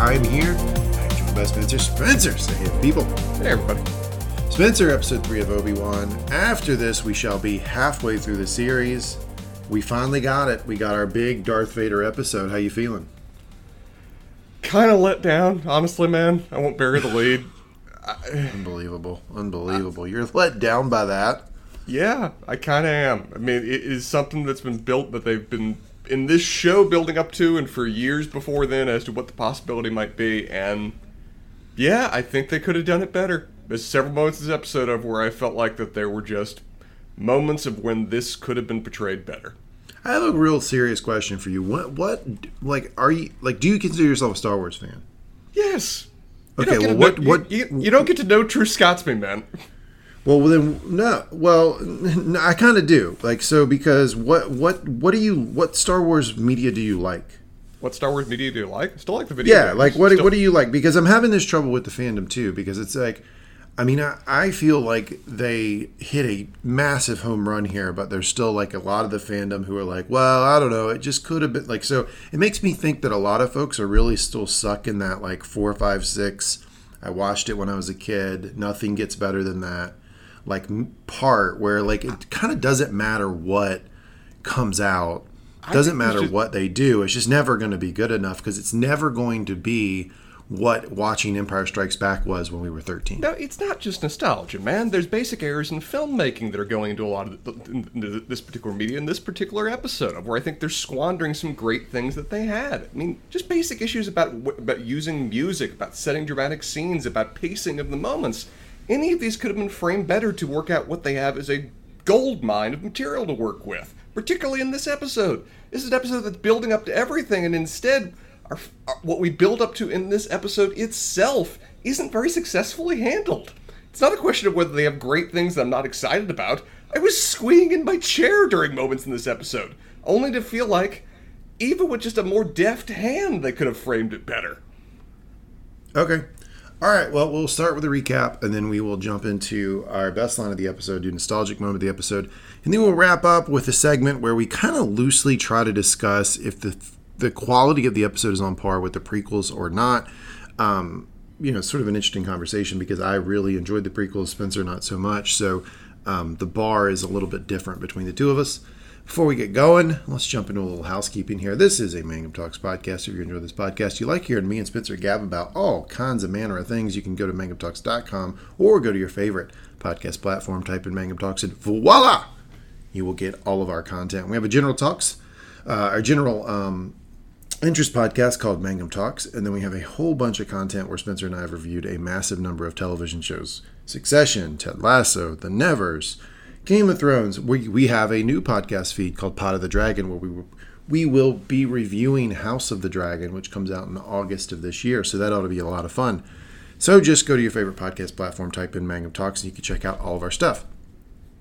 I'm your host, Lee. I'm here. I'm joined by Spencer. Spencer, say hey, people. Hey, everybody. Spencer, episode 3 of Obi Wan. After this, we shall be halfway through the series. We finally got it. We got our big Darth Vader episode. How you feeling? Kind of let down, honestly, man. I won't bury the lead. Unbelievable. Unbelievable. You're let down by that. Yeah, I kind of am. I mean, it is something that's been built that they've been in this show building up to, and for years before then, as to what the possibility might be. And yeah, I think they could have done it better. There's several moments in this episode of where I felt like that there were just moments of when this could have been portrayed better. I have a real serious question for you. What, what, like, are you, like, do you consider yourself a Star Wars fan? Yes. Okay, well, what- you, what- you, you don't get to no true Scotsman, man. Well, then no. Well, I kind of do. Like so because what what what do you what Star Wars media do you like? What Star Wars media do you like? Still like the video. Yeah, games. like what Still- what do you like? Because I'm having this trouble with the fandom too because it's like I mean, I, I feel like they hit a massive home run here, but there's still like a lot of the fandom who are like, well, I don't know, it just could have been like so. It makes me think that a lot of folks are really still stuck in that like four, five, six. I watched it when I was a kid. Nothing gets better than that. Like part where like it kind of doesn't matter what comes out. Doesn't matter just- what they do. It's just never going to be good enough because it's never going to be what watching Empire Strikes Back was when we were 13. No, it's not just nostalgia, man. There's basic errors in filmmaking that are going into a lot of the, this particular media in this particular episode, of where I think they're squandering some great things that they had. I mean, just basic issues about about using music, about setting dramatic scenes, about pacing of the moments. Any of these could have been framed better to work out what they have as a gold mine of material to work with, particularly in this episode. This is an episode that's building up to everything, and instead, our, our, what we build up to in this episode itself isn't very successfully handled. It's not a question of whether they have great things that I'm not excited about. I was squeeing in my chair during moments in this episode, only to feel like, even with just a more deft hand, they could have framed it better. Okay. All right. Well, we'll start with a recap and then we will jump into our best line of the episode, do nostalgic moment of the episode, and then we'll wrap up with a segment where we kind of loosely try to discuss if the the quality of the episode is on par with the prequels or not. Um, you know, sort of an interesting conversation because I really enjoyed the prequels, Spencer not so much. So um, the bar is a little bit different between the two of us. Before we get going, let's jump into a little housekeeping here. This is a Mangum Talks podcast. If you enjoy this podcast, you like hearing me and Spencer gab about all kinds of manner of things, you can go to mangumtalks.com or go to your favorite podcast platform, type in Mangum Talks, and voila! You will get all of our content. We have a general talks, uh, our general um, interest podcast called Mangum Talks, and then we have a whole bunch of content where Spencer and I have reviewed a massive number of television shows: Succession, Ted Lasso, The Nevers, Game of Thrones. We we have a new podcast feed called Pod of the Dragon, where we we will be reviewing House of the Dragon, which comes out in August of this year. So that ought to be a lot of fun. So just go to your favorite podcast platform, type in Mangum Talks, and you can check out all of our stuff.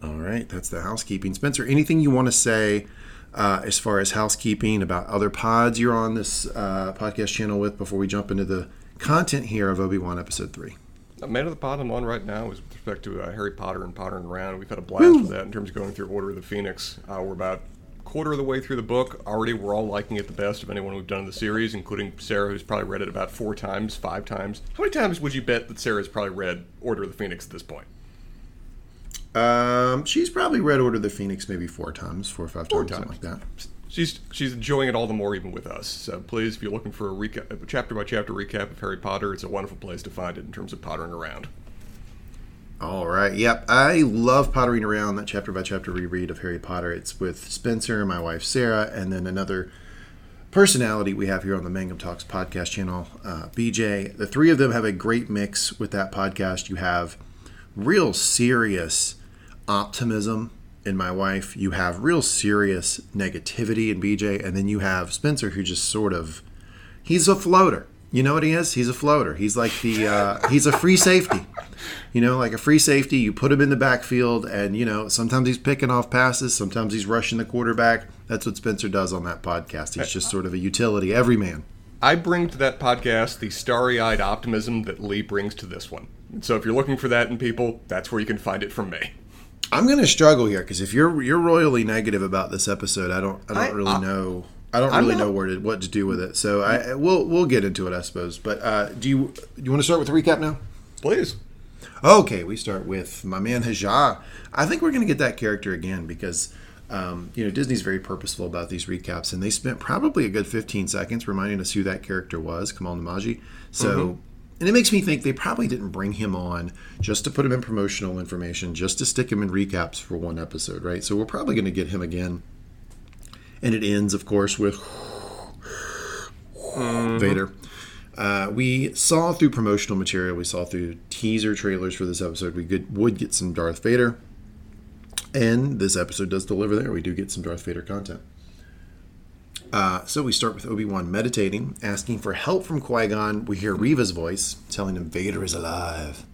All right, that's the housekeeping. Spencer, anything you want to say uh, as far as housekeeping about other pods you're on this uh, podcast channel with before we jump into the content here of Obi Wan Episode 3? Man of the Pod I'm on right now is with respect to uh, Harry Potter and Pottering Around. We've had a blast with that in terms of going through Order of the Phoenix. Uh, we're about quarter of the way through the book. Already, we're all liking it the best of anyone we've done in the series, including Sarah, who's probably read it about four times, five times. How many times would you bet that Sarah's probably read Order of the Phoenix at this point? Um, she's probably read Order of the Phoenix maybe four times, four or five Four times, something times. like that. She's she's enjoying it all the more even with us. So please, if you're looking for a recap, a chapter by chapter recap of Harry Potter, it's a wonderful place to find it in terms of pottering around. All right. Yep. I love pottering around that chapter by chapter reread of Harry Potter. It's with Spencer, my wife Sarah, and then another personality we have here on the Mangum Talks podcast channel, uh, BJ. The three of them have a great mix with that podcast. You have real serious optimism in my wife. You have real serious negativity in BJ, and then you have Spencer, who just sort of he's a floater. You know what he is? He's a floater. He's like the uh, he's a free safety. You know, like a free safety. You put him in the backfield, and you know sometimes he's picking off passes, sometimes he's rushing the quarterback. That's what Spencer does on that podcast. He's just sort of a utility everyman. I bring to that podcast the starry eyed optimism that Lee brings to this one. So if you're looking for that in people, that's where you can find it from me. I'm going to struggle here because if you're you're royally negative about this episode, I don't I don't I- really I- know. I don't I'm really not- know where to, what to do with it. So I we'll we'll get into it, I suppose. But uh, do you do you want to start with the recap now? Please. Okay, we start with my man Haja. I think we're going to get that character again because um, you know Disney's very purposeful about these recaps, and they spent probably a good 15 seconds reminding us who that character was, Kumail Nanjiani. So, and it makes me think they probably didn't bring him on just to put him in promotional information, just to stick him in recaps for one episode, right? So we're probably going to get him again, and it ends, of course, with Vader. Uh, we saw through promotional material, we saw through teaser trailers for this episode, we could, would get some Darth Vader. And this episode does deliver there. We do get some Darth Vader content. Uh, so we start with Obi Wan meditating, asking for help from Qui Gon. We hear Reva's voice telling him Vader is alive.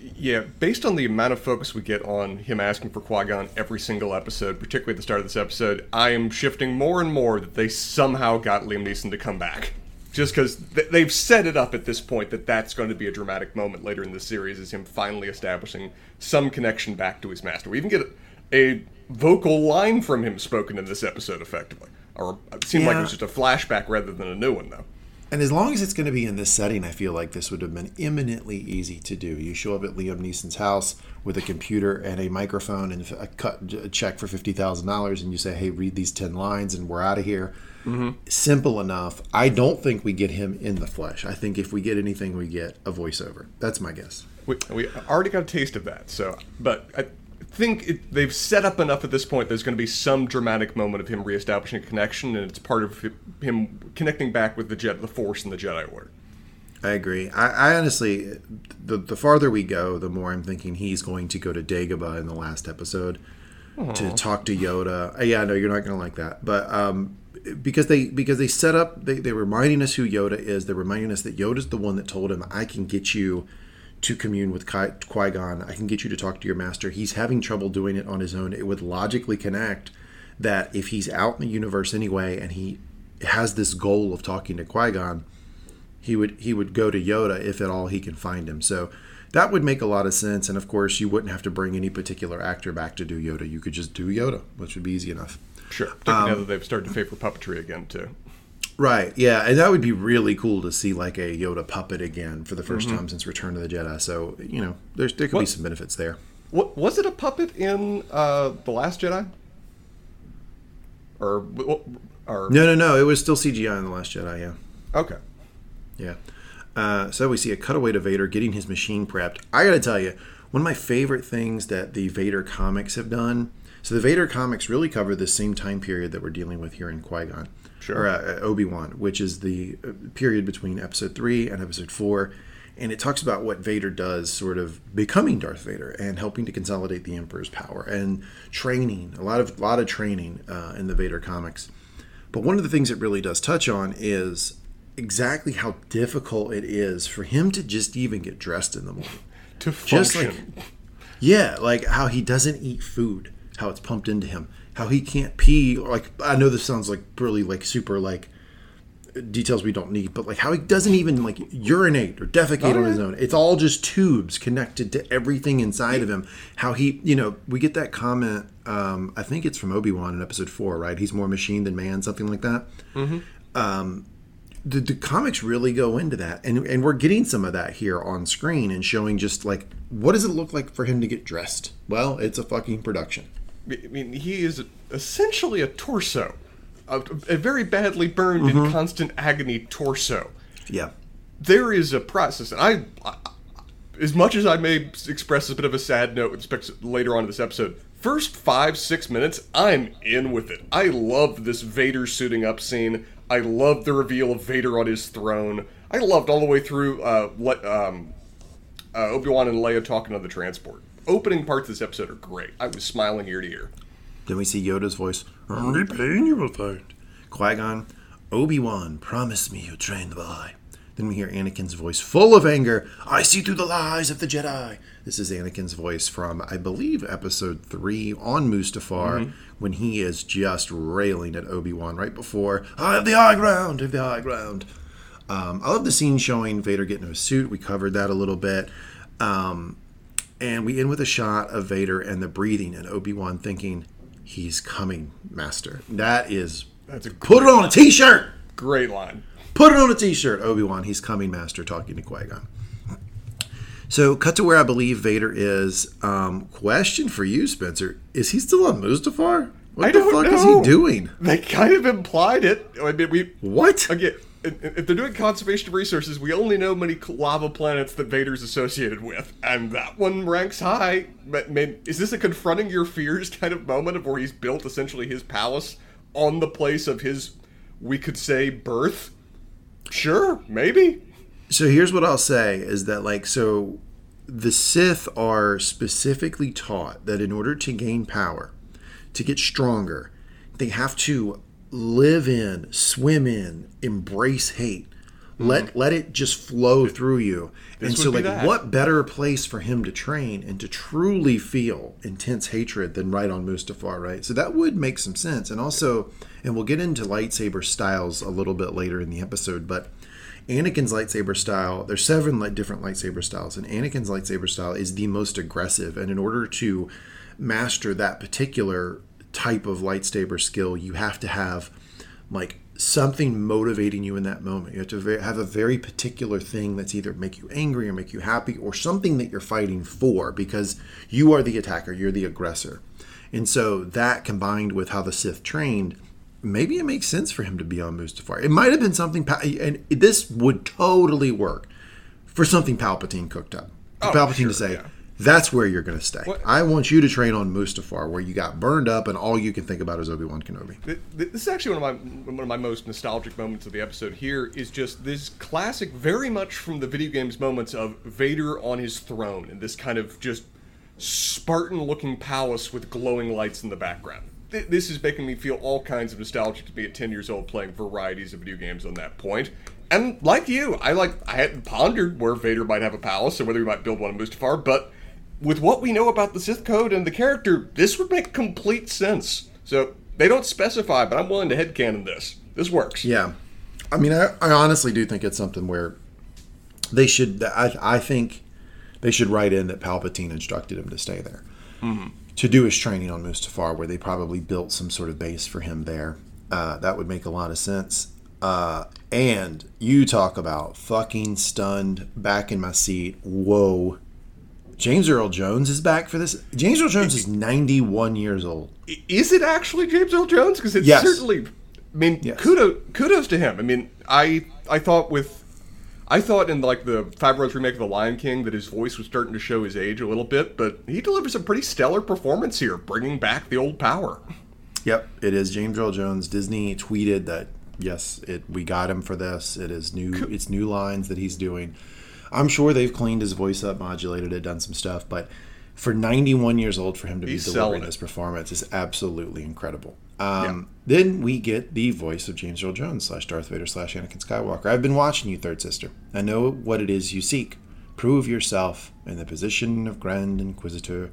Yeah, based on the amount of focus we get on him asking for Qui Gon every single episode, particularly at the start of this episode, I am shifting more and more that they somehow got Liam Neeson to come back. Just because th- they've set it up at this point that that's going to be a dramatic moment later in the series, is him finally establishing some connection back to his master. We even get a vocal line from him spoken in this episode, effectively. Or it seemed like it was just a flashback rather than a new one, though. And as long as it's going to be in this setting, I feel like this would have been eminently easy to do. You show up at Liam Neeson's house with a computer and a microphone and a, cut, a check for fifty thousand dollars, and you say, "Hey, read these ten lines, and we're out of here." Mm-hmm. Simple enough. I don't think we get him in the flesh. I think if we get anything, we get a voiceover. That's my guess. We, we already got a taste of that. So, but I think it, they've set up enough at this point. There's going to be some dramatic moment of him reestablishing a connection, and it's part of him connecting back with the jet, the Force, and the Jedi Order. I agree. I, I honestly, the the farther we go, the more I'm thinking he's going to go to Dagobah in the last episode to talk to Yoda. Uh, Yeah, no, you're not going to like that, but um, because they because they set up, they they're reminding us who Yoda is. They're reminding us that Yoda's the one that told him, "I can get you." To commune with Qui Gon, I can get you to talk to your master. He's having trouble doing it on his own. It would logically connect that if he's out in the universe anyway, and he has this goal of talking to Qui Gon, he would he would go to Yoda if at all he can find him. So that would make a lot of sense. And of course, you wouldn't have to bring any particular actor back to do Yoda. You could just do Yoda, which would be easy enough. Sure. Particularly um, now that they've started to favor puppetry again too. Right. Yeah, and that would be really cool to see like a Yoda puppet again for the 1st time since Return of the Jedi. So you know, there's there could be some benefits there. What was it? A puppet in uh, the Last Jedi? Or or No, no, no. It was still CGI in the Last Jedi. Yeah. okay. Yeah. Uh, so we see a cutaway to Vader getting his machine prepped. I got to tell you, one of my favorite things that the Vader comics have done. So the Vader comics really cover the same time period that we're dealing with here in Qui Gon, Sure. or uh, Obi Wan, which is the uh, period between Episode three and Episode four, and it talks about what Vader does, sort of becoming Darth Vader and helping to consolidate the Emperor's power and training. A lot of lot of training uh, in the Vader comics. But one of the things it really does touch on is exactly how difficult it is for him to just even get dressed in the morning. To Just function. like, yeah, like how he doesn't eat food, how it's pumped into him, how he can't pee. Like I know this sounds like really like super like details we don't need, but like how he doesn't even like urinate or defecate on his own. It's all just tubes connected to everything inside of him. How he, you know, we get that comment. Um, I think it's from Obi Wan in Episode Four, right? He's more machine than man, something like that. Um, the, the comics really go into that, and and we're getting some of that here on screen and showing just like what does it look like for him to get dressed? Well, it's a fucking production. I mean, he is essentially a torso, a, a very badly burned and constant agony torso. Yeah. There is a process, and I, I, as much as I may express a bit of a sad note with respect to later on in this episode, first five six minutes, I'm in with it. I love this Vader suiting up scene. I love the reveal of Vader on his throne. I loved all the way through uh, le- um, uh, Obi Wan and Leia talking on the transport. Opening parts of this episode are great. I was smiling ear to ear. Then we see Yoda's voice. Only pain you will find. Qui Gon, Obi Wan, promise me you'll train the boy. Then we hear Anakin's voice, full of anger. I see through the lies of the Jedi. This is Anakin's voice from, I believe, Episode three on Mustafar, when he is just railing at Obi Wan right before I have the high ground, I have the high ground. Um, I love the scene showing Vader getting into a suit. We covered that a little bit. Um, and we end with a shot of Vader and the breathing and Obi Wan thinking, "He's coming, Master." That is That's a Put it on a t-shirt. great line. Put it on a t-shirt. Obi-Wan, he's coming master talking to Qui-Gon. So, cut to where I believe Vader is. Um, question for you, Spencer: Is he still on Mustafar? What I the fuck is he doing? They kind of implied it. I mean, we What? again. If they're doing conservation of resources, we only know many lava planets that Vader's associated with, and that one ranks high. But is this a confronting your fears kind of moment of where he's built essentially his palace on the place of his, we could say, birth? Sure, maybe. So here's what I'll say is that like so the Sith are specifically taught that in order to gain power, to get stronger, they have to live in, swim in, embrace hate. Let let it just flow through you. and so like that. what better place for him to train and to truly feel intense hatred than right on Mustafar, right? So that would make some sense. And also and we'll get into lightsaber styles a little bit later in the episode, but Anakin's lightsaber style, there's seven different lightsaber styles, and Anakin's lightsaber style is the most aggressive. And in order to master that particular type of lightsaber skill, you have to have like something motivating you in that moment. You have to have a very particular thing that's either make you angry or make you happy or something that you're fighting for because you are the attacker, you're the aggressor. And so that combined with how the Sith trained, maybe it makes sense for him to be on Mustafar. It might have been something, and this would totally work for something Palpatine cooked up. Oh, Palpatine sure, to say, yeah. That's where you're going to stay. What- I want you to train on Mustafar, where you got burned up and all you can think about is Obi Wan Kenobi. Th- th- This is actually one of my one of my most nostalgic moments of the episode. Here is just this classic, very much from the video games moments of Vader on his throne and this kind of just Spartan-looking palace with glowing lights in the background. This is making me feel all kinds of nostalgic to be at ten years old playing varieties of video games on that point. And like you, I like I hadn't pondered where Vader might have a palace or whether he might build one in Mustafar, but with what we know about the Sith Code and the character, this would make complete sense. So they don't specify, but I'm willing to headcanon this. This works. Yeah, I mean, I, I honestly do think it's something where they should. I, I think they should write in that Palpatine instructed him to stay there to do his training on Mustafar, where they probably built some sort of base for him there. Uh, that would make a lot of sense. Uh, and you talk about fucking stunned, back in my seat. Whoa. James Earl Jones is back for this. James Earl Jones is 91 years old. Is it actually James Earl Jones? Because it's Yes. certainly. I mean, Yes. kudos kudos to him. I mean, I I thought with. I thought in like the Favreau's remake of The Lion King that his voice was starting to show his age a little bit, but he delivers a pretty stellar performance here, bringing back the old power. Yep, it is James Earl Jones. Disney tweeted that yes, it we got him for this. It is new. It's new lines that he's doing. I'm sure they've cleaned his voice up, modulated it, done some stuff, but for 91 years old, for him to He's be delivering this performance is absolutely incredible. Um, Then we get the voice of James Earl Jones slash Darth Vader slash Anakin Skywalker. I've been watching you, Third Sister. I know what it is you seek. Prove yourself, and the position of Grand Inquisitor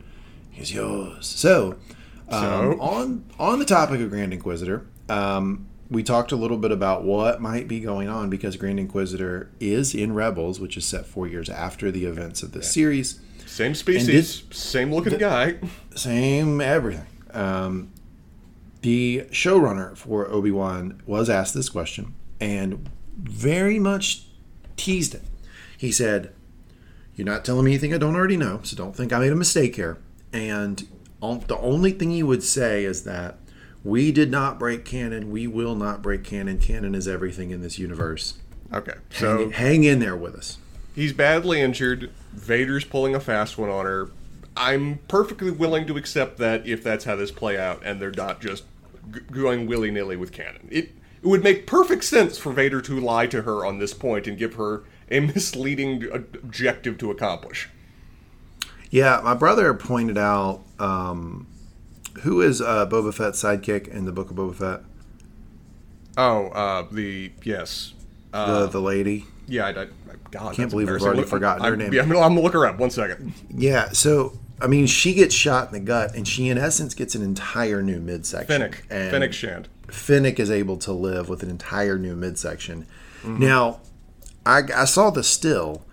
is yours. So, um, So? on on the topic of Grand Inquisitor, um, we talked a little bit about what might be going on because Grand Inquisitor is in Rebels, which is set four years after the events of the series. Same species, same looking guy. Same everything. Um, the showrunner for Obi Wan was asked this question and very much teased it. He said, You're not telling me anything I don't already know, so don't think I made a mistake here. And the only thing he would say is that we did not break canon. We will not break canon. Canon is everything in this universe. Okay, So so hang in there with us. He's badly injured. Vader's pulling a fast one on her. I'm perfectly willing to accept that if that's how this play out, and they're not just g- going willy nilly with canon. It it would make perfect sense for Vader to lie to her on this point and give her a misleading objective to accomplish. Yeah, my brother pointed out um, who is uh, Boba Fett's sidekick in the Book of Boba Fett. Oh, uh, the yes, uh, the the lady. yeah. I, I, God, Can't believe we've already Look, forgotten I'm, her name. Yeah, I'm, gonna- I'm gonna look her up. One second. Yeah, so I mean, she gets shot in the gut, and she in essence gets an entire new midsection. Fennec, and Fennec Shand. Fennec is able to live with an entire new midsection. Mm-hmm. Now, I, I saw the still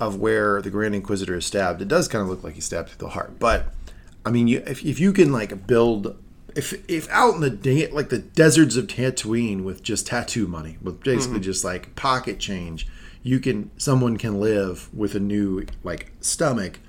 of where the Grand Inquisitor is stabbed. It does kind of look like he's stabbed through the heart, but I mean, you, if, if you can like build if if out in the da- like the deserts of Tatooine with just tattoo money, with basically mm-hmm. just like pocket change, you can someone can live with a new like stomach.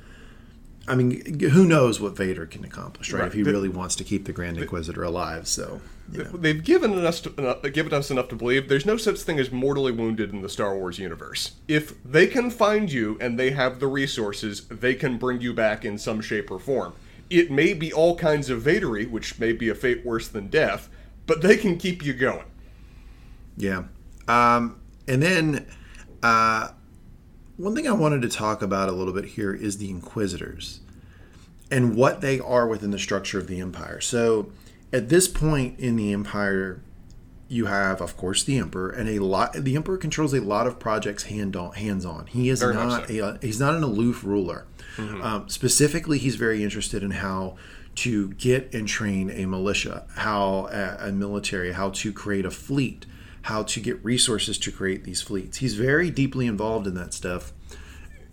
I mean, who knows what Vader can accomplish, right? Right. If he The- really wants to keep the Grand Inquisitor alive. So, you know. They've given us to, enough, given us enough to believe there's no such thing as mortally wounded in the Star Wars universe. If they can find you and they have the resources, they can bring you back in some shape or form. It may be all kinds of Vadery, which may be a fate worse than death, but they can keep you going. Yeah. Um, and then uh, one thing I wanted to talk about a little bit here is the Inquisitors and what they are within the structure of the Empire. So at this point in the Empire, you have, of course, the Emperor, and a lot. The Emperor controls a lot of projects hand on, hands on. He is Very not so. a he's not an aloof ruler. Um, specifically, he's very interested in how to get and train a militia, how a, a military, how to create a fleet, how to get resources to create these fleets. He's very deeply involved in that stuff.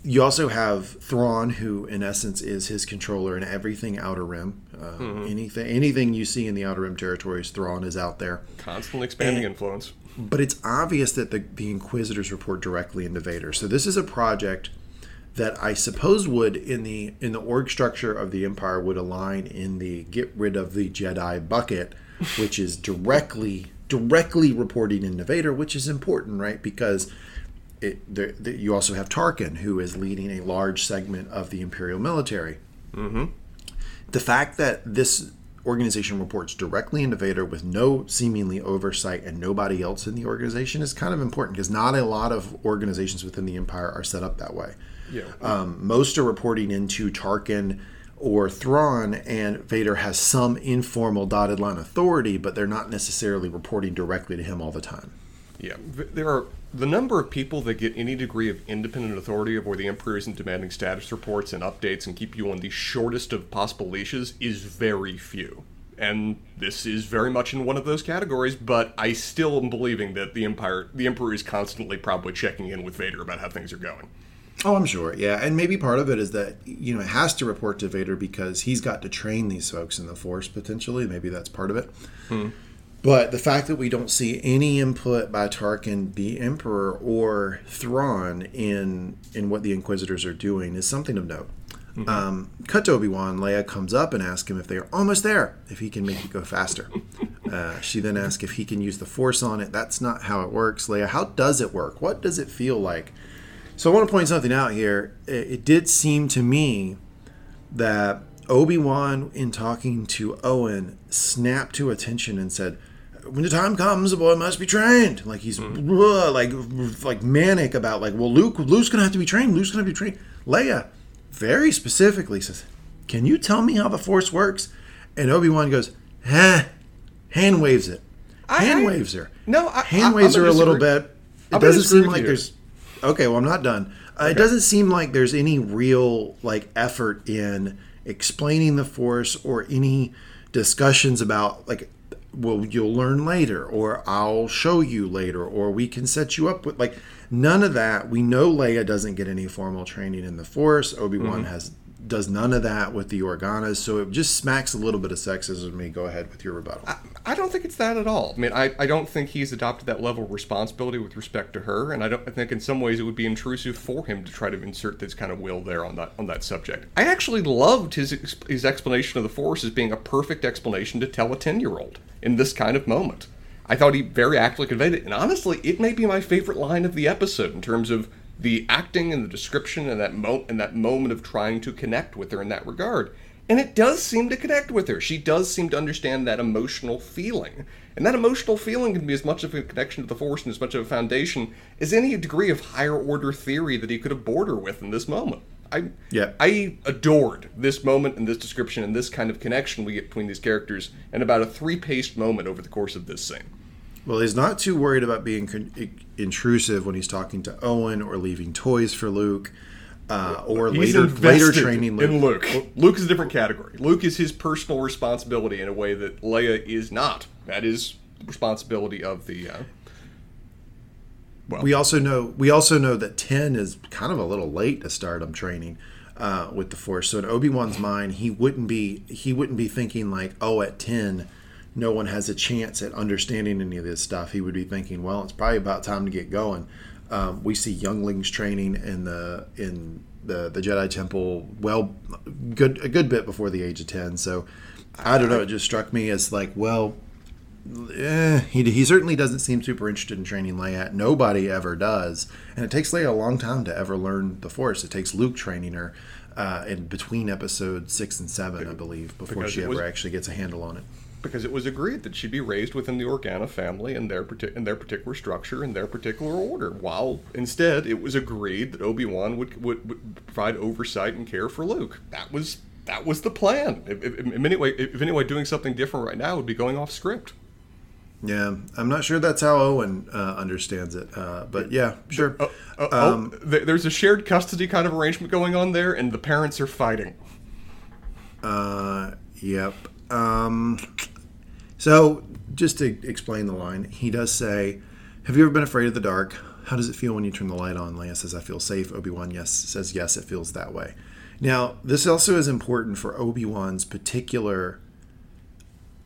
You also have Thrawn, who in essence is his controller in everything Outer Rim. Uh, Anything, anything you see in the Outer Rim territories, Thrawn is out there. Constantly expanding influence. But it's obvious that the, the Inquisitors report directly into Vader. So this is a project that I suppose would in the in the org structure of the Empire would align in the get rid of the Jedi bucket, which is directly directly reporting into Vader, which is important, right? Because it the, you also have Tarkin, who is leading a large segment of the Imperial military. Mm-hmm. The fact that this organization reports directly into Vader with no seemingly oversight and nobody else in the organization is kind of important because not a lot of organizations within the Empire are set up that way. Yeah. Um, most are reporting into Tarkin or Thrawn, and Vader has some informal dotted line authority, but they're not necessarily reporting directly to him all the time. Yeah, there are the number of people that get any degree of independent authority of where the Emperor isn't demanding status reports and updates and keep you on the shortest of possible leashes is very few. And this is very much in one of those categories, but I still am believing that the Empire, the Emperor, is constantly probably checking in with Vader about how things are going. Oh, I'm sure. Yeah, and maybe part of it is that you know it has to report to Vader because he's got to train these folks in the Force potentially. Maybe that's part of it. But the fact that we don't see any input by Tarkin, the Emperor, or Thrawn in in what the Inquisitors are doing is something of note. Um, cut to Obi Wan. Leia comes up and asks him if they are almost there, if he can make it go faster. Uh, she then asks if he can use the Force on it. That's not how it works, Leia. How does it work? What does it feel like? So I want to point something out here. It, it did seem to me that Obi Wan, in talking to Owen, snapped to attention and said, "When the time comes, the boy must be trained." Like he's mm-hmm. "Ugh," like like manic about like, well, Luke, Luke's gonna have to be trained. Luke's gonna have to be trained. Leia, very specifically says, "Can you tell me how the Force works?" And Obi Wan goes, "Huh." Hand waves it. I- Hand I- waves her. No, I- hand I'm waves her a little bit. It doesn't seem like you. there's. Okay, well, I'm not done. Uh, It doesn't seem like there's any real like effort in explaining the force or any discussions about like, well, you'll learn later, or I'll show you later, or we can set you up with like none of that. We know Leia doesn't get any formal training in the force. Obi Wan has does none of that with the Organas, so it just smacks a little bit of sexism. Me, go ahead with your rebuttal. I don't think it's that at all. I mean, I, I don't think he's adopted that level of responsibility with respect to her, and I don't I think in some ways it would be intrusive for him to try to insert this kind of will there on that on that subject. I actually loved his his explanation of the Force as being a perfect explanation to tell a ten year old in this kind of moment. I thought he very accurately conveyed it, and honestly, it may be my favorite line of the episode in terms of the acting and the description and that mo- and that moment of trying to connect with her in that regard. And it does seem to connect with her. She does seem to understand that emotional feeling. And that emotional feeling can be as much of a connection to the Force and as much of a foundation as any degree of higher order theory that he could have bored her with in this moment. I Yeah. I adored this moment and this description and this kind of connection we get between these characters in about a three-paced moment over the course of this scene. Well, he's not too worried about being con- intrusive when he's talking to Owen or leaving toys for Luke, uh, or He's later later training Luke. in Luke. Luke is a different category. Luke is his personal responsibility in a way that Leia is not. That is the responsibility of the. Uh, well, We also know we also know that ten is kind of a little late to start him training. uh, with the Force. So in Obi Wan's mind, he wouldn't be he wouldn't be thinking like, oh, at ten, no one has a chance at understanding any of this stuff. He would be thinking, well, it's probably about time to get going. Um, we see younglings training in the in the the Jedi Temple well good a good bit before the age of ten. So I don't know. It just struck me as like, well, eh, he, he certainly doesn't seem super interested in training Leia. Nobody ever does, and it takes Leia a long time to ever learn the Force. It takes Luke training her uh, in between episode six and seven, I believe, before Because she ever was- actually gets a handle on it. Because it was agreed that she'd be raised within the Organa family and their parti- in their particular structure and their particular order. While instead, it was agreed that Obi Wan would, would would provide oversight and care for Luke. That was that was the plan. If, if, in any way, if any way, doing something different right now would be going off script. Yeah, I'm not sure that's how Owen uh, understands it, uh, but yeah, sure. Oh, oh, oh, there's a shared custody kind of arrangement going on there, and the parents are fighting. Uh, yep. Um, so, just to explain the line, he does say, "Have you ever been afraid of the dark? How does it feel when you turn the light on?" Leia says, "I feel safe." Obi Wan yes says, "Yes, it feels that way." Now, this also is important for Obi Wan's particular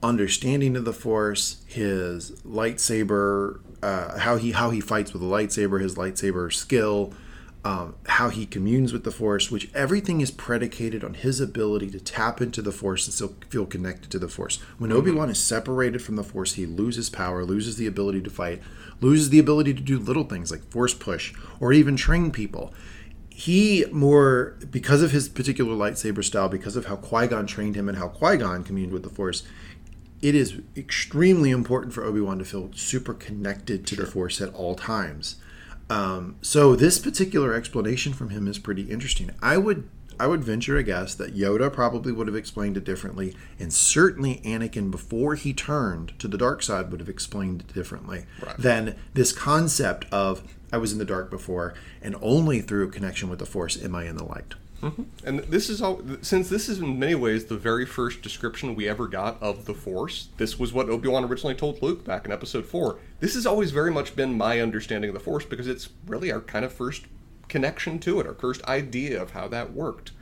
understanding of the Force, his lightsaber, uh, how he how he fights with a lightsaber, his lightsaber skill, um, how he communes with the Force, which everything is predicated on his ability to tap into the Force and still feel connected to the Force. When Obi Wan is separated from the Force, he loses power, loses the ability to fight, loses the ability to do little things like Force push or even train people. He more because of his particular lightsaber style, because of how Qui Gon trained him and how Qui Gon communed with the Force, it is extremely important for Obi Wan to feel super connected to the Force at all times. Um, so this particular explanation from him is pretty interesting. I would I would venture a guess that Yoda probably would have explained it differently, and certainly Anakin before he turned to the dark side would have explained it differently Right. than this concept of I was in the dark before, and only through connection with the Force am I in the light. Mm-hmm. And this is all since this is in many ways the very first description we ever got of the Force. This was what Obi Wan originally told Luke back in Episode Four. This has always very much been my understanding of the Force because it's really our kind of first connection to it, our first idea of how that worked.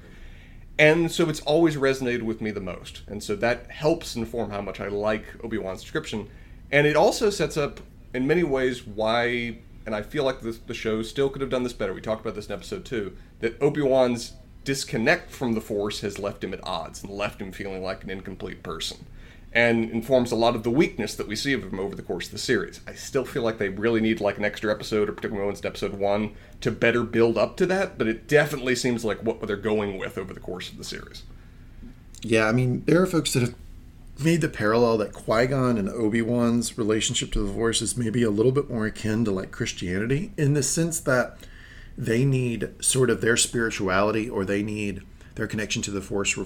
And so it's always resonated with me the most. And so that helps inform how much I like Obi Wan's description. And it also sets up, in many ways, why, and I feel like this, the show still could have done this better. We talked about this in episode two, that Obi Wan's disconnect from the Force has left him at odds and left him feeling like an incomplete person. And informs a lot of the weakness that we see of him over the course of the series. I still feel like they really need like an extra episode, or particularly moments in episode one, to better build up to that. But it definitely seems like what they're going with over the course of the series. Yeah, I mean, there are folks that have made the parallel that Qui Gon and Obi Wan's relationship to the Force is maybe a little bit more akin to like Christianity in the sense that they need sort of their spirituality or they need their connection to the Force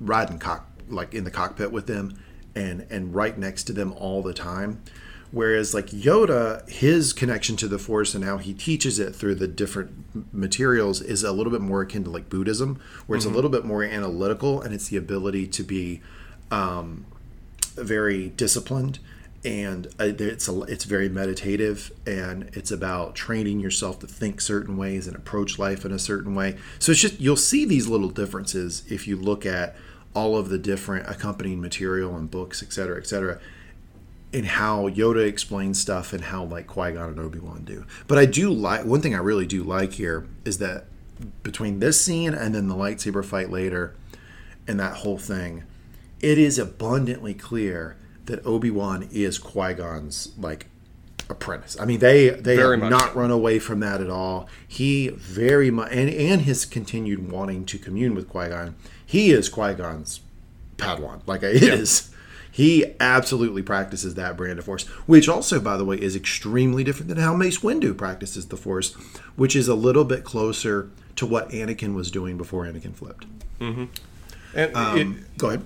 riding cock like in the cockpit with them and and right next to them all the time. Whereas like Yoda, his connection to the Force and how he teaches it through the different materials is a little bit more akin to like Buddhism, where it's a little bit more analytical and it's the ability to be um, very disciplined and uh, it's a, it's very meditative and it's about training yourself to think certain ways and approach life in a certain way. So it's just you'll see these little differences if you look at all of the different accompanying material and books, et cetera, et cetera, in how Yoda explains stuff and how like Qui Gon and Obi Wan do. But I do like one thing I really do like here is that between this scene and then the lightsaber fight later and that whole thing, it is abundantly clear that Obi Wan is Qui Gon's like apprentice. I mean, they they Very have not so. run away from that at all. He very much and and his continued wanting to commune with Qui Gon. He is Qui Gon's Padawan. Like it is. He absolutely practices that brand of force, which also, by the way, is extremely different than how Mace Windu practices the force, which is a little bit closer to what Anakin was doing before Anakin flipped. And Um, it, go ahead.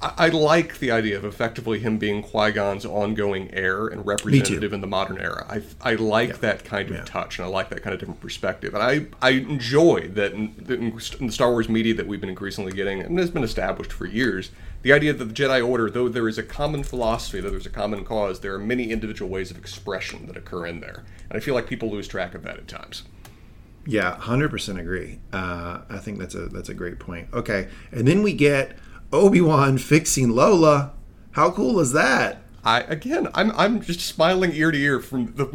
I, I like the idea of effectively him being Qui Gon's ongoing heir and representative in the modern era. I, I like that kind of Yeah. touch, and I like that kind of different perspective. And I, I enjoy that in, that in in the Star Wars media that we've been increasingly getting, and has been established for years, the idea that the Jedi Order, though there is a common philosophy, though there's a common cause, there are many individual ways of expression that occur in there. And I feel like people lose track of that at times. Yeah, hundred percent agree. Uh, I think that's a that's a great point. Okay, and then we get Obi Wan fixing Lola. How cool is that? I again, I'm I'm just smiling ear to ear from the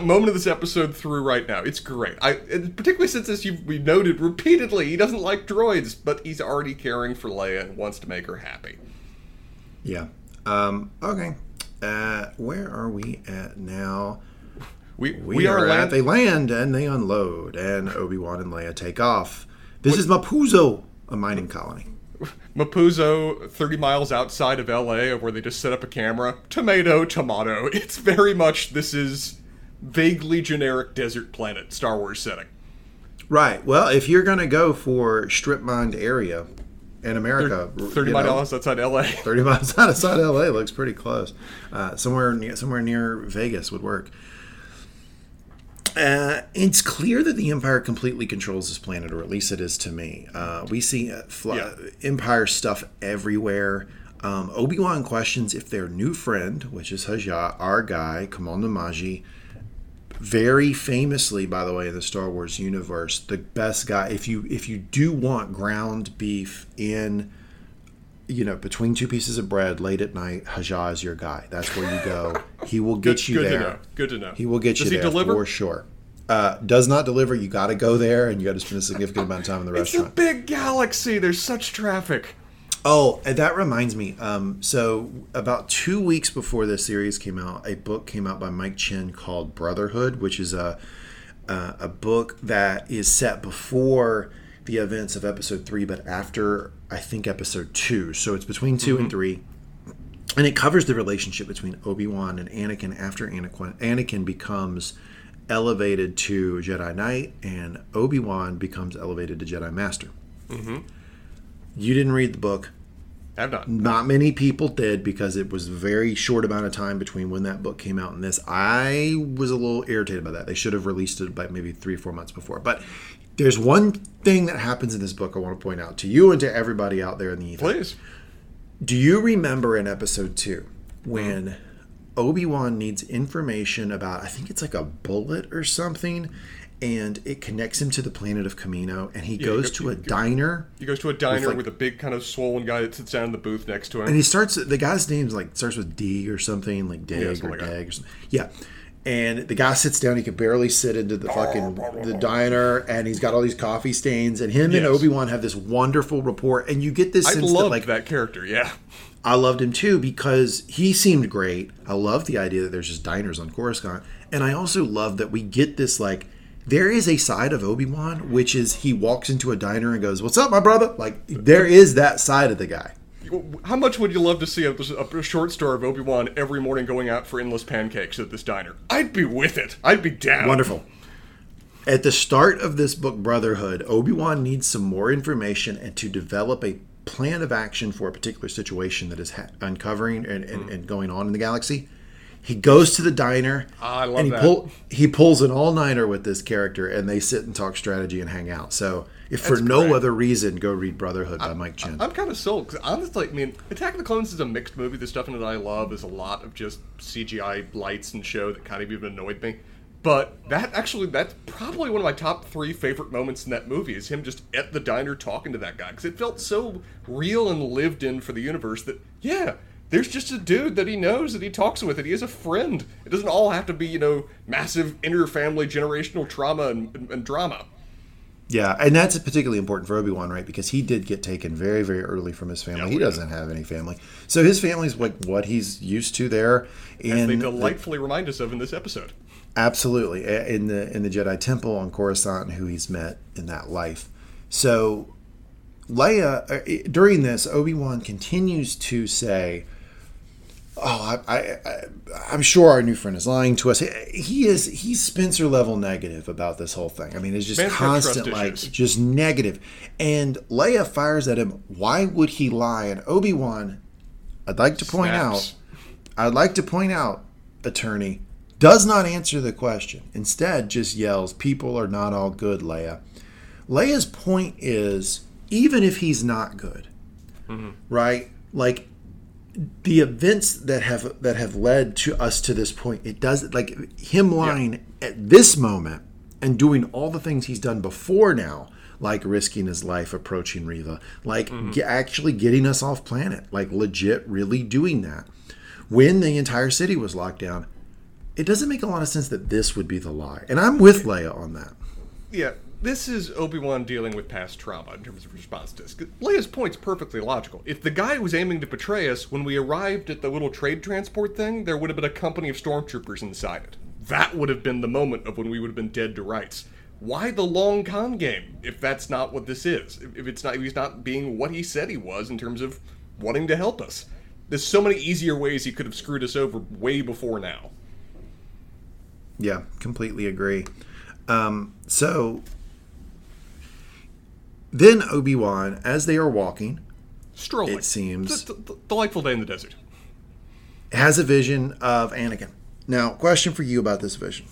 moment of this episode through right now. It's great. I particularly since as you we noted repeatedly, he doesn't like droids, but he's already caring for Leia and wants to make her happy. Yeah. Um, okay. Uh, where are we at now? We We, we, are, are at they land and they unload, and Obi Wan and Leia take off. This is Mapuzo, a mining colony. Mapuzo, 30 miles outside of LA, of where they just set up a camera. Tomato, tomato. It's very much this is vaguely generic desert planet Star Wars setting. Right. Well, if you're gonna go for strip mined area in America, 30 you know, miles outside LA. 30 miles outside LA looks pretty close. Uh, somewhere near somewhere near Vegas would work. Uh, it's clear that the Empire completely controls this planet, or at least it is to me. Uh, we see uh, fly, Yeah. Empire stuff everywhere. Um, Obi Wan questions if their new friend, which is Haja, our guy, Commander Maji, very famously, by the way, in the Star Wars universe, the best guy. If you if you do want ground beef in you know, between two pieces of bread late at night, Haja is your guy. That's where you go. He will get Good, you good there. to know. Good to know. He will get Does you he there deliver? for sure. Uh, does not deliver. You got to go there, and you got to spend a significant amount of time in the restaurant. It's a big galaxy. There's such traffic. Oh, and that reminds me. Um, so about two weeks before this series came out, a book came out by Mike Chen called Brotherhood, which is a uh, a book that is set before the events of Episode Three, but after I think Episode Two. So it's between 2 and mm-hmm. three, and it covers the relationship between Obi Wan and Anakin after Anakin Anakin becomes elevated to Jedi Knight, and Obi Wan becomes elevated to Jedi Master. Mm-hmm. You didn't read the book. I've not. Not many people did because it was a very short amount of time between when that book came out and this. I was a little irritated by that. They should have released it by maybe three or four months before. But there's one thing that happens in this book I want to point out to you and to everybody out there in the ether. Please. Do you remember in episode two when Obi Wan needs information about, I think it's like a bullet or something, and it connects him to the planet of Kamino, and he goes go- to a go- diner. He goes to a diner like- with a big kind of swollen guy that sits down in the booth next to him. And he starts. The guy's name's like starts with D or something, like Dig something or like. Dag or something. Yeah. And the guy sits down. He can barely sit into the fucking oh, the diner, and he's got all these coffee stains. And him and Obi Wan have this wonderful rapport, and you get this I sense loved that like that character. Yeah. I loved him too because he seemed great. I love the idea that there's just diners on Coruscant, and I also love that we get this like there is a side of Obi Wan which is he walks into a diner and goes, "What's up, my brother?" Like there is that side of the guy. How much would you love to see a, a short story of Obi Wan every morning going out for endless pancakes at this diner? I'd be with it. I'd be down. Wonderful. At the start of this book, Brotherhood, Obi Wan needs some more information and to develop a plan of action for a particular situation that is ha- uncovering and, and, hmm. and going on in the galaxy. He goes to the diner I love and he that. pull he pulls an all nighter with this character and they sit and talk strategy and hang out. So if for That's no other reason, go read Brotherhood by Mike Chen. I'm kind of sold because honestly, I mean, Attack of the Clones is a mixed movie. The stuff in it I love is a lot of just CGI lights and show that kind of even annoyed me. But that actually, that's probably one of my top three favorite moments in that movie is him just at the diner talking to that guy because it felt so real and lived in for the universe that yeah, there's just a dude that he knows that he talks with and he has a friend. It doesn't all have to be you know massive inter-family generational trauma and, and, and drama. Yeah, and that's particularly important for Obi Wan, right? Because he did get taken very, very early from his family. he yeah. doesn't have any family, so his family's like what he's used to there. As And they the- delightfully remind us of in this episode. absolutely in the in the Jedi Temple on Coruscant, and who he's met in that life. So Leia, uh, during this, Obi Wan continues to say, "Oh, I, I, I, I'm sure our new friend is lying to us. He- is. He's Spencer level negative about this whole thing. I mean, it's just trust constant, like issues. just negative. And Leia fires at him. Why would he lie? And Obi Wan, I'd like to point Snaps. out, I'd like to point out, attorney, does not answer the question. Instead, just yells, People are not all good, Leia. Leia's point is even if he's not good, mm-hmm. right? Like the events that have that have led to us to this point, it does like him lying at this moment and doing all the things he's done before now, like risking his life approaching Reva, like mm-hmm. ge- actually getting us off planet, like legit really doing that. When the entire city was locked down, it doesn't make a lot of sense that this would be the lie. And I'm with Leia on that. Yeah, this is Obi Wan dealing with past trauma in terms of response to this. 'Cause Leia's point's perfectly logical. If the guy was aiming to betray us, when we arrived at the little trade transport thing, there would have been a company of stormtroopers inside it. That would have been the moment of when we would have been dead to rights. Why the long con game if that's not what this is? If if it's not, if he's not being what he said he was in terms of wanting to help us. There's so many easier ways he could have screwed us over way before now. Yeah, completely agree. Um, so then Obi Wan, as they are walking, Strolling. It seems- d- delightful day in the desert. has a vision of Anakin. Now, question for you about this vision: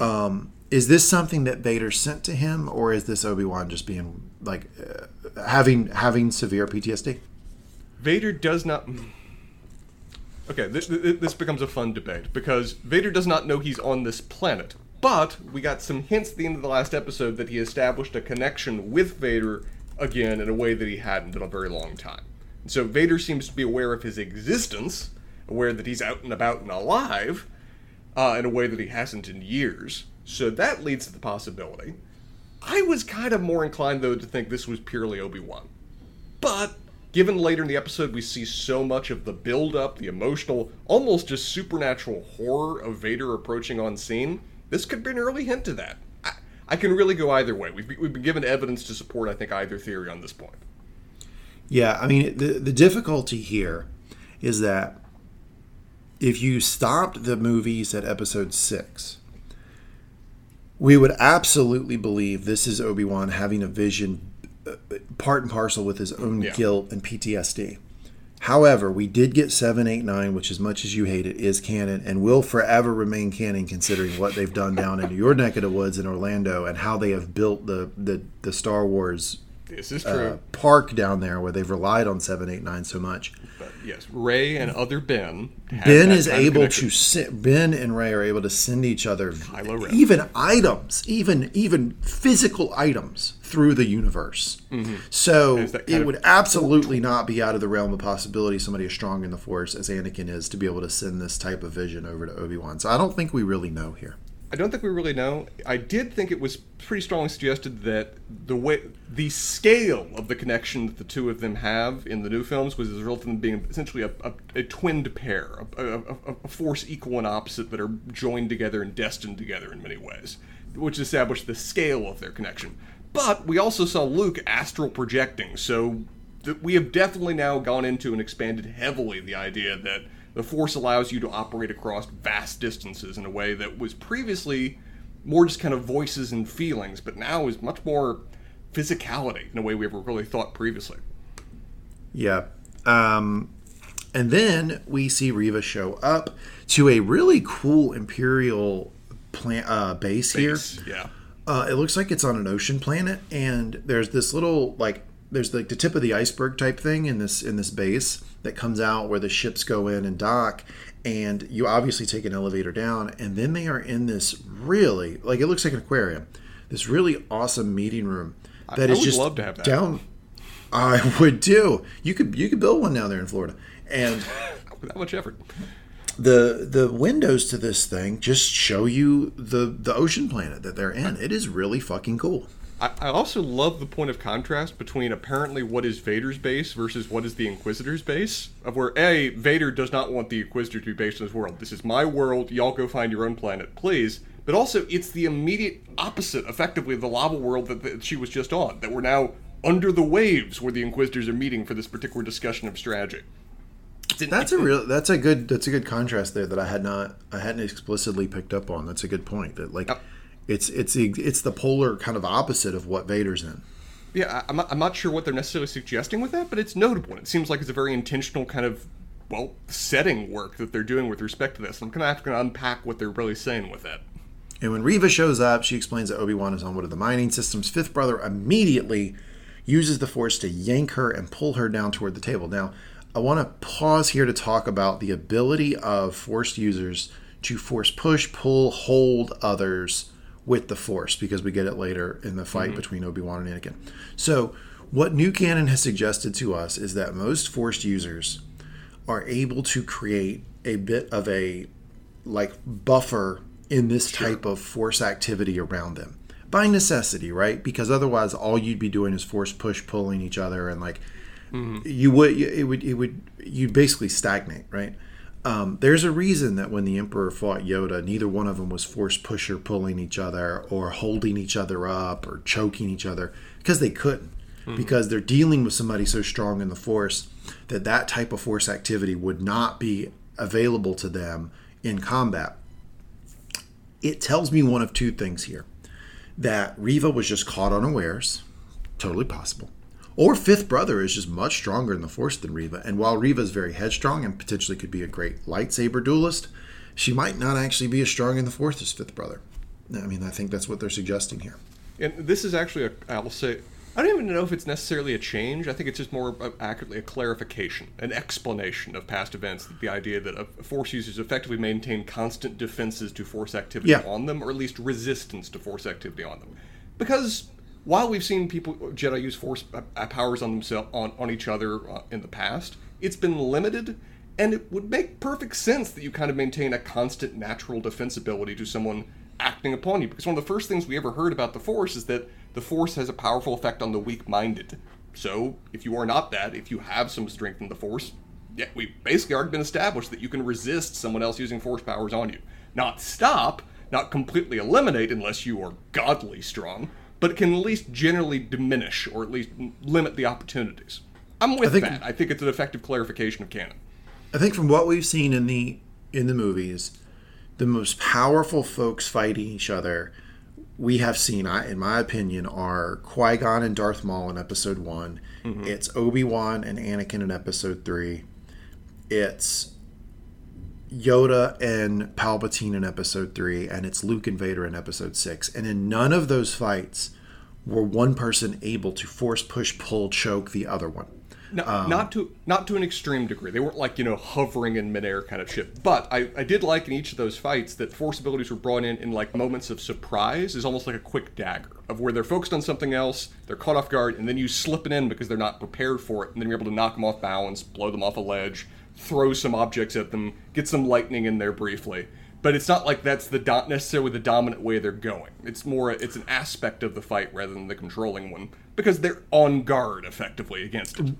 um, Is this something that Vader sent to him, or is this Obi Wan just being like uh, having having severe PTSD? Vader does not. Okay, this, this becomes a fun debate because Vader does not know he's on this planet, but we got some hints at the end of the last episode that he established a connection with Vader again in a way that he hadn't in a very long time. So Vader seems to be aware of his existence, aware that he's out and about and alive, uh, in a way that he hasn't in years. So that leads to the possibility. I was kind of more inclined, though, to think this was purely Obi Wan. But given later in the episode we see so much of the build up, the emotional, almost just supernatural horror of Vader approaching on scene, this could be an early hint to that. I, I can really go either way. We've, we've been given evidence to support, I think, either theory on this point. Yeah, I mean, the, the difficulty here is that if you stopped the movies at episode six, we would absolutely believe this is Obi Wan having a vision uh, part and parcel with his own Yeah. guilt and PTSD. However, we did get 789, which, as much as you hate it, is canon and will forever remain canon considering what they've done down in your neck of the woods in Orlando and how they have built the, the, the Star Wars This is uh, park down there where they've relied on 789 so much. but yes, Rey and other Ben. Ben is able to send, Ben and Rey are able to send each other even items, even even physical items through the universe. Mm-hmm. So There's that it kind of- would absolutely not be out of the realm of possibility somebody as strong in the Force as Anakin is to be able to send this type of vision over to Obi Wan. So I don't think we really know here. I don't think we really know. I did think it was pretty strongly suggested that the way the scale of the connection that the two of them have in the new films was as a result of them being essentially a, a, a twinned pair, a, a, a force equal and opposite that are joined together and destined together in many ways, which established the scale of their connection. But we also saw Luke astral projecting, so th- we have definitely now gone into and expanded heavily the idea that the Force allows you to operate across vast distances in a way that was previously more just kind of voices and feelings, but now is much more physicality in a way we ever really thought previously. Yeah. Um, and then we see Reva show up to a really cool Imperial uh, base, here. Yeah. Uh, it looks like it's on an ocean planet, and there's this little like there's like the tip of the iceberg type thing in this in this base that comes out where the ships go in and dock, and you obviously take an elevator down, and then they are in this really like it looks like an aquarium, this really awesome meeting room that I is would just love to have that. down. I would do. You could you could build one down there in Florida, and Without much effort. The the windows to this thing just show you the the ocean planet that they're in. It is really fucking cool. I, I also love the point of contrast between apparently what is Vader's base versus what is the Inquisitor's base. Of where A, Vader does not want the Inquisitor to be based in his world. This is my world. Y'all go find your own planet, please. But also, it's the immediate opposite, effectively, of the lava world that, that she was just on. That we're now under the waves where the Inquisitors are meeting for this particular discussion of strategy. That's a real. That's a good. That's a good contrast there that I had not. I hadn't explicitly picked up on. That's a good point. That like, it's it's the it's the polar kind of opposite of what Vader's in. Yeah, I'm not, I'm not sure what they're necessarily suggesting with that, but it's notable. and It seems like it's a very intentional kind of, well, setting work that they're doing with respect to this. I'm going to have to unpack what they're really saying with it. And when Reva shows up, she explains that Obi Wan is on one of the mining systems. Fifth brother immediately uses the Force to yank her and pull her down toward the table. Now, I want to pause here to talk about the ability of Force users to force push, pull, hold others with the Force because we get it later in the fight mm-hmm. between Obi Wan and Anakin. So, what New Canon has suggested to us is that most Force users are able to create a bit of a like buffer in this type of force activity around them by necessity, right? Because otherwise, all you'd be doing is force push pulling each other, and like you would, it would, it would, you'd basically stagnate, right? Um, there's a reason that when the Emperor fought Yoda, neither one of them was force pusher pulling each other or holding each other up or choking each other because they couldn't. Because they're dealing with somebody so strong in the Force that that type of force activity would not be available to them in combat. It tells me one of two things here that Reva was just caught unawares, totally possible. Or Fifth Brother is just much stronger in the Force than Reva. And while Reva is very headstrong and potentially could be a great lightsaber duelist, she might not actually be as strong in the Force as Fifth Brother. I mean, I think that's what they're suggesting here. And this is actually a, I'll say, I don't even know if it's necessarily a change. I think it's just more accurately a clarification, an explanation of past events. The idea that Force users effectively maintain constant defenses to Force activity Yeah. on them, or at least resistance to Force activity on them. Because while we've seen people Jedi use Force uh, powers on themselves on, on each other uh, in the past, it's been limited, and it would make perfect sense that you kind of maintain a constant natural defensibility to someone acting upon you. Because one of the first things we ever heard about the Force is that the Force has a powerful effect on the weak-minded. So if you are not that, if you have some strength in the Force, yeah, we basically already been established that you can resist someone else using Force powers on you. Not stop, not completely eliminate unless you are godly strong, but it can at least generally diminish or at least limit the opportunities. I'm with think- that. I think it's an effective clarification of canon. I think from what we've seen in the in the movies, the most powerful folks fighting each other we have seen, I- in my opinion, are Qui Gon and Darth Maul in Episode One. Mm-hmm. It's Obi Wan and Anakin in Episode Three. It's Yoda and Palpatine in Episode Three, and it's Luke and Vader in Episode Six. And in none of those fights were one person able to force, push, pull, choke the other one. No, Um, not to not to an extreme degree. They weren't like you know hovering in midair kind of shit. But I, I did like in each of those fights that force abilities were brought in in like moments of surprise, is almost like a quick dagger of where they're focused on something else, they're caught off guard, and then you slip it in because they're not prepared for it, and then you're able to knock them off balance, blow them off a ledge, throw some objects at them, get some lightning in there briefly. But it's not like that's the do- necessarily the dominant way they're going. It's more it's an aspect of the fight rather than the controlling one because they're on guard effectively against it.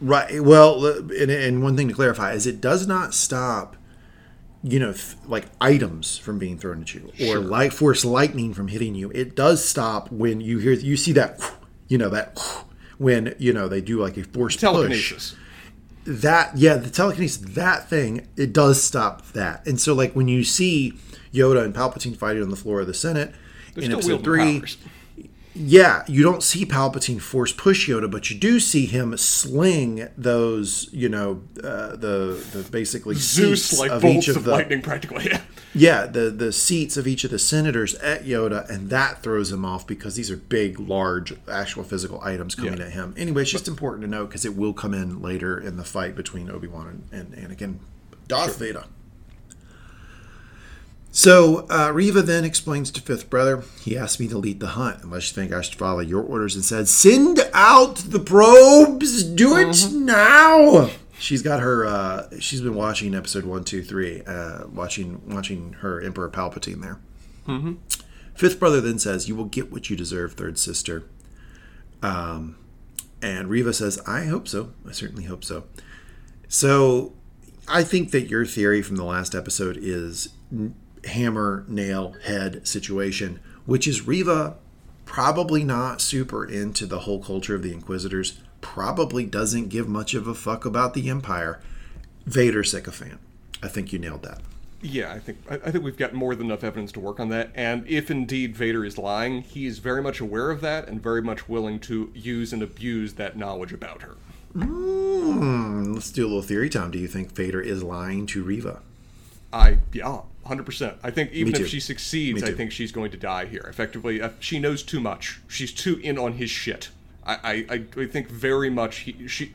Right. Well, and, and one thing to clarify is it does not stop, you know, th- like items from being thrown at you or light force lightning from hitting you. It does stop when you hear you see that, you know, that when you know they do like a force push. That yeah, the telekinesis that thing it does stop that. And so like when you see Yoda and Palpatine fighting on the floor of the Senate They're in episode three, powers. Yeah, you don't see Palpatine force push Yoda, but you do see him sling those, you know, uh, the the basically Zeus like of bolts each of of the lightning practically. Yeah. yeah the the seats of each of the senators at Yoda, and that throws him off because these are big, large, actual physical items coming Yeah. at him. Anyway, it's just important to note because it will come in later in the fight between Obi Wan and, and Anakin, Darth Vader. So uh, Reva then explains to Fifth Brother, he asked me to lead the hunt unless you think I should follow your orders and said, send out the probes, do it now. She's got her. Uh, she's been watching episode one, two, three, uh, watching watching her Emperor Palpatine there. Fifth Brother then says, "You will get what you deserve, Third Sister." Um, and Reva says, "I hope so. I certainly hope so." So, I think that your theory from the last episode is n- hammer nail head situation, which is Reva probably not super into the whole culture of the Inquisitors. Probably doesn't give much of a fuck about the Empire. Vader sycophant. I think you nailed that. Yeah, I think I, think we've got more than enough evidence to work on that. And if indeed Vader is lying, he is very much aware of that and very much willing to use and abuse that knowledge about her. Hmm, let's do a little theory time. Do you think Vader is lying to Reva? I yeah, hundred percent. I think even if she succeeds, I think she's going to die here. Effectively, uh, she knows too much. She's too in on his shit. I I, I, I think very much he she.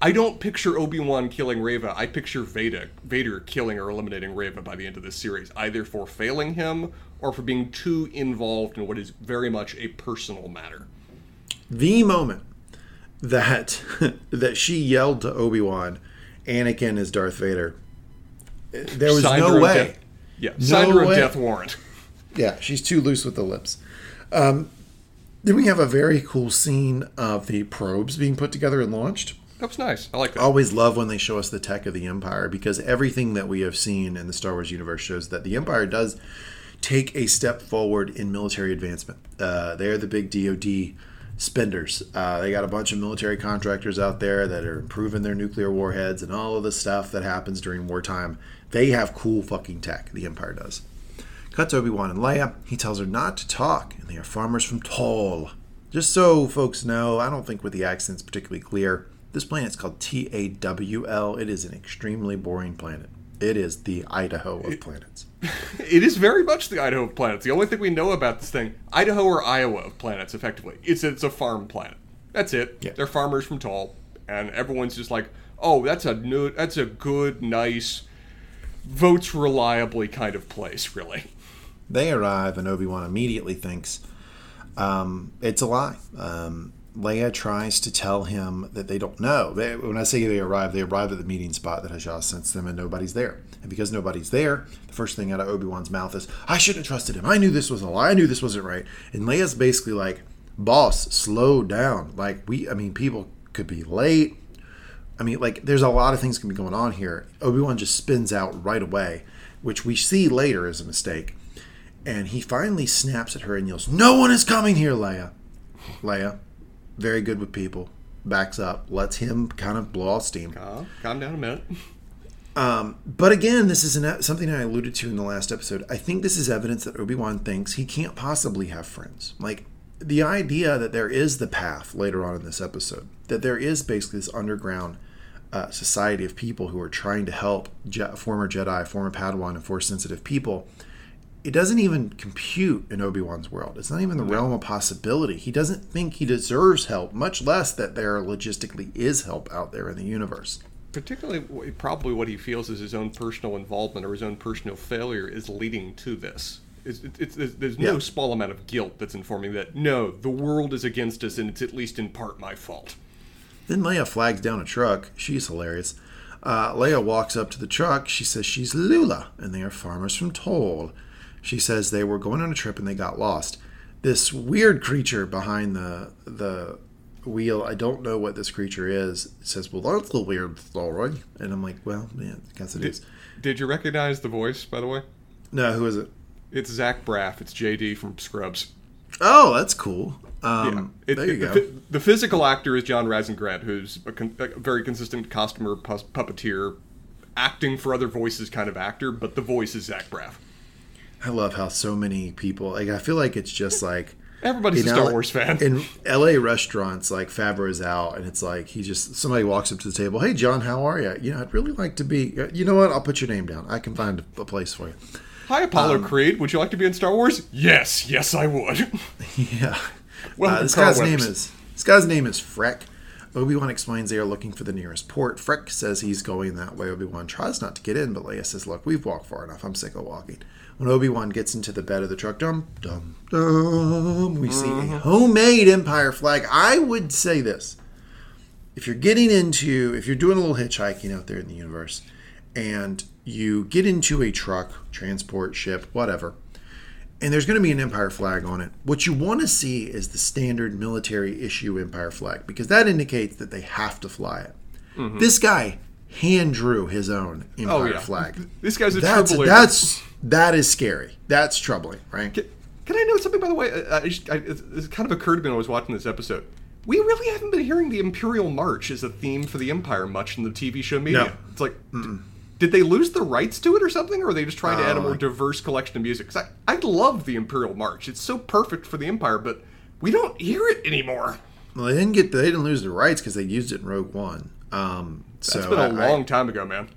I don't picture Obi Wan killing Reva. I picture Vader Vader killing or eliminating Reva by the end of this series, either for failing him or for being too involved in what is very much a personal matter. The moment that that she yelled to Obi Wan, "Anakin is Darth Vader," there was Signed no way. death- yeah, signed her a death warrant. Yeah, she's too loose with the lips. Um, then we have a very cool scene of the probes being put together and launched. That was nice. I like that. always love when they show us the tech of the Empire because everything that we have seen in the Star Wars universe shows that the Empire does take a step forward in military advancement. Uh, they're the big DoD spenders. Uh, they got a bunch of military contractors out there that are improving their nuclear warheads and all of the stuff that happens during wartime. They have cool fucking tech. The Empire does. Cut to Obi Wan and Leia. He tells her not to talk, and they are farmers from Tall. Just so folks know, I don't think with the accents particularly clear. This planet's called T A W L. It is an extremely boring planet. It is the Idaho of planets. It is very much the Idaho of planets. The only thing we know about this thing, Idaho or Iowa of planets, effectively, it's it's a farm planet. That's it. Yeah. They're farmers from Tall, and everyone's just like, oh, that's a new, that's a good, nice, votes reliably kind of place, really. They arrive, and Obi Wan immediately thinks um, it's a lie. Um, Leia tries to tell him that they don't know. They, when I say they arrive, they arrive at the meeting spot that Haja sends them, and nobody's there. And because nobody's there, the first thing out of Obi Wan's mouth is, "I shouldn't have trusted him. I knew this was a lie. I knew this wasn't right." And Leia's basically like, "Boss, slow down. Like we, I mean, people could be late. I mean, like, there's a lot of things can be going on here. Obi Wan just spins out right away, which we see later as a mistake. And he finally snaps at her and yells, No one is coming here, Leia. Leia, very good with people, backs up, lets him kind of blow off steam. Uh, calm down a minute. But again, this is an, something I alluded to in the last episode. I think this is evidence that Obi Wan thinks he can't possibly have friends. Like the idea that there is the path later on in this episode, that there is basically this underground uh, society of people who are trying to help Je- former Jedi, former Padawan, and Force sensitive people. It doesn't even compute in Obi Wan's world. It's not even the realm of possibility. He doesn't think he deserves help, much less that there logistically is help out there in the universe. Particularly, probably what he feels is his own personal involvement or his own personal failure is leading to this. It's, it's, it's, there's- there's no Yeah. small amount of guilt that's informing that, no, the world is against us and it's at least in part my fault. Then Leia flags down a truck. She's hilarious. Uh, Leia walks up to the truck. She says she's Lula, and they are farmers from Toll. She says they were going on a trip and they got lost. This weird creature behind the the wheel, I don't know what this creature is, says, Well, that's a weird story. And I'm like, Well, yeah, I guess it is. Did you recognize the voice, by the way? No, who is it? It's Zach Braff. It's JD from Scrubs. Oh, that's cool. Um, It- there you it- go. The, the physical actor is John Rasengrant, who's a, con- a very consistent costumer, puppeteer, acting for other voices kind of actor, but the voice is Zach Braff. I love how so many people, like, I feel like it's just like. Everybody's a Star LA Wars fan. In LA restaurants, like Favreau is out, and it's like he just somebody walks up to the table. Hey, John, how are you? You know, I'd really like to be. uh, You know what? I'll put your name down. I can find a place for you. Hi, Apollo um, Creed. Would you like to be in Star Wars? Yes, yes, I would. Yeah. Uh, this Carl guy's name is this guy's name is Freck. Obi Wan explains they are looking for the nearest port. Freck says he's going that way. Obi Wan tries not to get in, but Leia says, "Look, we've walked far enough. I'm sick of walking." When Obi Wan gets into the bed of the truck, dum dum dum, we see a homemade Empire flag. I would say this: if you're getting into, if you're doing a little hitchhiking out there in the universe, and you get into a truck, transport, ship, whatever, and there's going to be an Empire flag on it. What you want to see is the standard military issue Empire flag because that indicates that they have to fly it. This guy hand drew his own Empire Mm-hmm. Oh, yeah. flag. This guy's a That's that's that is scary. That's troubling, right? Can, can I note something, by the way? I I, it, it kind of occurred to me when I was watching this episode. We really haven't been hearing the Imperial March as a theme for the Empire much in the TV show media. No. It's like, did they lose the rights to it or something, or are they just trying to add a Uh, more diverse collection of music? 'Cause I, I love the Imperial March. It's so perfect for the Empire, but we don't hear it anymore. Well, they didn't get they didn't lose the rights because they used it in Rogue One. Um, so It's been a I- long time ago, man.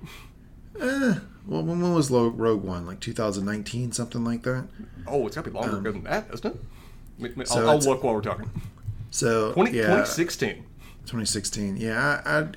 Eh, well, when, when was Rogue One? Like 2019, something like that. Oh, it's got to be longer ago than that, isn't it? I mean, Um, so I'll, I'll look while we're talking. So 20, yeah, 2016. 2016. Yeah, I, I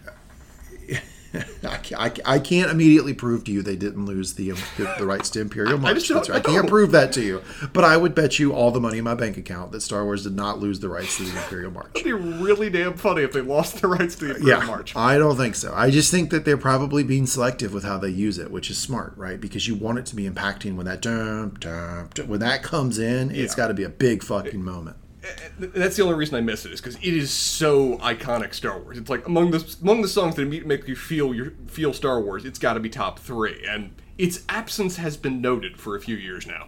I, I, I can't immediately prove to you they didn't lose the um, the, the rights to Imperial March. just don't That's right. I can't prove that to you, but I would bet you all the money in my bank account that Star Wars did not lose the rights to the Imperial March. It'd be really damn funny if they lost the rights to the Imperial Yeah, March. I don't think so. I just think that they're probably being selective with how they use it, which is smart, right? Because you want it to be impacting when that dum, dum, dum, when that comes in, It's got to be a big fucking moment. Th- That's the only reason I miss it is because it is so iconic Star Wars. It's like among the among the songs that make you feel your feel Star Wars. It's got to be top three, and its absence has been noted for a few years now.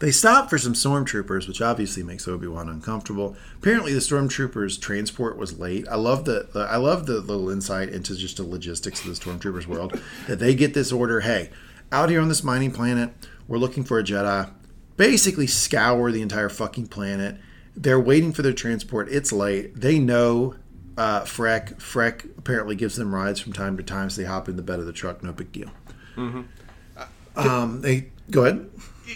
They stop for some stormtroopers, which obviously makes Obi Wan uncomfortable. Apparently, the stormtroopers' transport was late. I love the, the I love the little insight into just the logistics of the stormtroopers world. that they get this order: Hey, out here on this mining planet, we're looking for a Jedi. Basically, scour the entire fucking planet. They're waiting for their transport. It's late. They know uh, Freck. Freck apparently gives them rides from time to time, so they hop in the bed of the truck. No big deal. Um, they go ahead.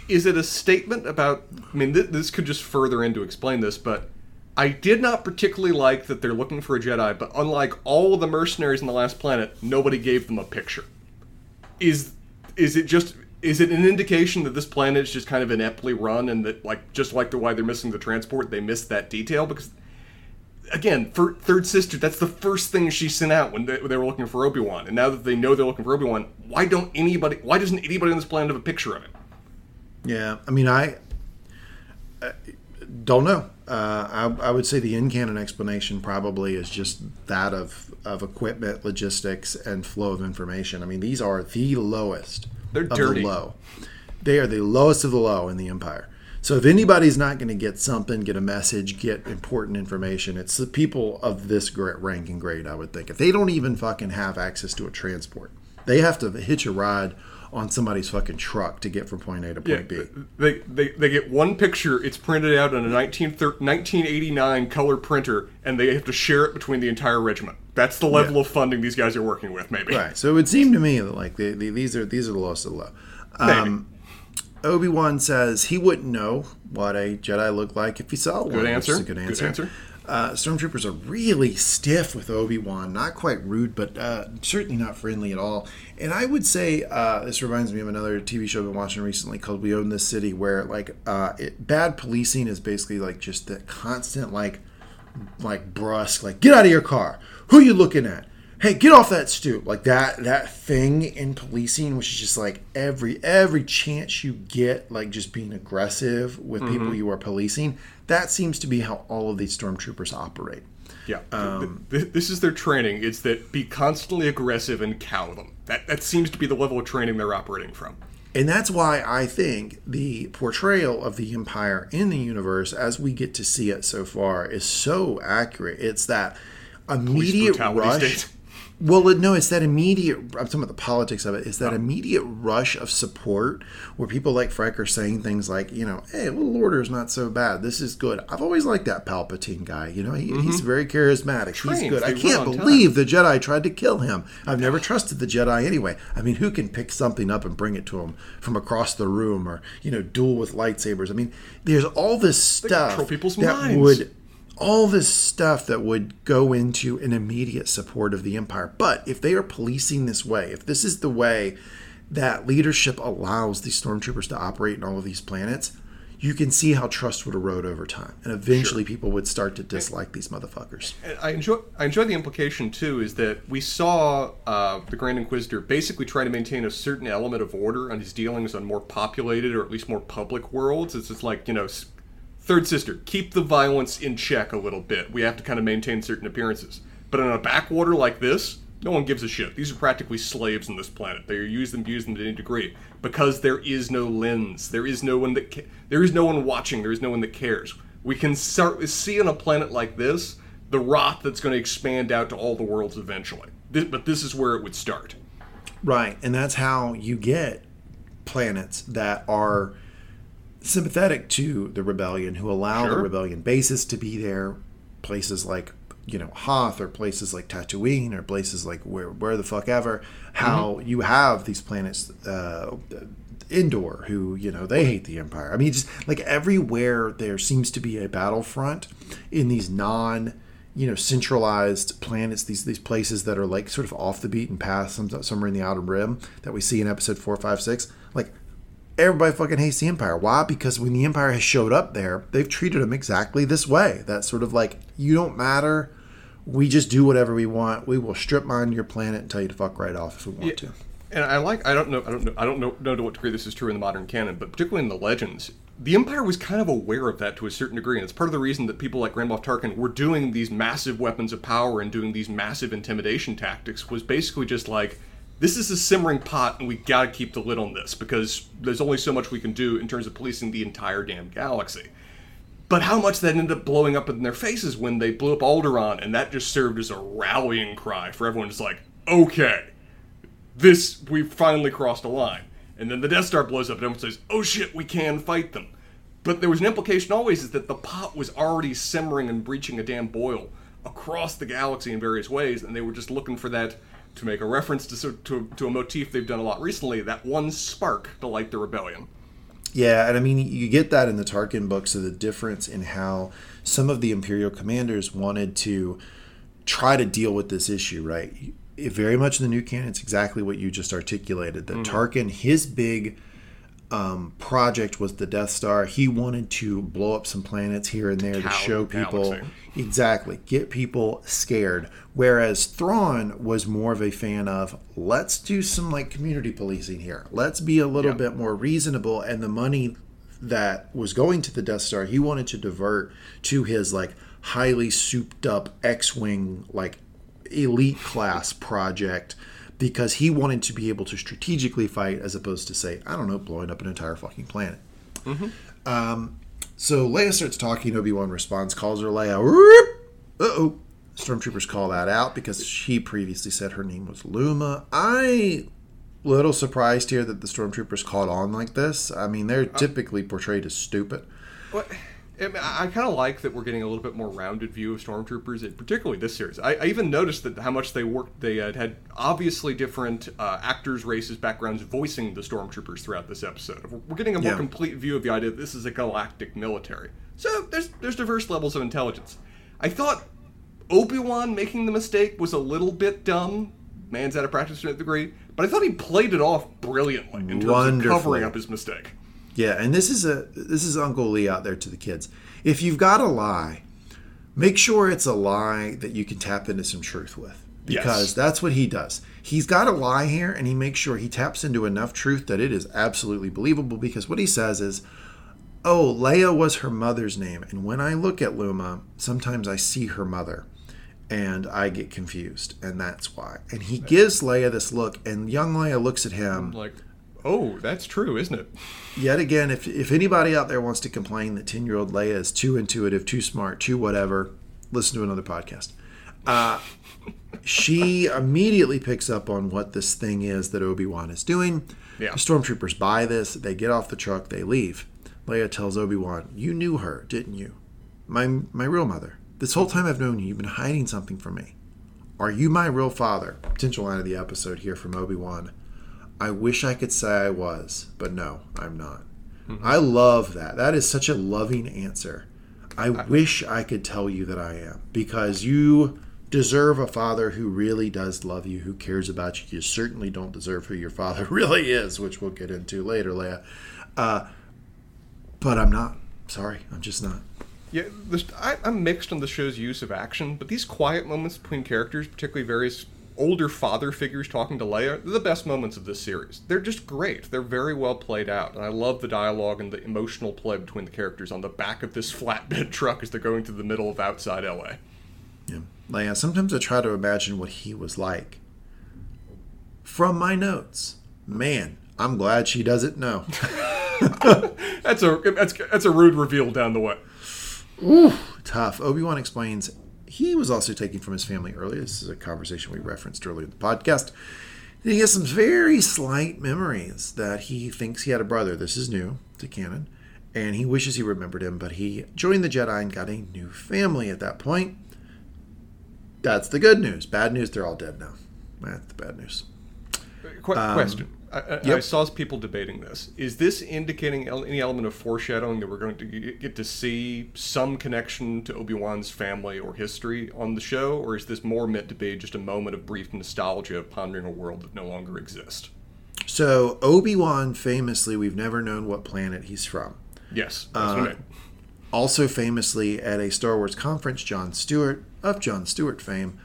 Is it a statement about? I mean, th- this could just further in to explain this, but I did not particularly like that they're looking for a Jedi. But unlike all the mercenaries on the last planet, nobody gave them a picture. Is is it just? Is it an indication that this planet is just kind of ineptly run, and that like just like the why they're missing the transport, they missed that detail because. Again, for Third Sister, that's the first thing she sent out when they, they were looking for Obi Wan. And now that they know they're looking for Obi Wan, why don't anybody? Why doesn't anybody on this planet have a picture of him? Yeah, I mean, I uh, don't know. Uh, I, I would say the in-canon explanation probably is just that of of equipment, logistics, and flow of information. I mean, these are the lowest. They're of dirty. The low. They are the lowest of the low in the Empire. So if anybody's not going to get something, get a message, get important information, it's the people of this rank and grade. I would think if they don't even fucking have access to a transport, they have to hitch a ride on somebody's fucking truck to get from point A to point B. They, they they get one picture. It's printed out on a 19, 1989 color printer, and they have to share it between the entire regiment. That's the level of funding these guys are working with. Maybe. Right. So it would seem to me that like the, the, these are these are the lowest of the low. Um, Obi Wan says he wouldn't know what a Jedi looked like if he saw one. Good answer. good Good answer. Uh, Stormtroopers are really stiff with Obi Wan. Not quite rude, but uh, certainly not friendly at all. And I would say uh, this reminds me of another TV show I've been watching recently called "We Own This City," where like uh, it, bad policing is basically like just the constant like like brusque, like get out of your car. Who you looking at? Hey, get off that stoop. Like that that thing in policing, which is just like every every chance you get, like just being aggressive with people you are policing. That seems to be how all of these stormtroopers operate. Yeah. Um, Th- th- this is their training. It's that be constantly aggressive and cow them. That that seems to be the level of training they're operating from. And that's why I think the portrayal of the Empire in the universe, as we get to see it so far, is so accurate. It's that immediate rush. state. Well, no, it's that immediate. I'm talking about the politics of it. It's that immediate rush of support where people like Freck are saying things like, you know, hey, Little Order is not so bad. This is good. I've always liked that Palpatine guy. You know, he, he's very charismatic. he's good. I can't on time. believe the Jedi tried to kill him. I've never trusted the Jedi anyway. I mean, who can pick something up and bring it to him from across the room or, you know, duel with lightsabers? I mean, there's all this stuff that minds. would all this stuff that would go into an immediate support of the empire. But if they are policing this way, if this is the way that leadership allows these stormtroopers to operate in all of these planets, you can see how trust would erode over time. And eventually people would start to dislike these motherfuckers. I enjoy I enjoy the implication too is that we saw uh, the Grand Inquisitor basically try to maintain a certain element of order on his dealings on more populated or at least more public worlds. It's just like you know, Third Sister, keep the violence in check a little bit. We have to kind of maintain certain appearances. But in a backwater like this, no one gives a shit. These are practically slaves on this planet. They use them, abuse them to any degree because there is no lens. There is no one that ca- there is no one watching. There is no one that cares. We can start see on a planet like this the rot that's going to expand out to all the worlds eventually. This, but this is where it would start. Right. And that's how you get planets that are sympathetic to the rebellion, who allow the rebellion bases to be there, places like you know Hoth or places like Tatooine or places like where where the fuck ever. How you have these planets, uh, Endor, who you know they hate the Empire. I mean, just like everywhere there seems to be a battlefront in these non, you know centralized planets these these places that are like sort of off the beaten path some, somewhere in the outer rim that we see in episode four five six everybody fucking hates the empire. Why? Because when the empire has showed up there they've treated them exactly this way. That sort of like you don't matter. We just do whatever we want. We will strip mine your planet and tell you to fuck right off if we want Yeah. to. And I like I don't know I don't know I don't know, know to what degree this is true in the modern canon, but particularly in the legends, the Empire was kind of aware of that to a certain degree, and it's part of the reason that people like Grand Moff Tarkin were doing these massive weapons of power and doing these massive intimidation tactics was basically just like this is a simmering pot and we gotta keep the lid on this because there's only so much we can do in terms of policing the entire damn galaxy. But how much that ended up blowing up in their faces when they blew up Alderaan, and that just served as a rallying cry for everyone. Just like, okay, this we've finally crossed a line. And then the Death Star blows up, and everyone says, "Oh shit, we can fight them." But there was an implication always is that the pot was already simmering and breaching a damn boil across the galaxy in various ways, and they were just looking for that to make a reference to to, to a motif they've done a lot recently, that one spark to light the rebellion. Yeah, and I mean, you get that in the Tarkin books of the difference in how some of the Imperial commanders wanted to try to deal with this issue, right? It, very much in the new canon, it's exactly what you just articulated. That Mm-hmm. Tarkin, his big um, project was the Death Star. He wanted to blow up some planets here and there to show people galaxy. exactly get people scared. Whereas Thrawn was more of a fan of let's do some like community policing here. Let's be a little bit more reasonable, and the money that was going to the Death Star, he wanted to divert to his like highly souped up X-wing like elite class project because he wanted to be able to strategically fight as opposed to say I don't know blowing up an entire fucking planet. Um, so Leia starts talking. Obi Wan responds, calls her Leia. Uh oh. Stormtroopers call that out because she previously said her name was Luma. I little surprised here that the stormtroopers caught on like this. I mean, they're typically portrayed as stupid. What? I, I kind of like that we're getting a little bit more rounded view of stormtroopers, particularly this series. I, I even noticed that how much they worked. They had, had obviously different uh, actors, races, backgrounds voicing the stormtroopers throughout this episode. We're- getting a more Yeah. complete view of the idea that this is a galactic military. So there's there's diverse levels of intelligence. I thought Obi Wan making the mistake was a little bit dumb. Man's out of practice to a degree, but I thought he played it off brilliantly in terms of covering up his mistake. Yeah, and this is a this is Uncle Lee out there to the kids. If you've got a lie, make sure it's a lie that you can tap into some truth with. Because Yes. that's what he does. He's got a lie here and he makes sure he taps into enough truth that it is absolutely believable because what he says is Oh, Leia was her mother's name, and when I look at Luma, sometimes I see her mother and I get confused, and that's why. And he gives Leia this look, and young Leia looks at him Like, oh, that's true, isn't it? yet again, if, if anybody out there wants to complain that 10 year old Leia is too intuitive, too smart, too whatever, listen to another podcast. Uh, she immediately picks up on what this thing is that Obi Wan is doing. Yeah. The stormtroopers buy this, they get off the truck, they leave. Leia tells Obi Wan, You knew her, didn't you? My, my real mother. This whole time I've known you, you've been hiding something from me. Are you my real father? Potential line of the episode here from Obi Wan. I wish I could say I was, but no, I'm not. I love that. That is such a loving answer. I wish I could tell you that I am because you deserve a father who really does love you, who cares about you. You certainly don't deserve who your father really is, which we'll get into later, Leia. Uh, but I'm not. Sorry, I'm just not. Yeah, this, I, I'm mixed on the show's use of action, but these quiet moments between characters, particularly various older father figures talking to Leia, they're the best moments of this series. They're just great. They're very well played out, and I love the dialogue and the emotional play between the characters on the back of this flatbed truck as they're going through the middle of outside LA. Yeah. Leia, sometimes I try to imagine what he was like. From my notes, man, I'm glad she doesn't know. That's a that's that's a rude reveal down the way. Ooh, tough. Obi Wan explains he was also taken from his family earlier. This is a conversation we referenced earlier in the podcast. And he has some very slight memories that he thinks he had a brother. This is new to canon. And he wishes he remembered him, but he joined the Jedi and got a new family at that point. That's the good news. Bad news, they're all dead now. That's the bad news. Qu- um, question. I, I, I saw people debating this. Is this indicating any element of foreshadowing that we're going to get to see some connection to Obi Wan's family or history on the show, or is this more meant to be just a moment of brief nostalgia of pondering a world that no longer exists? So Obi Wan, famously, we've never known what planet he's from. Yes, that's what I mean. Also, famously, at a Star Wars conference, Jon Stewart, of Jon Stewart fame,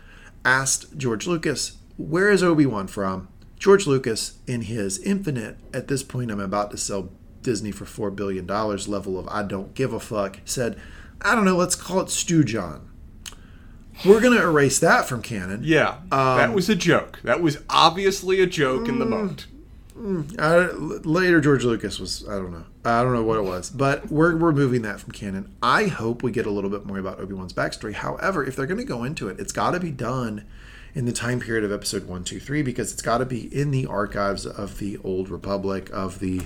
asked George Lucas, Where is Obi Wan from? George Lucas, in his infinite, at this point, I'm about to sell Disney for $4 billion level of I don't give a fuck, said, I don't know, let's call it Stewjon. We're going to erase that from canon. Yeah, that um, was a joke. That was obviously a joke in the mm, moment. Mm, I, later, George Lucas was, I don't know. I don't know what it was, but we're removing that from canon. I hope we get a little bit more about Obi Wan's backstory. However, if they're going to go into it, it's got to be done in the time period of episode one, two, three, because it's got to be in the archives of the old Republic, of the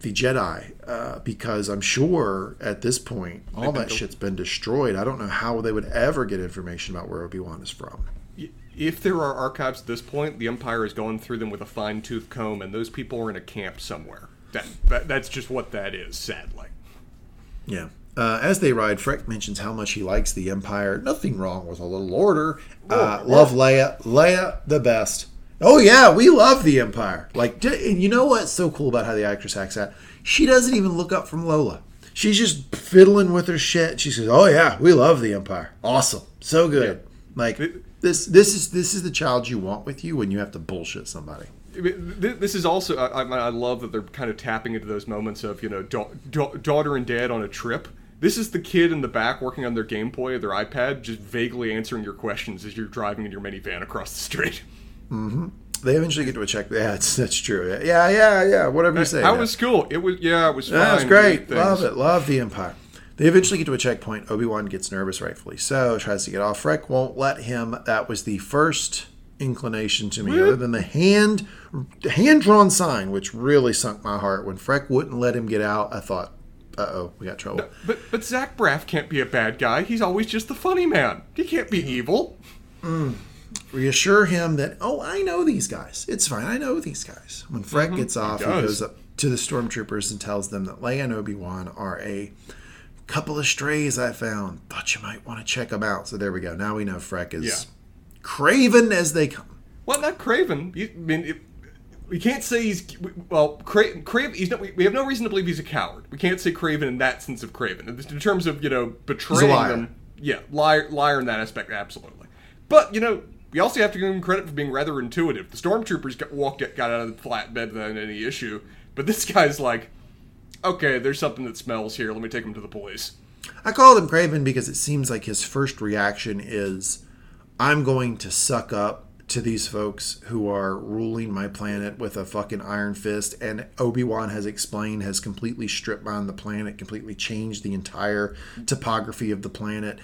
the Jedi, uh, because I'm sure at this point all that shit's been destroyed. I don't know how they would ever get information about where Obi Wan is from. If there are archives at this point, the Empire is going through them with a fine tooth comb, and those people are in a camp somewhere. That, that that's just what that is, sadly. Yeah. Uh, as they ride, Freck mentions how much he likes the Empire. Nothing wrong with a little order. Uh, love Leia. Leia, the best. Oh yeah, we love the Empire. Like, and you know what's so cool about how the actress acts that? She doesn't even look up from Lola. She's just fiddling with her shit. She says, "Oh yeah, we love the Empire. Awesome, so good." Like this, this is this is the child you want with you when you have to bullshit somebody. This is also I, I love that they're kind of tapping into those moments of you know da- da- daughter and dad on a trip. This is the kid in the back working on their Game Boy or their iPad, just vaguely answering your questions as you're driving in your minivan across the street. Mm-hmm. They eventually get to a check. Yeah, that's, that's true. Yeah, yeah, yeah. Whatever you say. How yeah. was school? It was yeah, it was fine. That was great. Love it. Love the Empire. They eventually get to a checkpoint. Obi Wan gets nervous, rightfully so. Tries to get off. Freck won't let him. That was the first inclination to me, other than the hand hand drawn sign, which really sunk my heart. When Freck wouldn't let him get out, I thought, "Uh oh, we got trouble." But but Zach Braff can't be a bad guy. He's always just the funny man. He can't be evil. Mm. Reassure him that, oh, I know these guys. It's fine. I know these guys. When Freck mm-hmm. gets off, he, he goes up to the stormtroopers and tells them that Leia and Obi Wan are a couple of strays I found. Thought you might want to check them out. So there we go. Now we know Freck is yeah. craven as they come. Well, not craven. You, I mean, it, we can't say he's well. Cra- Craven. He's not. We, we have no reason to believe he's a coward. We can't say Craven in that sense of Craven. In terms of you know betraying them. Yeah, liar, liar in that aspect, absolutely. But you know, we also have to give him credit for being rather intuitive. The stormtroopers got walked got out of the flatbed without any issue, but this guy's like, okay, there's something that smells here. Let me take him to the police. I call him Craven because it seems like his first reaction is, I'm going to suck up to these folks who are ruling my planet with a fucking iron fist. And Obi Wan has explained, has completely stripped down the planet, completely changed the entire topography of the planet,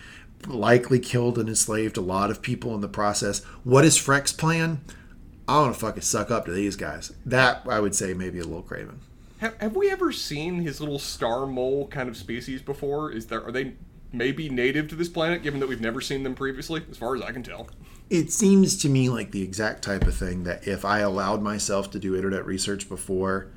likely killed and enslaved a lot of people in the process. What is Freck's plan? I want to fucking suck up to these guys. That I would say maybe a little craven. Have, have we ever seen his little star mole kind of species before? Is there are they maybe native to this planet, given that we've never seen them previously, as far as I can tell? It seems to me like the exact type of thing that if I allowed myself to do internet research before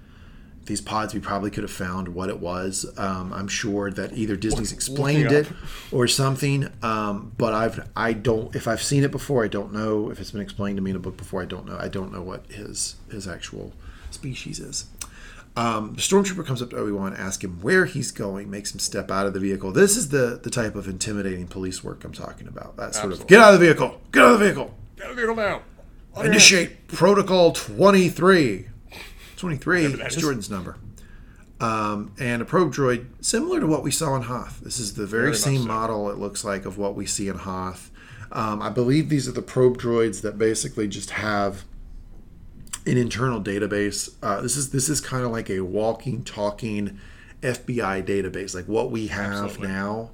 these pods, we probably could have found what it was. Um, I'm sure that either Disney's explained it or something. Um, but I've I don't if I've seen it before, I don't know if it's been explained to me in a book before. I don't know. I don't know what his his actual species is. Um, the stormtrooper comes up to Obi Wan, asks him where he's going, makes him step out of the vehicle. This is the the type of intimidating police work I'm talking about. That sort Absolutely. of get out of the vehicle, get out of the vehicle, get out of the vehicle now. Initiate protocol 23. 23 is Jordan's number. Um, and a probe droid similar to what we saw in Hoth. This is the very, very same so. model, it looks like, of what we see in Hoth. Um, I believe these are the probe droids that basically just have an internal database. Uh, this is this is kind of like a walking, talking FBI database, like what we have Absolutely. now,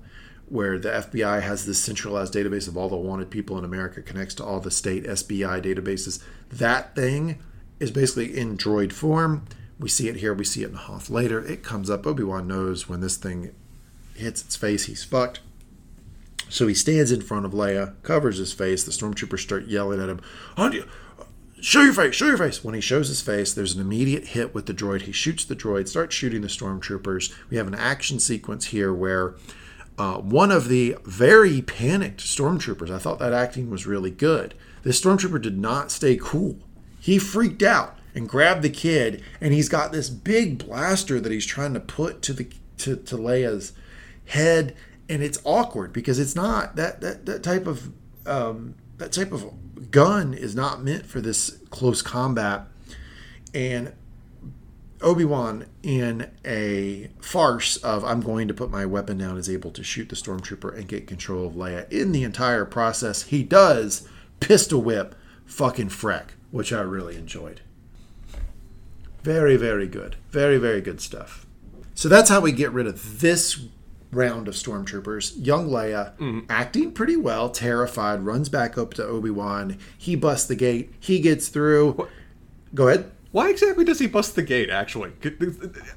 where the FBI has this centralized database of all the wanted people in America, connects to all the state SBI databases. That thing is basically in droid form. We see it here. We see it in Hoth later. It comes up. Obi Wan knows when this thing hits its face, he's fucked. So he stands in front of Leia, covers his face. The stormtroopers start yelling at him. Show your face, show your face. When he shows his face, there's an immediate hit with the droid. He shoots the droid, starts shooting the stormtroopers. We have an action sequence here where uh, one of the very panicked stormtroopers, I thought that acting was really good. This stormtrooper did not stay cool. He freaked out and grabbed the kid, and he's got this big blaster that he's trying to put to the to, to Leia's head, and it's awkward because it's not that that that type of um, that type of gun is not meant for this close combat, and Obi-Wan in a farce of I'm going to put my weapon down is able to shoot the stormtrooper and get control of Leia. In the entire process, he does pistol whip fucking Freck, which I really enjoyed. Very, very good. Very, very good stuff. So that's how we get rid of this round of stormtroopers. Young Leia, acting pretty well, terrified, runs back up to Obi Wan. He busts the gate. He gets through. Go ahead. Why exactly does he bust the gate, actually?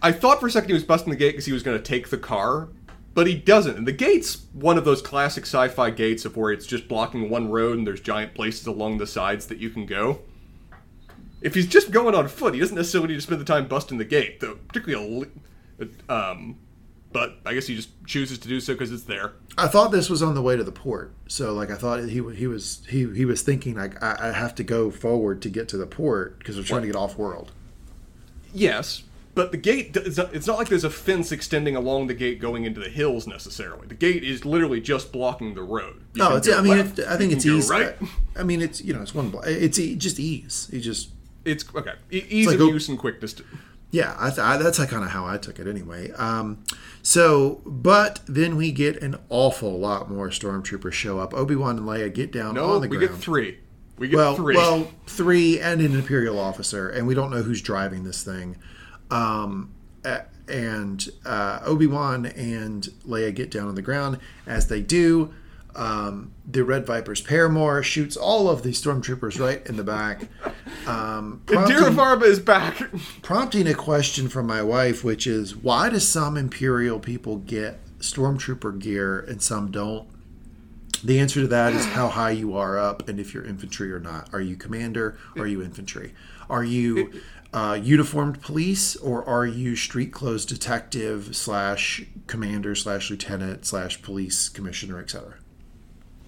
I thought for a second he was busting the gate because he was going to take the car, but he doesn't. And the gate's one of those classic sci fi gates of where it's just blocking one road and there's giant places along the sides that you can go. If he's just going on foot, he doesn't necessarily need to spend the time busting the gate, though, particularly. Um, but I guess he just chooses to do so because it's there. I thought this was on the way to the port, so like I thought he he was he he was thinking like I, I have to go forward to get to the port because we're trying to get off world. Yes, but the gate, it's not, it's not like there's a fence extending along the gate going into the hills necessarily. The gate is literally just blocking the road. You No, it's I mean it, I think it's easy. Right. I mean it's you know it's one blo- it's e- just ease. He just It's okay. E- ease like of go- use and quickness. To, Yeah, I th- I, that's kind of how I took it anyway. Um, so, but then we get an awful lot more stormtroopers show up. Obi Wan and Leia get down no, on the we ground. get three. We get well, three. well, three and an imperial officer, and we don't know who's driving this thing. Um, and uh, Obi Wan and Leia get down on the ground. As they do, um, the Red Viper's paramour shoots all of the stormtroopers right in the back. Um, prompting- is back. prompting a question from my wife, which is why do some Imperial people get stormtrooper gear and some don't? The answer to that is how high you are up and if you're infantry or not. Are you commander or are you infantry? Are you uh, uniformed police or are you street clothes detective slash commander slash lieutenant slash police commissioner, etc.?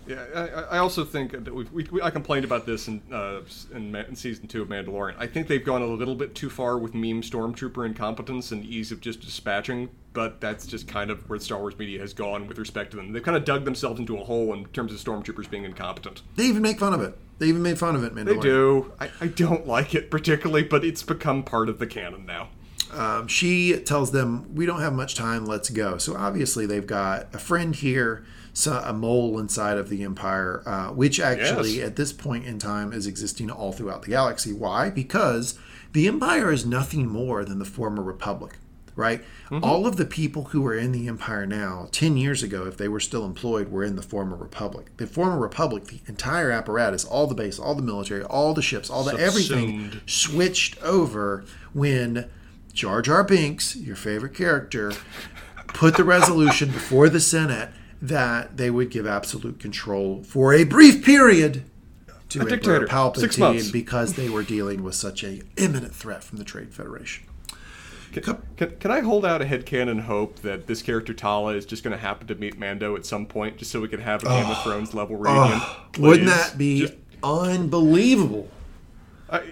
Yeah, I, I also think that we, we, I complained about this in, uh, in, in season two of Mandalorian. I think they've gone a little bit too far with meme stormtrooper incompetence and ease of just dispatching, but that's just kind of where Star Wars media has gone with respect to them. They've kind of dug themselves into a hole in terms of stormtroopers being incompetent. They even make fun of it. They even made fun of it, Mandalorian. They do. I, I don't like it particularly, but it's become part of the canon now. um, she tells them, "We don't have much time. Let's go." So obviously they've got a friend here, a mole inside of the Empire, uh, which actually Yes. at this point in time is existing all throughout the galaxy. Why? Because the Empire is nothing more than the former Republic. Right? All of the people who are in the Empire now, 10 years ago, if they were still employed, were in the former Republic. The former Republic, the entire apparatus, all the base, all the military, all the ships, all the everything switched over when Jar Jar Binks, your favorite character, put the resolution before the Senate that they would give absolute control for a brief period to A Emperor dictator. Palpatine because they were dealing with such a imminent threat from the Trade Federation. Can, can, can I hold out a headcanon hope that this character Tala is just going to happen to meet Mando at some point, just so we can have a Game of Thrones level reunion? Wouldn't that be Just- unbelievable? I-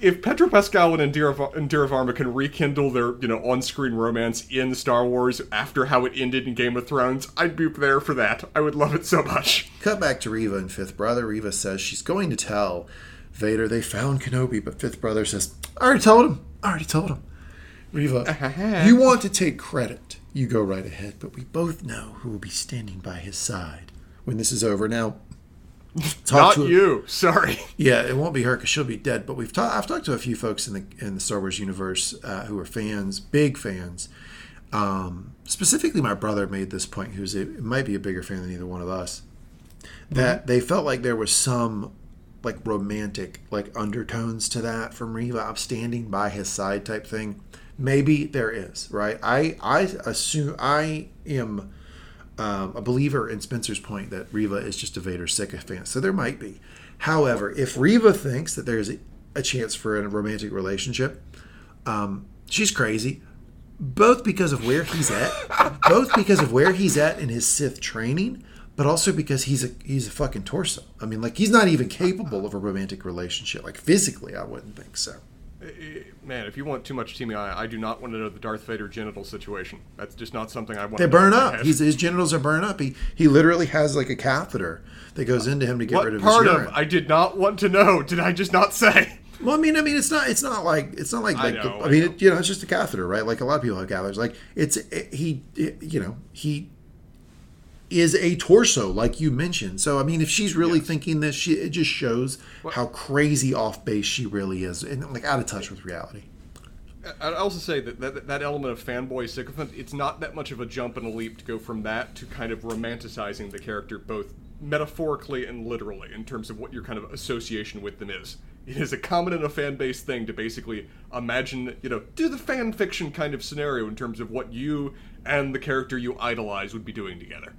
if Pedro Pascal and Indira, Indira Varma can rekindle their, you know, on-screen romance in Star Wars after how it ended in Game of Thrones, I'd be there for that. I would love it so much. Cut back to Reva and Fifth Brother. Reva says she's going to tell Vader they found Kenobi, but Fifth Brother says, I already told him. I already told him. Reva, you want to take credit. You go right ahead, but we both know who will be standing by his side when this is over. Now, Not to you. Sorry. yeah, it won't be her because she'll be dead. But we've talked. I've talked to a few folks in the in the Star Wars universe uh, who are fans, big fans. Um, specifically, my brother made this point. Who's a, might be a bigger fan than either one of us. That they felt like there was some like romantic like undertones to that from Reva. I'm standing by his side type thing. Maybe there is, right? I I assume I am um, a believer in Spencer's point that Reva is just a Vader sycophant. So there might be. However, if Reva thinks that there's a chance for a romantic relationship. Um, she's crazy, both because of where he's at, both because of where he's at in his Sith training, but also because he's a he's a fucking torso. I mean, like he's not even capable of a romantic relationship. Like physically, I wouldn't think so. Eh, eh, man, if you want too much teaming, I, I do not want to know the Darth Vader genital situation. That's just not something I want. They to burn up. He's, his genitals are burned up. He he literally has like a catheter that goes into him to get what rid of part his of. I did not want to know? Did I just not say? Well, I mean, I mean, it's not, it's not like, it's not like, I like know, I, I mean. It, you know, it's just a catheter, right? Like a lot of people have catheters. Like it's it, he, it, you know, he is a torso, like you mentioned. So, I mean, if she's really thinking this, she it just shows how crazy off base she really is, and like out of touch with reality. I'd also say that, that that element of fanboy sycophant, it's not that much of a jump and a leap to go from that to kind of romanticizing the character both metaphorically and literally in terms of what your kind of association with them is. It is a common in a fan base thing to basically imagine, you know, do the fan fiction kind of scenario in terms of what you and the character you idolize would be doing together.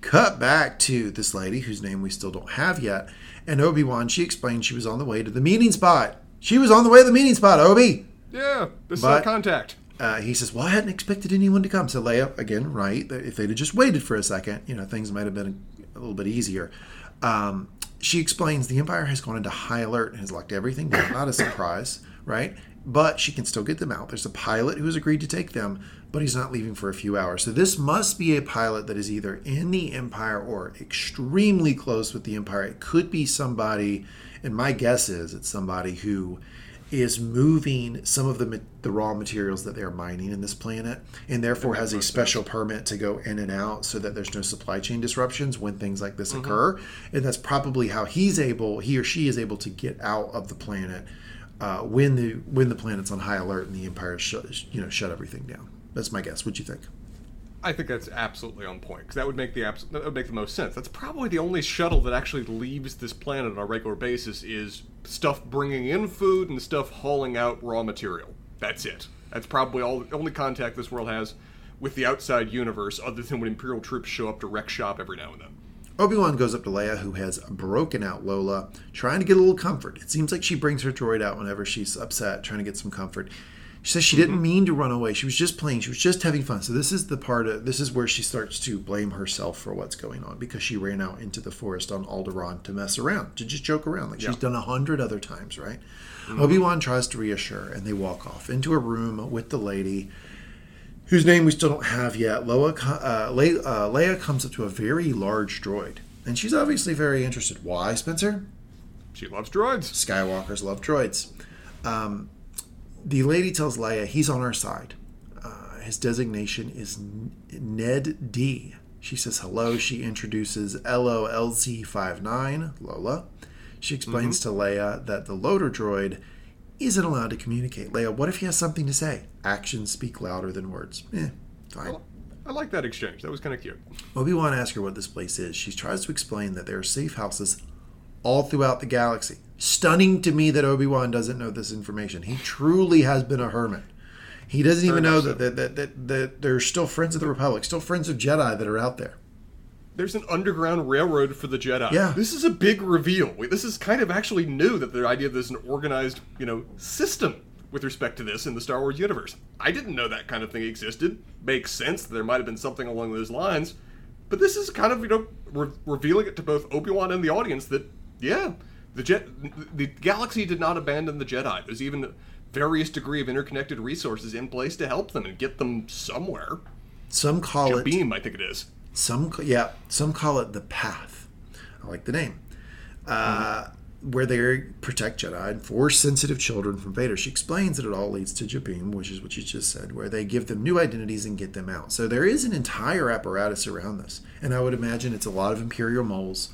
Cut back to this lady whose name we still don't have yet, and Obi Wan. She explained she was on the way to the meeting spot. She was on the way to the meeting spot, Obi. Yeah, this But- is our contact. Uh, he says, "Well, I hadn't expected anyone to come." So Leia, again, right? If they'd have just waited for a second, you know, things might have been a little bit easier. Um, she explains the Empire has gone into high alert and has locked everything down. Not a surprise, right? But she can still get them out. There's a pilot who has agreed to take them, but he's not leaving for a few hours. So this must be a pilot that is either in the Empire or extremely close with the Empire. It could be somebody, and my guess is it's somebody who is moving some of the the raw materials that they're mining in this planet, and therefore has a special permit to go in and out so that there's no supply chain disruptions when things like this mm-hmm. occur. And that's probably how he's able, he or she is able to get out of the planet uh, when the when the planet's on high alert and the Empire shut you know shut everything down. That's my guess. What do you think? I think that's absolutely on point because that would make the abs- that would make the most sense. That's probably the only shuttle that actually leaves this planet on a regular basis is stuff bringing in food and stuff hauling out raw material. That's it. That's probably all the only contact this world has with the outside universe, other than when Imperial troops show up to wreck shop every now and then. Obi Wan goes up to Leia, who has broken out Lola, trying to get a little comfort. It seems like she brings her droid out whenever she's upset, trying to get some comfort. She says she didn't mm-hmm. mean to run away. She was just playing. She was just having fun. So this is the part of this is where she starts to blame herself for what's going on because she ran out into the forest on Alderaan to mess around, to just joke around like she's done a hundred other times, right? Mm-hmm. Obi Wan tries to reassure, and they walk off into a room with the lady whose name we still don't have yet. Loa, uh, Le- uh, Leia comes up to a very large droid, and she's obviously very interested. Why, Spencer? She loves droids. Skywalkers love droids. Um, the lady tells Leia he's on our side. Uh, his designation is N- NED-B. She says hello. She introduces LOLZ59, Lola. She explains to Leia that the loader droid isn't allowed to communicate. Leia, what if he has something to say? Actions speak louder than words. Eh, fine. I like that exchange. That was kind of cute. Obi Wan asks her what this place is. She tries to explain that there are safe houses all throughout the galaxy. Stunning to me that Obi Wan doesn't know this information. He truly has been a hermit. He doesn't even know much that, that, that, that, that there's still friends of the Republic, still friends of Jedi that are out there. There's an underground railroad for the Jedi. Yeah. This is a big reveal. This is kind of actually new that the idea that there's an organized, you know, system with respect to this in the Star Wars universe. I didn't know that kind of thing existed. Makes sense that there might have been something along those lines. But this is kind of, you know, re- revealing it to both Obi-Wan and the audience that, yeah, the jet, the galaxy did not abandon the Jedi. There's even various degree of interconnected resources in place to help them and get them somewhere. Some call it Beam, I think it is. Some, yeah, some call it the Path. I like the name. Uh, where they protect Jedi and force sensitive children from Vader. She explains that it all leads to Jabiim, which is what you just said, where they give them new identities and get them out. So there is an entire apparatus around this, and I would imagine it's a lot of Imperial moles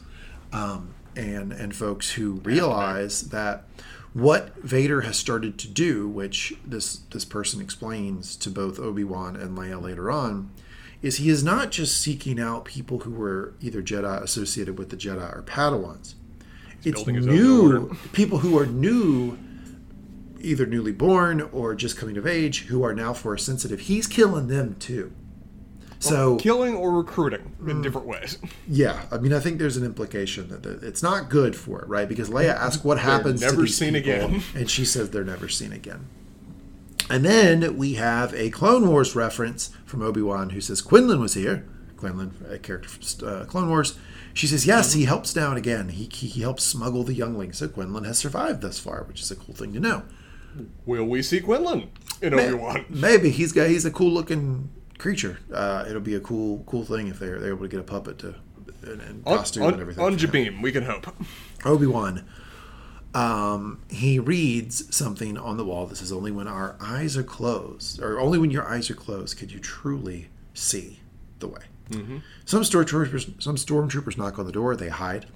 um, and and folks who realize that what Vader has started to do, which this this person explains to both Obi Wan and Leia later on, is he is not just seeking out people who were either Jedi associated with the Jedi or Padawans. it's his own new people who are new, either newly born or just coming of age, who are now force sensitive. He's killing them too. So Killing or recruiting in mm. different ways. yeah, I mean, I think there's an implication that it's not good for it, right? Because Leia asks what happens to never these seen people, again. and she says they're never seen again. And then we have a Clone Wars reference from Obi Wan who says Quinlan was here. Quinlan, a character from uh, Clone Wars. She says, yes, he helps down again. He, he, he helps smuggle the younglings. So Quinlan has survived thus far, which is a cool thing to know. Will we see Quinlan in Obi Wan? Maybe he's got he's a cool looking creature. Uh, it'll be a cool cool thing if they're, they're able to get a puppet to and, and On, costume on, and everything. on Jabiim, we can hope. Obi Wan. Um, he reads something on the wall that says, "Only when our eyes are closed, or only when your eyes are closed, could you truly see the way." Mm-hmm. Some stormtroopers, some stormtroopers knock on the door. They hide.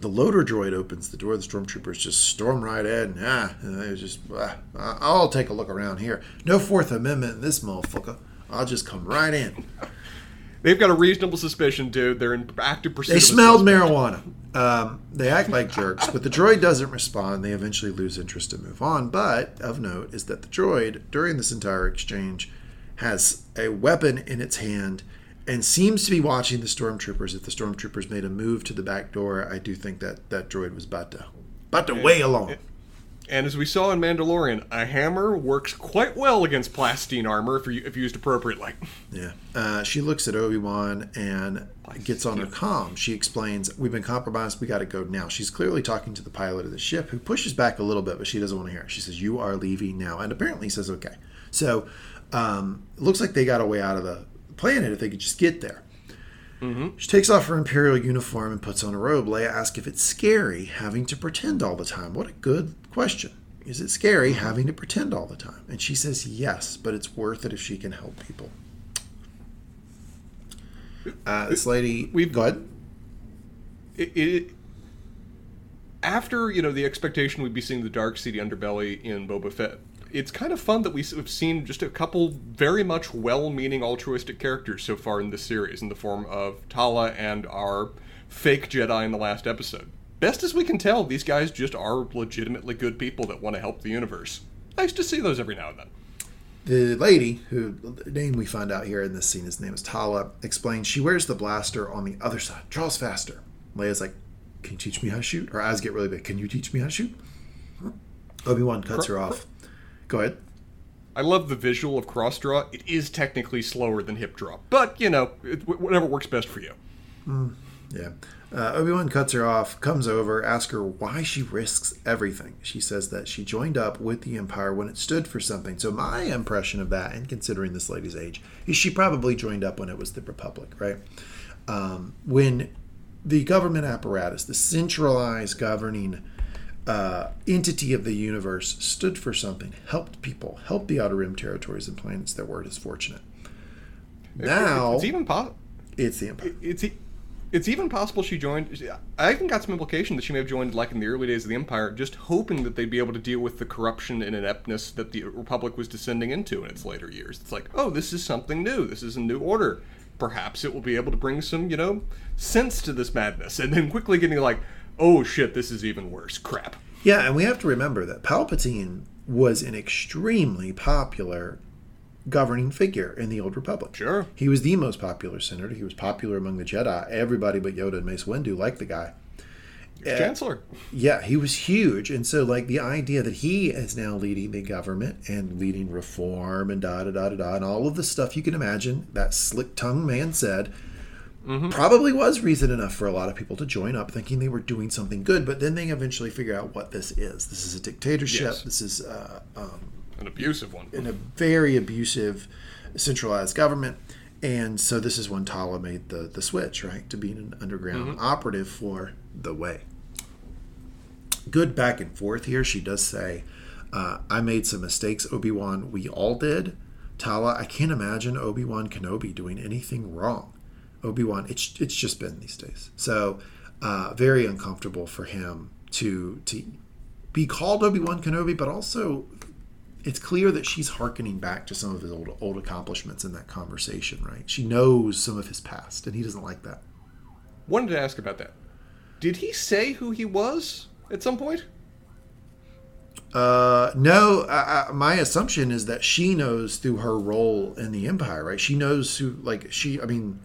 The loader droid opens the door. The stormtroopers just storm right in. Ah, and they just, ah, I'll take a look around here. No Fourth Amendment in this motherfucker. I'll just come right in. They've got a reasonable suspicion, dude. They're in active pursuit. They smelled marijuana. Um, they act like jerks, but the droid doesn't respond. They eventually lose interest and move on. But of note is that the droid, during this entire exchange, has a weapon in its hand and seems to be watching the stormtroopers. If the stormtroopers made a move to the back door, I do think that that droid was about to, about to way along. And as we saw in Mandalorian, a hammer works quite well against plastine armor if, you, if used appropriately. Yeah. Uh, she looks at Obi Wan and gets on her comm. She explains, We've been compromised. We got to go now. She's clearly talking to the pilot of the ship, who pushes back a little bit, but she doesn't want to hear it. She says, You are leaving now. And apparently says, Okay. So um, it looks like they got a way out of the planet if they could just get there. She takes off her Imperial uniform and puts on a robe. Leia asks if it's scary having to pretend all the time. What a good question. Is it scary having to pretend all the time? And she says yes, but it's worth it if she can help people. Uh, this lady, We've- go ahead. It, it, after, you know, the expectation we'd be seeing the dark seedy underbelly in Boba Fett, it's kind of fun that we've seen just a couple very much well-meaning altruistic characters so far in this series in the form of Tala and our fake Jedi in the last episode. Best as we can tell, these guys just are legitimately good people that want to help the universe. Nice to see those every now and then. The lady, who the name we find out here in this scene, his name is Tala, explains she wears the blaster on the other side. Draws faster. Leia's like, "Can you teach me how to shoot?" Her eyes get really big. Can you teach me how to shoot? Obi Wan cuts her off. Go ahead. I love the visual of cross draw. It is technically slower than hip draw, but you know, it, whatever works best for you. Mm, yeah. Uh, Obi Wan cuts her off, comes over, asks her why she risks everything. She says that she joined up with the Empire when it stood for something. So, my impression of that, and considering this lady's age, is she probably joined up when it was the Republic, right? Um, when the government apparatus, the centralized governing uh, entity of the universe, stood for something, helped people, helped the Outer Rim territories and planets that were disfortunate. Now, it's even po- it's the Empire. it's it's even possible she joined. I even got some implication that she may have joined like in the early days of the Empire, just hoping that they'd be able to deal with the corruption and ineptness that the Republic was descending into in its later years. It's like, oh, this is something new. This is a new order. Perhaps it will be able to bring some, you know, sense to this madness, and then quickly getting like, oh shit, this is even worse. Crap. Yeah, and we have to remember that Palpatine was an extremely popular governing figure in the Old Republic. Sure. He was the most popular senator. He was popular among the Jedi. Everybody but Yoda and Mace Windu liked the guy. Chancellor. Yeah, he was huge. And so, like, the idea that he is now leading the government and leading reform and da da da da da, and all of the stuff you can imagine that slick tongued man said probably was reason enough for a lot of people to join up thinking they were doing something good. But then they eventually figure out what this is. This is a dictatorship. Yes. This is uh, um, An abusive one. in a very abusive, centralized government. And so this is when Tala made the, the switch, right, to being an underground operative for the way. Good back and forth here. She does say, uh, I made some mistakes, Obi Wan. We all did. Tala, I can't imagine Obi Wan Kenobi doing anything wrong. Obi Wan, it's it's just been these days. So uh, very uncomfortable for him to to be called Obi Wan Kenobi, but also it's clear that she's hearkening back to some of his old old accomplishments in that conversation. Right? She knows some of his past, and he doesn't like that. Wanted to ask about that. Did he say who he was at some point? Uh, no, I, I, my assumption is that she knows through her role in the Empire, right? She knows who, like, she, I mean,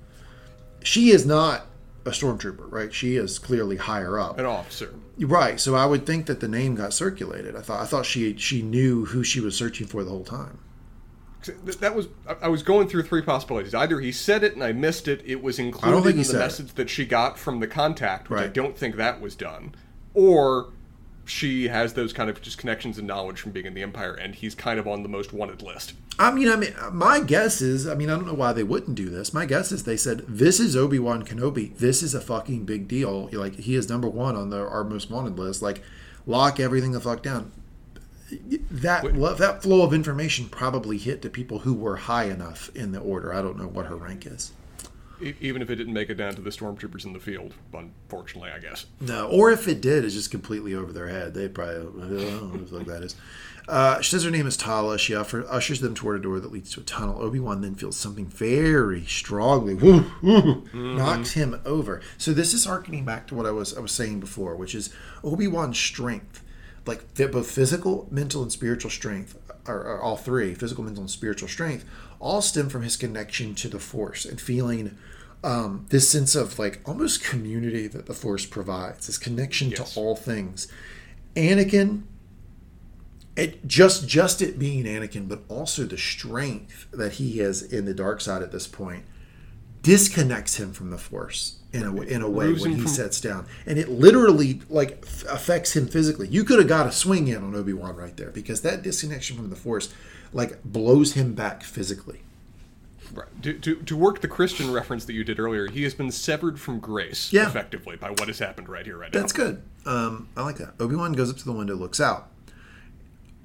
she is not a stormtrooper, right? She is clearly higher up. An officer. Right. So I would think that the name got circulated. I thought I thought she she knew who she was searching for the whole time. That was I was going through three possibilities. Either he said it and I missed it. It was included in the message it. that she got from the contact, which right. I don't think that was done, or she has those kind of just connections and knowledge from being in the Empire, and he's kind of on the most wanted list. I mean, I mean, my guess is, I mean, I don't know why they wouldn't do this. My guess is they said, "This is Obi Wan Kenobi. This is a fucking big deal. Like he is number one on the our most wanted list. Like, lock everything the fuck down." That Wait. that flow of information probably hit to people who were high enough in the order. I don't know what her rank is even if it didn't make it down to the stormtroopers in the field, unfortunately, I guess. No, or if it did, it's just completely over their head. They probably I don't know what that is. Uh, she says her name is Tala. She offer, ushers them toward a door that leads to a tunnel. Obi Wan then feels something very strongly, woo, woo, mm-hmm. knocks him over. So this is harkening back to what I was I was saying before, which is Obi Wan's strength, like both physical, mental, and spiritual strength, or, or all three, physical, mental, and spiritual strength, all stem from his connection to the Force and feeling um, this sense of like almost community that the Force provides, this connection yes. to all things. Anakin, it just just it being Anakin, but also the strength that he has in the dark side at this point disconnects him from the Force in a in a way when he from... sets down, and it literally like affects him physically. You could have got a swing in on Obi Wan right there because that disconnection from the Force like blows him back physically. Right. To, to, to work the Christian reference that you did earlier, he has been severed from grace yeah. effectively by what has happened right here, right That's now. That's good. Um, I like that. Obi Wan goes up to the window, looks out.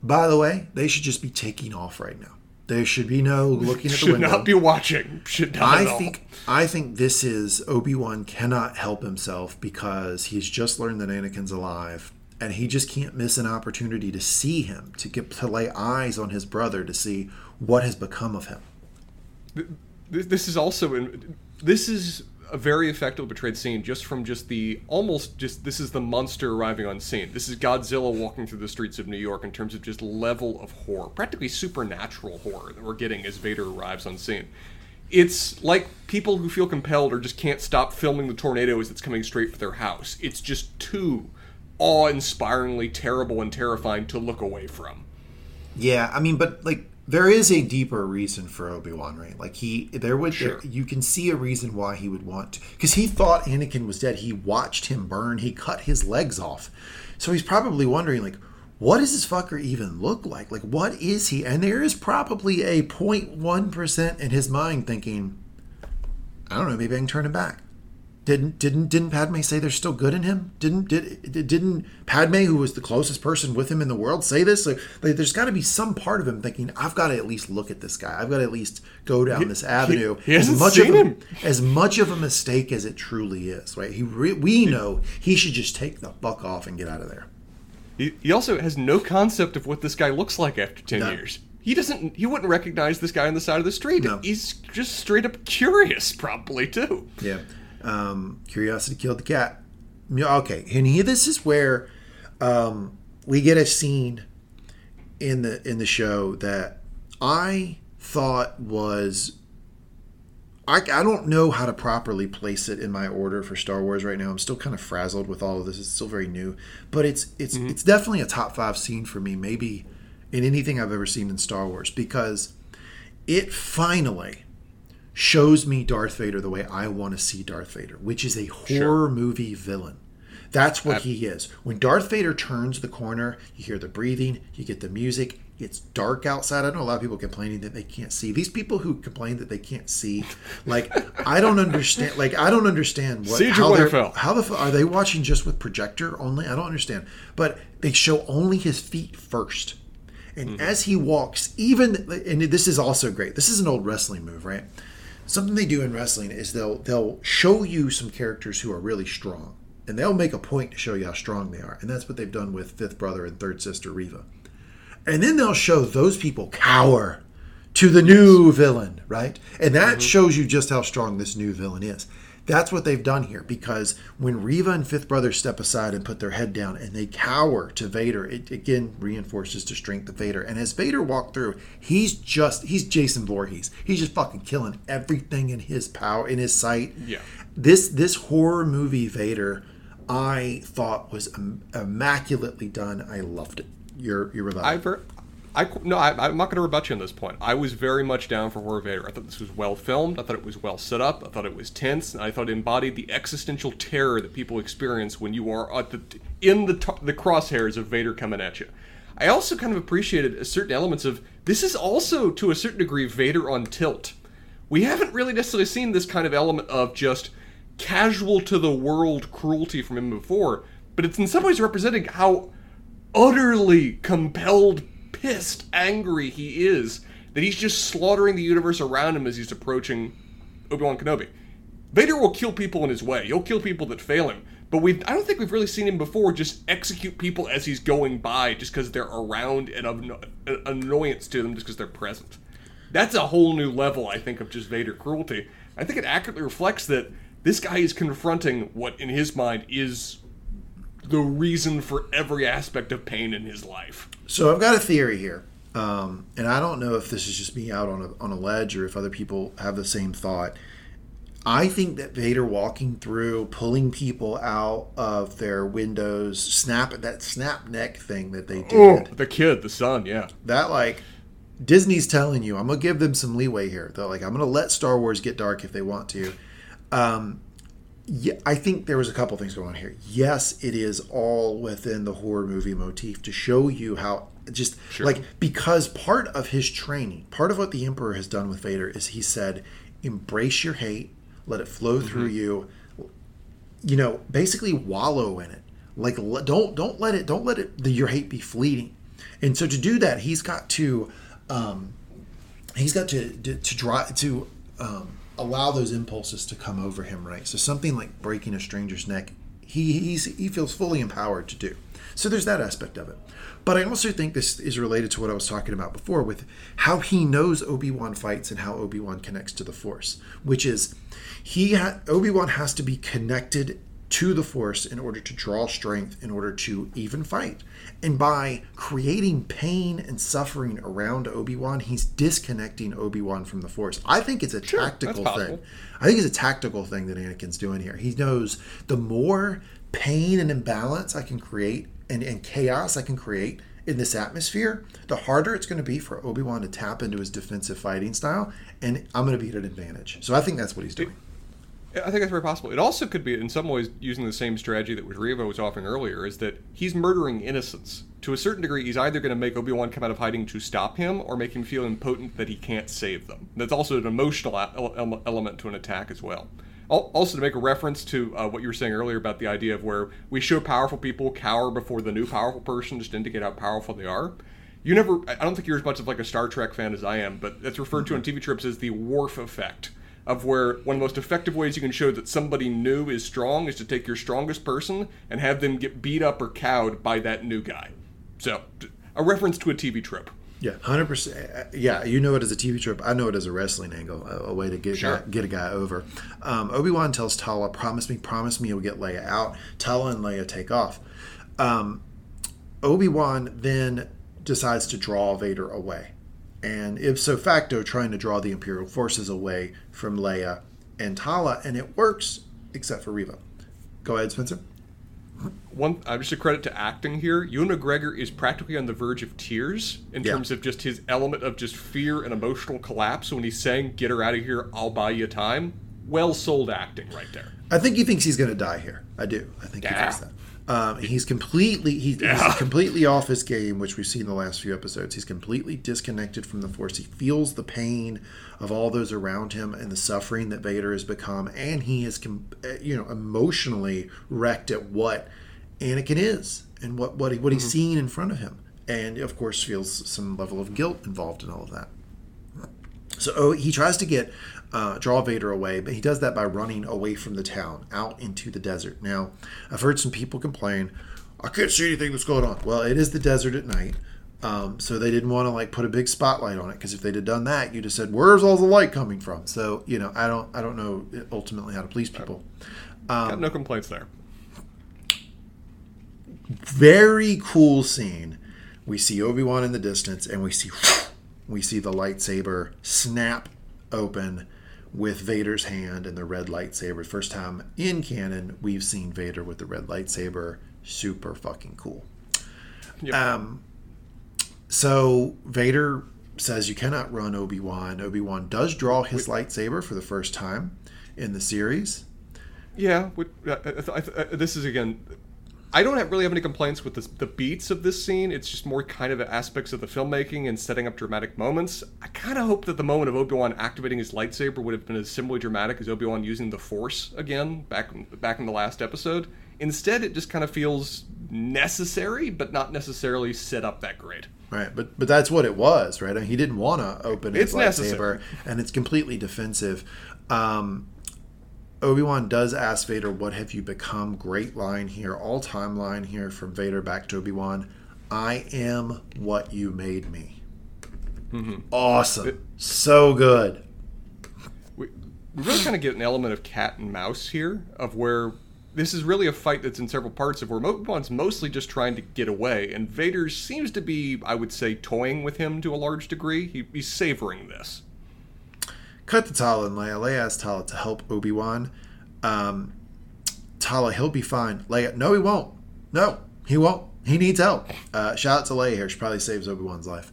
By the way, they should just be taking off right now. There should be no looking at the window. Should not be watching. Should not. I think. I think this is Obi Wan cannot help himself because he's just learned that Anakin's alive, and he just can't miss an opportunity to see him, to get to lay eyes on his brother, to see what has become of him this this is also in, this is a very effective portrayed scene just from just the almost just this is the monster arriving on scene. This is Godzilla walking through the streets of New York in terms of just level of horror, practically supernatural horror that we're getting as Vader arrives on scene. It's like people who feel compelled or just can't stop filming the tornado as it's coming straight for their house. It's just too awe-inspiringly terrible and terrifying to look away from. Yeah, I mean, but like there is a deeper reason for Obi-Wan, right? Like he there would sure. there, you can see a reason why he would want to cuz he thought Anakin was dead. He watched him burn. He cut his legs off. So he's probably wondering like what does this fucker even look like? Like what is he? And there is probably a 0.1% in his mind thinking I don't know, maybe I can turn him back. Didn't didn't didn't Padme say there's still good in him? Didn't did didn't Padme, who was the closest person with him in the world, say this? Like, like there's got to be some part of him thinking, I've got to at least look at this guy. I've got to at least go down he, this avenue. He, he as much of a, as much of a mistake as it truly is, right? He re, we know he should just take the fuck off and get out of there. He, he also has no concept of what this guy looks like after ten no. years he doesn't he wouldn't recognize this guy on the side of the street no. he's just straight up curious probably too yeah um, curiosity killed the cat. Okay, and here this is where um, we get a scene in the in the show that I thought was I, I don't know how to properly place it in my order for Star Wars right now. I'm still kind of frazzled with all of this. It's still very new, but it's it's mm-hmm. it's definitely a top five scene for me, maybe in anything I've ever seen in Star Wars because it finally shows me Darth Vader the way I want to see Darth Vader, which is a horror sure. movie villain. That's what I, he is. When Darth Vader turns the corner, you hear the breathing, you get the music. It's dark outside. I know a lot of people complaining that they can't see. These people who complain that they can't see, like I don't understand. Like I don't understand what Siege how, how the are they watching just with projector only? I don't understand. But they show only his feet first, and mm-hmm. as he walks, even and this is also great. This is an old wrestling move, right? Something they do in wrestling is they'll they'll show you some characters who are really strong and they'll make a point to show you how strong they are and that's what they've done with fifth brother and third sister Reva. And then they'll show those people cower to the new villain right? And that mm-hmm. shows you just how strong this new villain is That's what they've done here because when Reva and Fifth Brother step aside and put their head down and they cower to Vader, it again reinforces the strength of Vader. And as Vader walked through, he's just he's Jason Voorhees. He's just fucking killing everything in his power in his sight. Yeah. This this horror movie Vader, I thought was im- immaculately done. I loved it. You're you're without. I no, I, I'm not going to rebut you on this point. I was very much down for Horror Vader. I thought this was well filmed. I thought it was well set up. I thought it was tense. And I thought it embodied the existential terror that people experience when you are the in the the crosshairs of Vader coming at you. I also kind of appreciated certain elements of this is also to a certain degree Vader on tilt. We haven't really necessarily seen this kind of element of just casual to the world cruelty from him before, but it's in some ways representing how utterly compelled, pissed, angry he is that he's just slaughtering the universe around him as he's approaching Obi Wan Kenobi. Vader will kill people in his way. He'll kill people that fail him. But we I don't think we've really seen him before just execute people as he's going by just because they're around and of an annoyance to them just because they're present. That's a whole new level, I think, of just Vader cruelty. I think it accurately reflects that this guy is confronting what, in his mind, is the reason for every aspect of pain in his life. So I've got a theory here, um, and I don't know if this is just me out on a, on a ledge or if other people have the same thought. I think that Vader walking through, pulling people out of their windows, snap that snap neck thing that they did, Oh, the kid, the son, yeah. that like Disney's telling you, I'm gonna give them some leeway here. They're like, I'm gonna let Star Wars get dark if they want to. Um, yeah, I think there was a couple things going on here. Yes, it is all within the horror movie motif to show you how just like because part of his training, part of what the Emperor has done with Vader is he said, embrace your hate, let it flow through you. You know, basically wallow in it. Like don't don't let it don't let it the, your hate be fleeting. And so to do that, he's got to um, he's got to to, to drive to um, allow those impulses to come over him, right? So something like breaking a stranger's neck, he he feels fully empowered to do. So there's that aspect of it. But I also think this is related to what I was talking about before with how he knows Obi Wan fights and how Obi Wan connects to the Force, which is he ha- Obi Wan has to be connected to the Force in order to draw strength, in order to even fight. And by creating pain and suffering around Obi Wan, he's disconnecting Obi Wan from the Force. I think it's a tactical thing. I think it's a tactical thing that Anakin's doing here. He knows the more pain and imbalance I can create and, and chaos I can create in this atmosphere, the harder it's going to be for Obi Wan to tap into his defensive fighting style, and I'm going to be at an advantage. So I think that's what he's doing. I think that's very possible. It also could be, in some ways, using the same strategy that Reva was offering earlier, is that he's murdering innocents. To a certain degree, he's either going to make Obi Wan come out of hiding to stop him, or make him feel impotent that he can't save them. That's also an emotional ele- element to an attack as well. Also, to make a reference to uh, what you were saying earlier about the idea of where we show powerful people cower before the new powerful person, just to indicate how powerful they are. You never, I don't think you're as much of like a Star Trek fan as I am, but that's referred to on TV Tropes as the Worf effect of where one of the most effective ways you can show that somebody new is strong is to take your strongest person and have them get beat up or cowed by that new guy. So, a reference to a TV trope. Yeah, hundred percent. Yeah, you know it as a TV trope. I know it as a wrestling angle, a, a way to get Sure. a guy, get a guy over. Um, Obi Wan tells Tala, "Promise me, promise me, you'll get Leia out." Tala and Leia take off. Um, Obi Wan then decides to draw Vader away, and ipso facto, trying to draw the Imperial forces away from Leia and Tala, and it works, except for Reva. Go ahead, Spencer. One, uh, just a credit to acting here. Ewan McGregor is practically on the verge of tears in Yeah. terms of just his element of just fear and emotional collapse when he's saying, "Get her out of here. I'll buy you time." Well sold acting right there. I think he thinks he's going to die here. I do. I think he thinks that. Um, he's completely he's, Yeah. he's completely off his game, which we've seen the last few episodes. He's completely disconnected from the Force. He feels the pain of all those around him and the suffering that Vader has become, and he is com- uh, you know emotionally wrecked at what Anakin is and what what he, what he's seeing in front of him, and of course feels some level of guilt involved in all of that. So oh, he tries to get uh, draw Vader away, but he does that by running away from the town out into the desert. Now, I've heard some people complain, I can't see anything that's going on. Well, it is the desert at night. Um, so they didn't want to like put a big spotlight on it because if they'd have done that, you'd have said, "Where's all the light coming from?" So you know, I don't, I don't know ultimately how to please people. Got no complaints there. Very cool scene. We see Obi Wan in the distance, and we see we see the lightsaber snap open with Vader's hand and the red lightsaber. First time in canon we've seen Vader with the red lightsaber. Super fucking cool. Yep. Um, so Vader says you cannot run Obi Wan. Obi Wan does draw his lightsaber for the first time in the series. Yeah, with, uh, uh, uh, uh, this is again. I don't have, really have any complaints with this, the beats of this scene. It's just more kind of aspects of the filmmaking and setting up dramatic moments. I kind of hope that the moment of Obi Wan activating his lightsaber would have been as similarly dramatic as Obi Wan using the Force again back back in the last episode. Instead, it just kind of feels necessary, but not necessarily set up that great. Right, but but that's what it was, right? I mean, he didn't want to open his It's lightsaber, necessary. and it's completely defensive. Um, Obi Wan does ask Vader, "What have you become?" Great line here, all time line here from Vader back to Obi Wan. I am what you made me. Mm-hmm. Awesome, so good. we, we really kind of get an element of cat and mouse here, of where this is really a fight that's in several parts of where Obi-Wan's mostly just trying to get away, and Vader seems to be, I would say, toying with him to a large degree. He, he's savoring this. Cut to Tala and Leia. Leia asks Tala to help Obi Wan. Um, Tala, he'll be fine. Leia, no, he won't. No, he won't. He needs help. Uh, shout out to Leia here. She probably saves Obi Wan's life.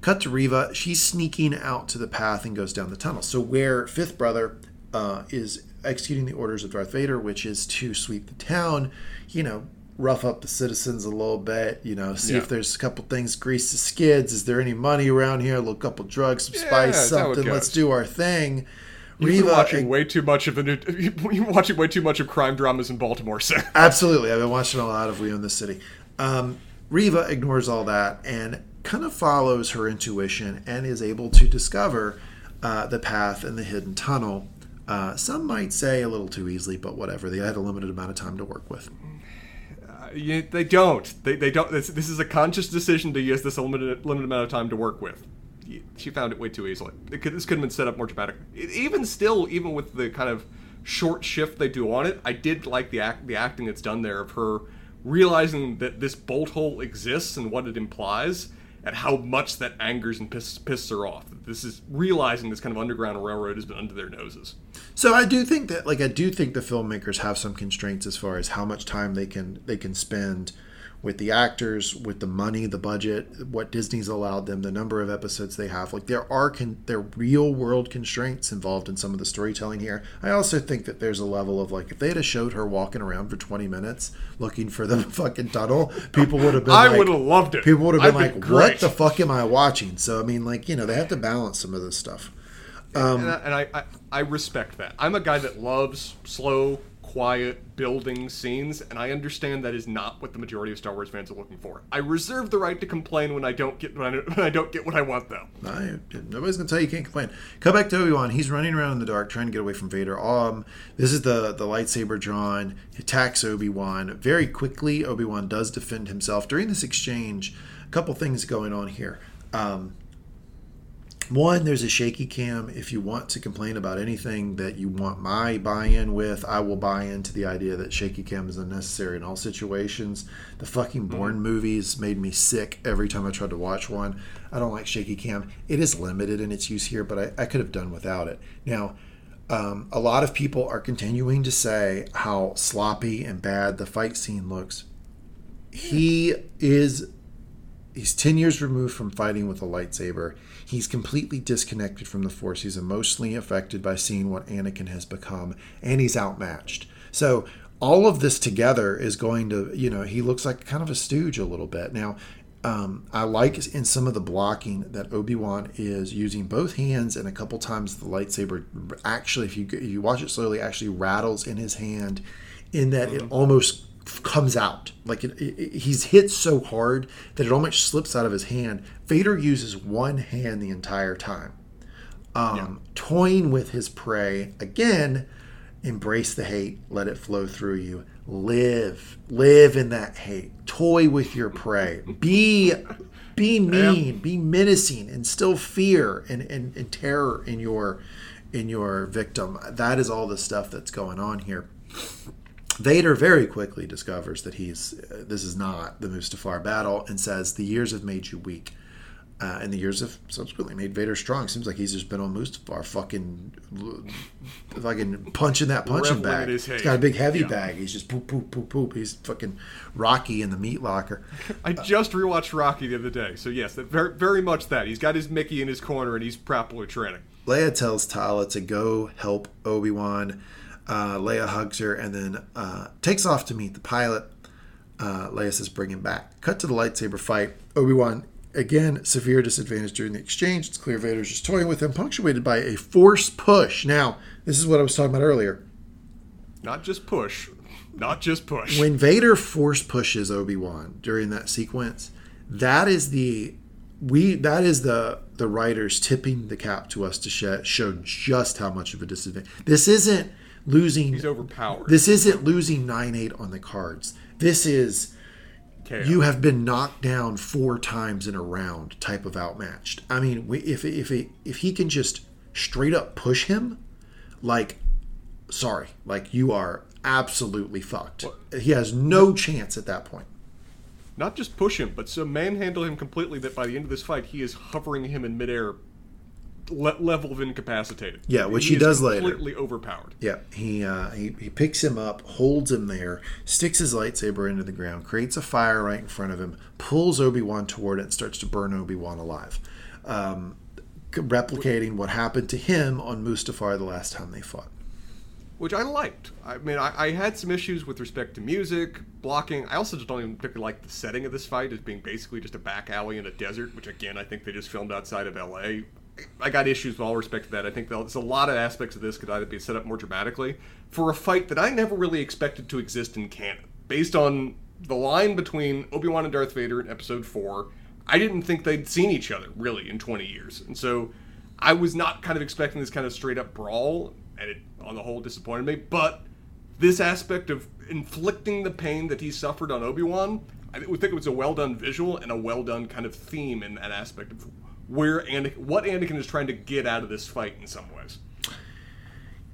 Cut to Reva. She's sneaking out to the path and goes down the tunnel. So where Fifth Brother uh, is executing the orders of Darth Vader, which is to sweep the town, you know, rough up the citizens a little bit, you know, see Yeah. if there's a couple things, grease the skids. Is there any money around here? A little couple drugs, some Yeah, spice, that's how it something. Let's do our thing. You've been watching way too much of the new. You've been watching way too much of crime dramas in Baltimore, sir. Absolutely. I've been watching a lot of We Own the City. Um, Reva ignores all that and kind of follows her intuition and is able to discover uh, the path and the hidden tunnel. Uh, some might say a little too easily, but whatever. They had a limited amount of time to work with. Yeah, they don't. They, they don't. This, this is a conscious decision to use this limited limited amount of time to work with. She found it way too easily. Could, this could have been set up more dramatic. It, even still, even with the kind of short shift they do on it, I did like the act, the acting that's done there of her realizing that this bolt hole exists and what it implies, and how much that angers and pisses, pisses her off. This is realizing this kind of underground railroad has been under their noses. So I do think that, like, I do think the filmmakers have some constraints as far as how much time they can they can spend with the actors, with the money, the budget, what Disney's allowed them, the number of episodes they have. Like, there are con- there are real world constraints involved in some of the storytelling here. I also think that there's a level of like, if they had have showed her walking around for 20 minutes looking for the fucking tunnel, people would have been. I like- would have loved it. People would have been I'd like, been "What the fuck am I watching?" So I mean, like, you know, they have to balance some of this stuff. and, um, I, and I, I, I respect that. I'm a guy that loves slow, quiet building scenes, and I understand that is not what the majority of Star Wars fans are looking for. I reserve the right to complain when I don't get when I, don't get what I want, though. I, nobody's gonna tell you you can't complain. Come back to Obi Wan. He's running around in the dark trying to get away from Vader. Um, this is the the lightsaber drawn. Attacks Obi Wan very quickly. Obi Wan does defend himself during this exchange. A couple things going on here. Um, one, there's a shaky cam. If you want to complain about anything that you want my buy in with, I will buy into the idea that shaky cam is unnecessary in all situations. The fucking Bourne movies made me sick every time I tried to watch one. I don't like shaky cam. It is limited in its use here, but I, I could have done without it. Now, um, a lot of people are continuing to say how sloppy and bad the fight scene looks. He is he's 10 years removed from fighting with a lightsaber. He's completely disconnected from the Force. He's emotionally affected by seeing what Anakin has become, and he's outmatched. So, all of this together is going to, you know, he looks like kind of a stooge a little bit. Now, um, I like in some of the blocking that Obi Wan is using both hands, and a couple times the lightsaber actually, if you if you watch it slowly, actually rattles in his hand, in that it almost comes out like it, it, he's hit so hard that it almost slips out of his hand. Vader uses one hand the entire time, um, toying with his prey again. Embrace the hate, let it flow through you. live, live in that hate. Toy with your prey. Be be mean, be menacing, instill fear and, and, and terror in your in your victim. That is all the stuff that's going on here. Vader very quickly discovers that he's uh, this is not the Mustafar battle and says the years have made you weak. Uh, and the years have subsequently made Vader strong. Seems like he's just been on Mustafar, fucking, fucking punching that punching bag. He's got a big heavy Yeah. bag. He's just poop, poop, poop, poop. He's fucking Rocky in the meat locker. I just rewatched Rocky the other day, so yes, that very, very much that. He's got his Mickey in his corner and he's properly training. Leia tells Tala to go help Obi Wan. Uh, Leia hugs her and then uh, takes off to meet the pilot. Uh, Leia says, "Bring him back." Cut to the lightsaber fight. Obi Wan again severe disadvantage during the exchange. It's clear Vader's just toying with him, punctuated by a force push. Now, this is what I was talking about earlier. Not just push, not just push. When Vader force pushes Obi Wan during that sequence, that is the we that is the the writers tipping the cap to us to sh- show just how much of a disadvantage. This isn't losing. He's overpowered. This isn't losing nine eight on the cards. This is Chaos. you have been knocked down four times in a round type of outmatched. I mean, if if if he can just straight up push him, like, sorry, like you are absolutely fucked. He has no chance at that point. Not just push him, but so manhandle him completely that by the end of this fight, he is hovering him in midair, le- level of incapacitated. Yeah, which he is does later. Completely overpowered. Yeah, he, uh, he he picks him up, holds him there, sticks his lightsaber into the ground, creates a fire right in front of him, pulls Obi Wan toward it, and starts to burn Obi Wan alive, um, replicating what happened to him on Mustafar the last time they fought. which I liked. I mean, I, I had some issues with respect to music, blocking. I also just don't even particularly like the setting of this fight as being basically just a back alley in a desert, which again I think they just filmed outside of L.A. I got issues with all respect to that. I think there's a lot of aspects of this could either be set up more dramatically for a fight that I never really expected to exist in canon, based on the line between Obi Wan and Darth Vader in Episode Four. I didn't think they'd seen each other really in 20 years, and so I was not kind of expecting this kind of straight up brawl, and it on the whole disappointed me. But this aspect of inflicting the pain that he suffered on Obi Wan, I think it was a well done visual and a well done kind of theme in that aspect of where Anakin, what Anakin is trying to get out of this fight in some ways.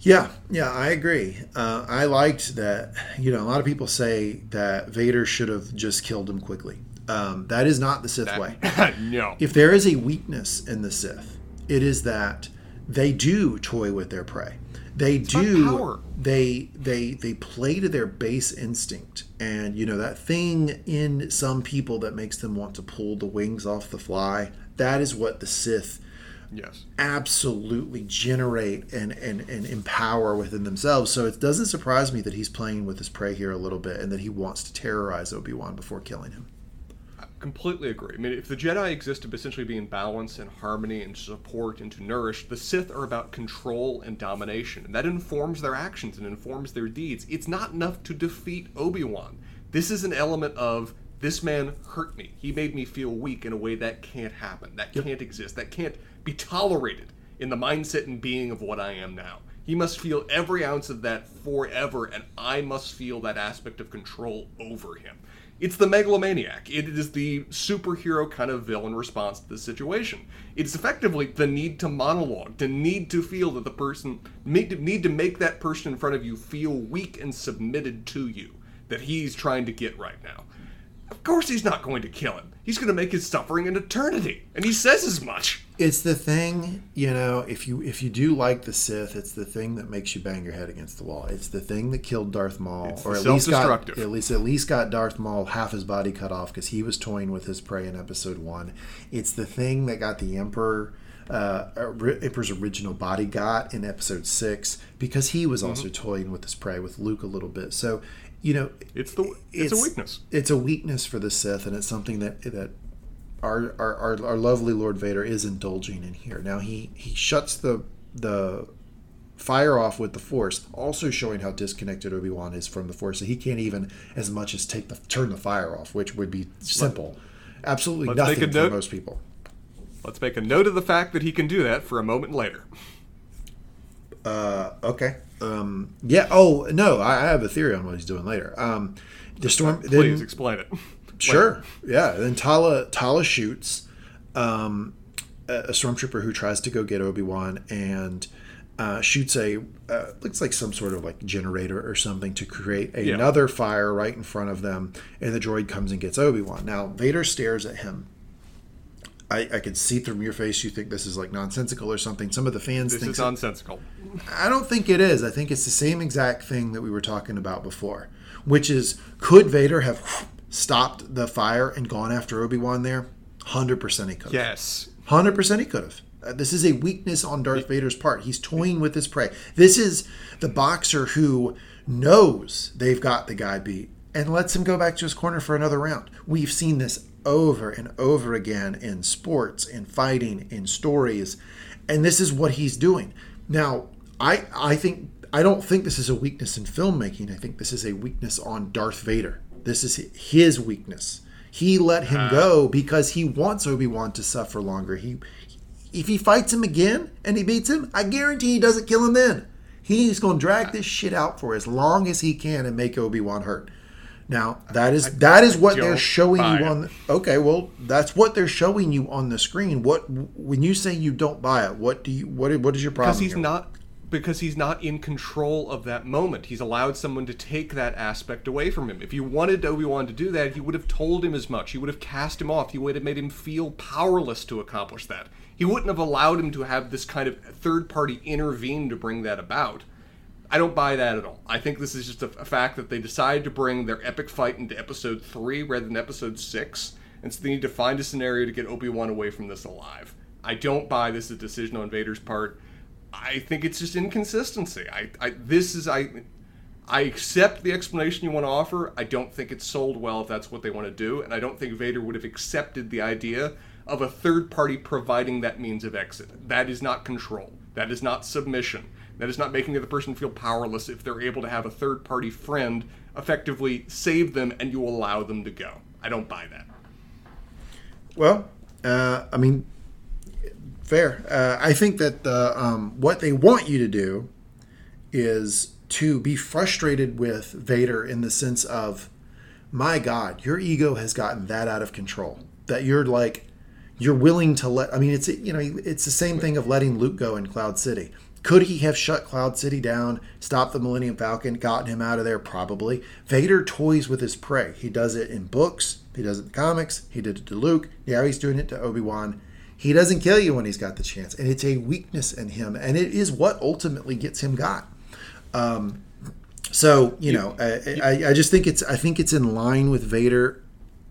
Yeah, yeah, I agree. Uh, I liked that. You know, a lot of people say that Vader should have just killed him quickly. Um, that is not the Sith way. no. If there is a weakness in the Sith, it is that they do toy with their prey. They about do. power. They they they play to their base instinct, and you know that thing in some people that makes them want to pull the wings off the fly. That is what the Sith yes. absolutely generate and, and, and empower within themselves. So it doesn't surprise me that he's playing with his prey here a little bit and that he wants to terrorize Obi Wan before killing him. I completely agree. I mean, if the Jedi exist to essentially be in balance and harmony and support and to nourish, the Sith are about control and domination, and that informs their actions and informs their deeds. It's not enough to defeat Obi Wan. This is an element of this man hurt me. He made me feel weak in a way that can't happen. That can't exist. That can't be tolerated in the mindset and being of what I am now. He must feel every ounce of that forever, and I must feel that aspect of control over him. It's the megalomaniac. It is the superhero kind of villain response to the situation. It's effectively the need to monologue, the need to feel that the person, need to, need to make that person in front of you feel weak and submitted to you that he's trying to get right now. Of course, he's not going to kill him. He's going to make his suffering an eternity, and he says as much. It's the thing, you know, if you if you do like the Sith, it's the thing that makes you bang your head against the wall. It's the thing that killed Darth Maul, It's or at least got at least at least got Darth Maul half his body cut off because he was toying with his prey in Episode One. It's the thing that got the Emperor. Uh, Emperor's original body got in episode six because he was also toying with his prey with Luke a little bit. So, you know, It's the it's, a weakness. it's a weakness for the Sith, and it's something that that our, our our our lovely Lord Vader is indulging in here. Now he he shuts the the fire off with the Force, also showing how disconnected Obi Wan is from the Force. So he can't even as much as take the turn the fire off, which would be simple, absolutely let's nothing for note- most people. Let's make a note of the fact that he can do that for a moment later. Uh, okay. Um, yeah. Oh no, I, I have a theory on what he's doing later. Um, the storm. Please then- explain it. Sure. Yeah. Then Tala Tala shoots um, a, a stormtrooper who tries to go get Obi Wan and uh, shoots a uh, looks like some sort of like generator or something to create Yeah. another fire right in front of them. And the droid comes and gets Obi Wan. Now Vader stares at him. I, I could see from your face you think this is like nonsensical or something. Some of the fans This think is so. nonsensical. I don't think it is. I think it's the same exact thing that we were talking about before, which is could Vader have stopped the fire and gone after Obi Wan there? Hundred percent he could. Yes. Hundred percent he could have. Uh, this is a weakness on Darth Vader's part. He's toying with his prey. This is the boxer who knows they've got the guy beat and lets him go back to his corner for another round. We've seen this over and over again in sports, in fighting, in stories, and this is what he's doing. Now, I I think I don't think this is a weakness in filmmaking. I think this is a weakness on Darth Vader. This is his weakness. He let him uh. go because he wants Obi-Wan to suffer longer. He if he fights him again and he beats him, I guarantee he doesn't kill him then. He's going to drag uh. this shit out for as long as he can and make Obi-Wan hurt. Now, that is that is what they're showing you on the, Okay, well, that's what they're showing you on the screen. What when you say you don't buy it, what do you what what is your problem? because he's here? not because he's not in control of that moment. He's allowed someone to take that aspect away from him. If you wanted Obi-Wan to do that, he would have told him as much. He would have cast him off. He would have made him feel powerless to accomplish that. He wouldn't have allowed him to have this kind of third party intervene to bring that about. I don't buy that at all. I think this is just a, a fact that they decided to bring their epic fight into episode 3 rather than episode 6, and so they need to find a scenario to get Obi-Wan away from this alive. I don't buy this as a decision on Vader's part. I think it's just inconsistency. I, I this is I I accept the explanation you want to offer. I don't think it's sold well if that's what they want to do, and I don't think Vader would have accepted the idea of a third party providing that means of exit. That is not control. That is not submission. That is not making the other person feel powerless if they're able to have a third party friend effectively save them and you allow them to go. I don't buy that. Well, uh, I mean, fair. Uh, I think that the, um, what they want you to do is to be frustrated with Vader in the sense of, my God, your ego has gotten that out of control that you're like, you're willing to let. I mean, it's you know, it's the same thing of letting Luke go in Cloud City. Could he have shut Cloud City down, stopped the Millennium Falcon, gotten him out of there? Probably. Vader toys with his prey. He does it in books. He does it in the comics. He did it to Luke. Now he's doing it to Obi Wan. He doesn't kill you when he's got the chance, and it's a weakness in him, and it is what ultimately gets him got. Um, so you know, I, I, I just think it's I think it's in line with Vader.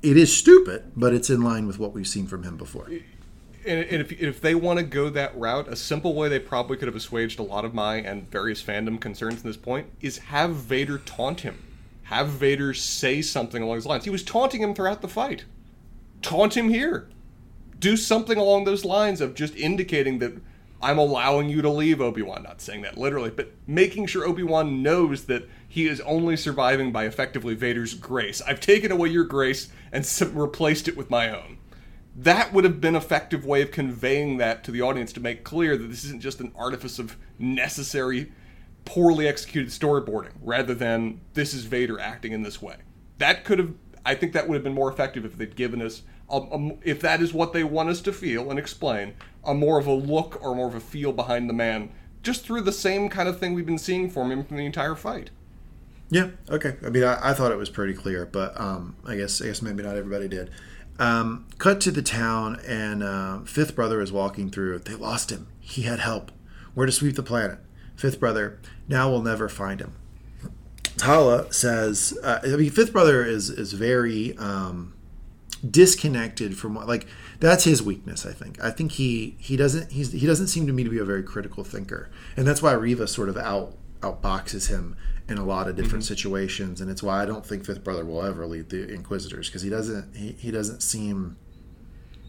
It is stupid, but it's in line with what we've seen from him before. And, if, if they want to go that route, a simple way they probably could have assuaged a lot of my and various fandom concerns at this point is have Vader taunt him. Have Vader say something along those lines. He was taunting him throughout the fight. Taunt him here. Do something along those lines of just indicating that I'm allowing you to leave Obi Wan. Not saying that literally, but making sure Obi Wan knows that he is only surviving by effectively Vader's grace. I've taken away your grace and replaced it with my own that would have been effective way of conveying that to the audience to make clear that this isn't just an artifice of necessary poorly executed storyboarding rather than this is vader acting in this way that could have i think that would have been more effective if they'd given us a, a- if that is what they want us to feel and explain a more of a look or more of a feel behind the man just through the same kind of thing we've been seeing from him from the entire fight Yeah. Okay. I mean, I, I thought it was pretty clear, but um, I guess I guess maybe not everybody did. Um, cut to the town, and uh, Fifth Brother is walking through. They lost him. He had help. Where to sweep the planet? Fifth Brother. Now we'll never find him. Tala says, uh, I mean, Fifth Brother is is very um, disconnected from what like that's his weakness. I think. I think he he doesn't he's he doesn't seem to me to be a very critical thinker, and that's why Reva sort of out outboxes him in a lot of different situations, and it's why I don't think Fifth Brother will ever lead the Inquisitors because he doesn't he, he doesn't seem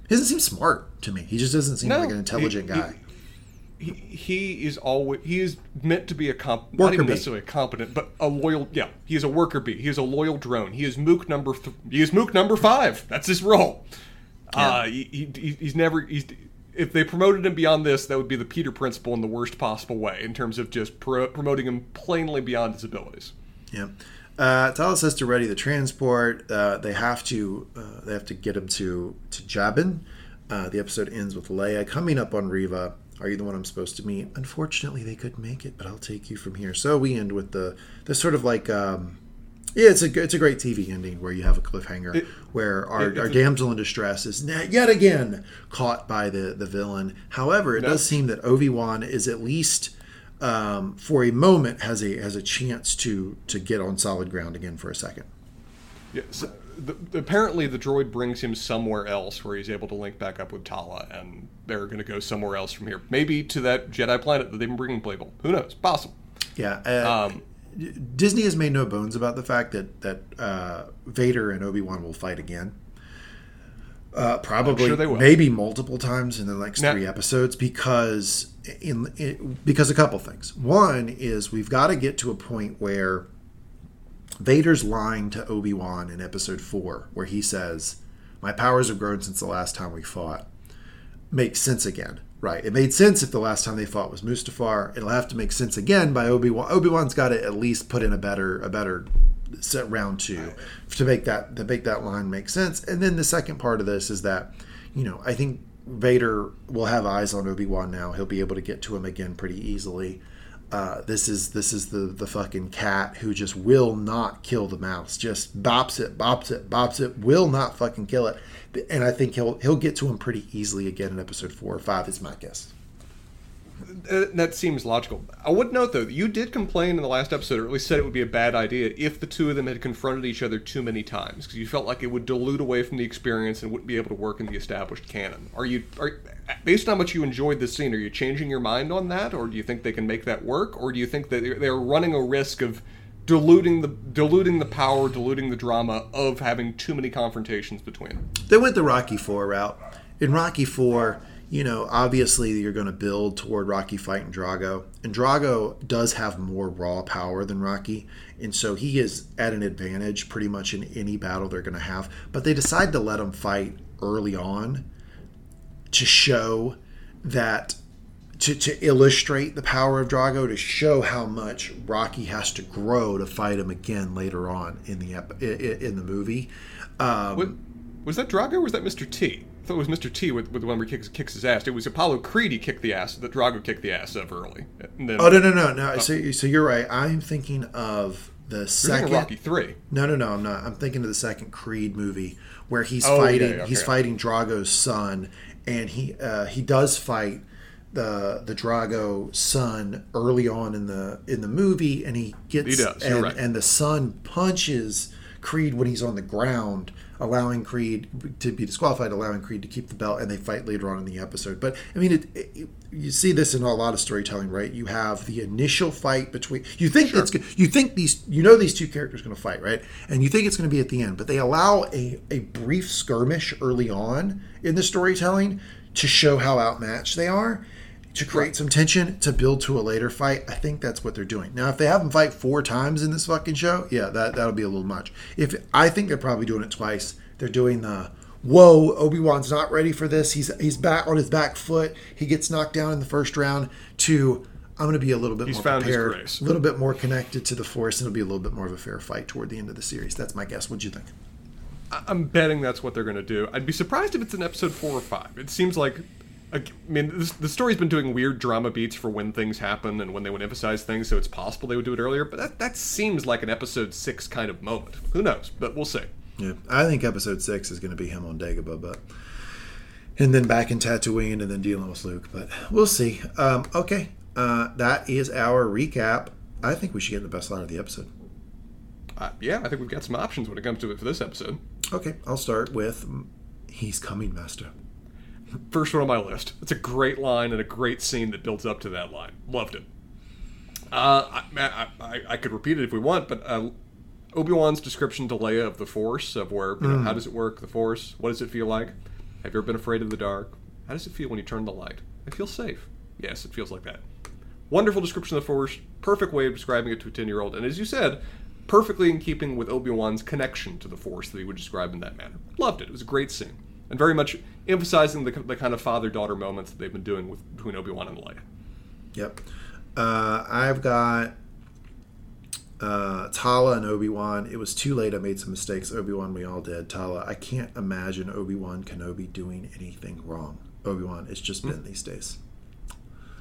he doesn't seem smart to me. He just doesn't seem No, like an intelligent he- guy. he, he is always he is meant to be a comp not Worker even bee. necessarily a competent but a loyal yeah he is a worker bee he is a loyal drone he is mook number th- he is mook number five that's his role uh he, he, he's never he's if they promoted him beyond this, that would be the Peter principle in the worst possible way in terms of just pro- promoting him plainly beyond his abilities. Yeah. Uh, Tala says to ready the transport. Uh, they have to uh, they have to get him to to Jabiim. Uh, the episode ends with Leia coming up on Reva. Are you the one I'm supposed to meet? Unfortunately, they couldn't make it, but I'll take you from here. So we end with the the sort of like um, yeah, it's a it's a great TV ending where you have a cliffhanger It- where our, it- our damsel in distress is yet again caught by the the villain. However, it No. does seem that Obi Wan is at least um, for a moment has a has a chance to to get on solid ground again for a second. Yeah, so the, apparently the droid brings him somewhere else where he's able to link back up with Tala, and they're going to go somewhere else from here. Maybe to that Jedi planet that they've been bringing Playable. Who knows? Possible. Yeah. Uh, Um, Disney has made no bones about the fact that that uh, Vader and Obi Wan will fight again. Uh, probably, sure maybe multiple times in the next three episodes because in, in because a couple things. One is we've got to get to a point where Vader's line to Obi Wan in Episode Four, where he says, "My powers have grown since the last time we fought," makes sense again. Right. It made sense if the last time they fought was Mustafar. It'll have to make sense again by Obi Wan. Obi Wan's got to at least put in a better a better set round two to make that to make that line make sense. And then the second part of this is that, you know, I think Vader will have eyes on Obi Wan now. He'll be able to get to him again pretty easily. Uh, this is this is the the fucking cat who just will not kill the mouse. Just bops it, bops it, bops it. Will not fucking kill it. And I think he'll he'll get to him pretty easily again in episode four or five. Is my guess. Uh, that seems logical. I would note though you did complain in the last episode, or at least said it would be a bad idea if the two of them had confronted each other too many times, because you felt like it would dilute away from the experience and wouldn't be able to work in the established canon. Are you, are, based on much you enjoyed this scene, are you changing your mind on that, or do you think they can make that work, or do you think that they're running a risk of diluting the diluting the power, diluting the drama of having too many confrontations between? They went the Rocky Four route. In Rocky Four, you know, obviously you're going to build toward Rocky fighting Drago, and Drago does have more raw power than Rocky, and so he is at an advantage pretty much in any battle they're going to have. But they decide to let him fight early on to show that to, to illustrate the power of Drago, to show how much Rocky has to grow to fight him again later on in the ep- in the movie. Um, What, was that Drago or was that Mr. T? I thought it was Mr. T with, with the one where he kicks, kicks his ass. It was Apollo Creed he kicked the ass that Drago kicked the ass of early. And then Oh no no no no! So, so you're right. I'm thinking of the second. Rocky Three. No no no! I'm not. I'm thinking of the second Creed movie where he's Oh, fighting. yeah, He's okay. fighting Drago's son, and he uh, he does fight the the Drago son early on in the in the movie, and he gets He does, and, right. and the son punches Creed when he's on the ground, allowing Creed to be disqualified, allowing Creed to keep the belt, and they fight later on in the episode. But I mean, it, it, you see this in a lot of storytelling, right? You have the initial fight between you think it's you think these you know these two characters going to fight, right? And you think it's going to be at the end, but they allow a a brief skirmish early on in the storytelling to show how outmatched they are to create some tension to build to a later fight. I think that's what they're doing. Now, if they have them fight four times in this fucking show, yeah, that that'll be a little much. If I think they're probably doing it twice. They're doing the whoa, Obi Wan's not ready for this. He's he's back on his back foot. He gets knocked down in the first round. To I'm going to be a little bit He's more found his prepared, a little bit more connected to the Force, and it'll be a little bit more of a fair fight toward the end of the series. That's my guess. What'd you think? I'm betting that's what they're going to do. I'd be surprised if it's in episode four or five. It seems like, I mean, this, the story's been doing weird drama beats for when things happen and when they would emphasize things, so it's possible they would do it earlier. But that that seems like an episode six kind of moment. Who knows? But we'll see. Yeah, I think episode six is going to be him on Dagobah, but and then back in Tatooine, and then dealing with Luke. But we'll see. Um, okay, uh, that is our recap. I think we should get the best line of the episode. Uh, yeah, I think we've got some options when it comes to it for this episode. Okay, I'll start with "He's coming, Master." First one on my list. It's a great line and a great scene that builds up to that line. Loved it. Uh, I, I, I, could repeat it if we want, but uh, Obi Wan's description to Leia of the Force, of where, you know, how does it work, the Force? What does it feel like? Have you ever been afraid of the dark? How does it feel when you turn the light? I feel safe. Yes, it feels like that. Wonderful description of the Force. Perfect way of describing it to a 10 year old. And as you said, perfectly in keeping with Obi Wan's connection to the Force that he would describe in that manner. Loved it. It was a great scene. And very much emphasizing the, the kind of father-daughter moments that they've been doing with between Obi-Wan and Leia. Yep. Uh, I've got uh, Tala and Obi Wan. It was too late. I made some mistakes. Obi Wan, we all did. Tala, I can't imagine Obi Wan Kenobi doing anything wrong. Obi Wan, it's just been these days.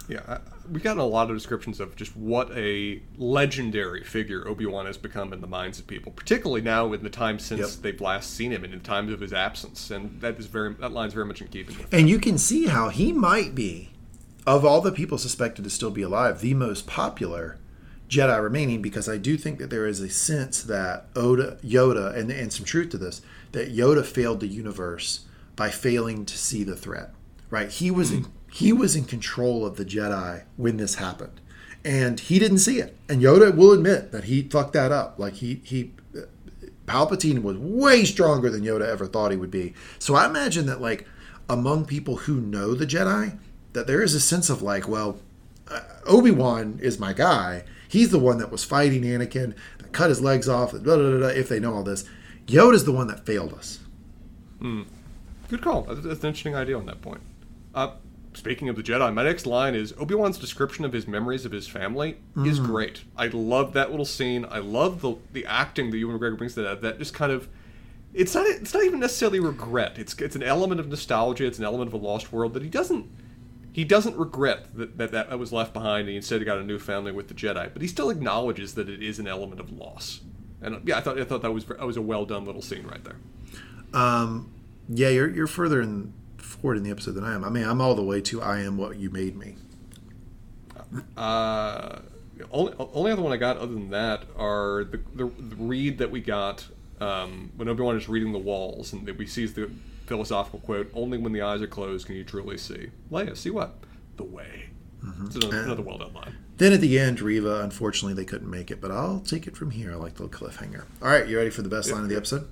Yeah, we've gotten a lot of descriptions of just what a legendary figure Obi Wan has become in the minds of people, particularly now in the time since Yep. they've last seen him and in the times of his absence, and that is very that line's very much in keeping with. And you can see how he might be, of all the people suspected to still be alive, the most popular Jedi remaining because I do think that there is a sense that Oda, Yoda, and, and some truth to this, that Yoda failed the universe by failing to see the threat. Right? He was he was in control of the Jedi when this happened. And he didn't see it. And Yoda will admit that he fucked that up. Like he he Palpatine was way stronger than Yoda ever thought he would be. So I imagine that like among people who know the Jedi, that there is a sense of like, well, uh, Obi Wan is my guy. He's the one that was fighting Anakin, that cut his legs off. Blah, blah, blah, if they know all this, Yoda's the one that failed us. Good call. That's, that's an interesting idea on that point. Uh, speaking of the Jedi, my next line is Obi Wan's description of his memories of his family is great. I love that little scene. I love the the acting that Ewan McGregor brings to that. That just kind of it's not it's not even necessarily regret. It's it's an element of nostalgia. It's an element of a lost world that he doesn't he doesn't regret that that, that was left behind. And he instead got a new family with the Jedi, but he still acknowledges that it is an element of loss. And yeah, I thought I thought that was that was a well done little scene right there. Um, yeah, you're you're further in, forward in the episode than I am. I mean, I'm all the way to I am what you made me. Uh, only only other one I got other than that are the the, the read that we got um, when Obi Wan is reading the walls and that we sees the philosophical quote: "Only when the eyes are closed can you truly see." Leia, see what? The way. It's another, another well done line. Then at the end, Reva, unfortunately, they couldn't make it, but I'll take it from here. I like the little cliffhanger. All right, you ready for the best line of the episode?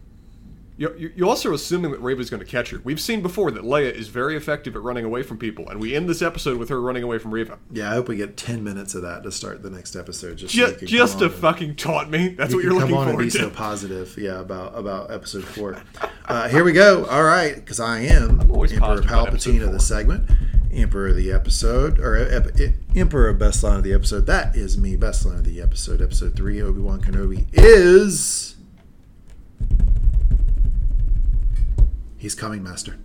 You, you- you're also assuming that Reva is going to catch her. We've seen before that Leia is very effective at running away from people, and we end this episode with her running away from Reva. Yeah, I hope we get 10 minutes of that to start the next episode. Just, Just, can just to fucking taunt me. That's you what you're come looking on and be to. so positive, yeah, about about episode four. Uh, here we go. All right, because I am Emperor positive about episode Palpatine of the segment, Emperor of the episode, or ep- ep- Emperor of best line of the episode. That is me. Best line of the episode. Episode three. Obi Wan Kenobi is. He's coming, Master.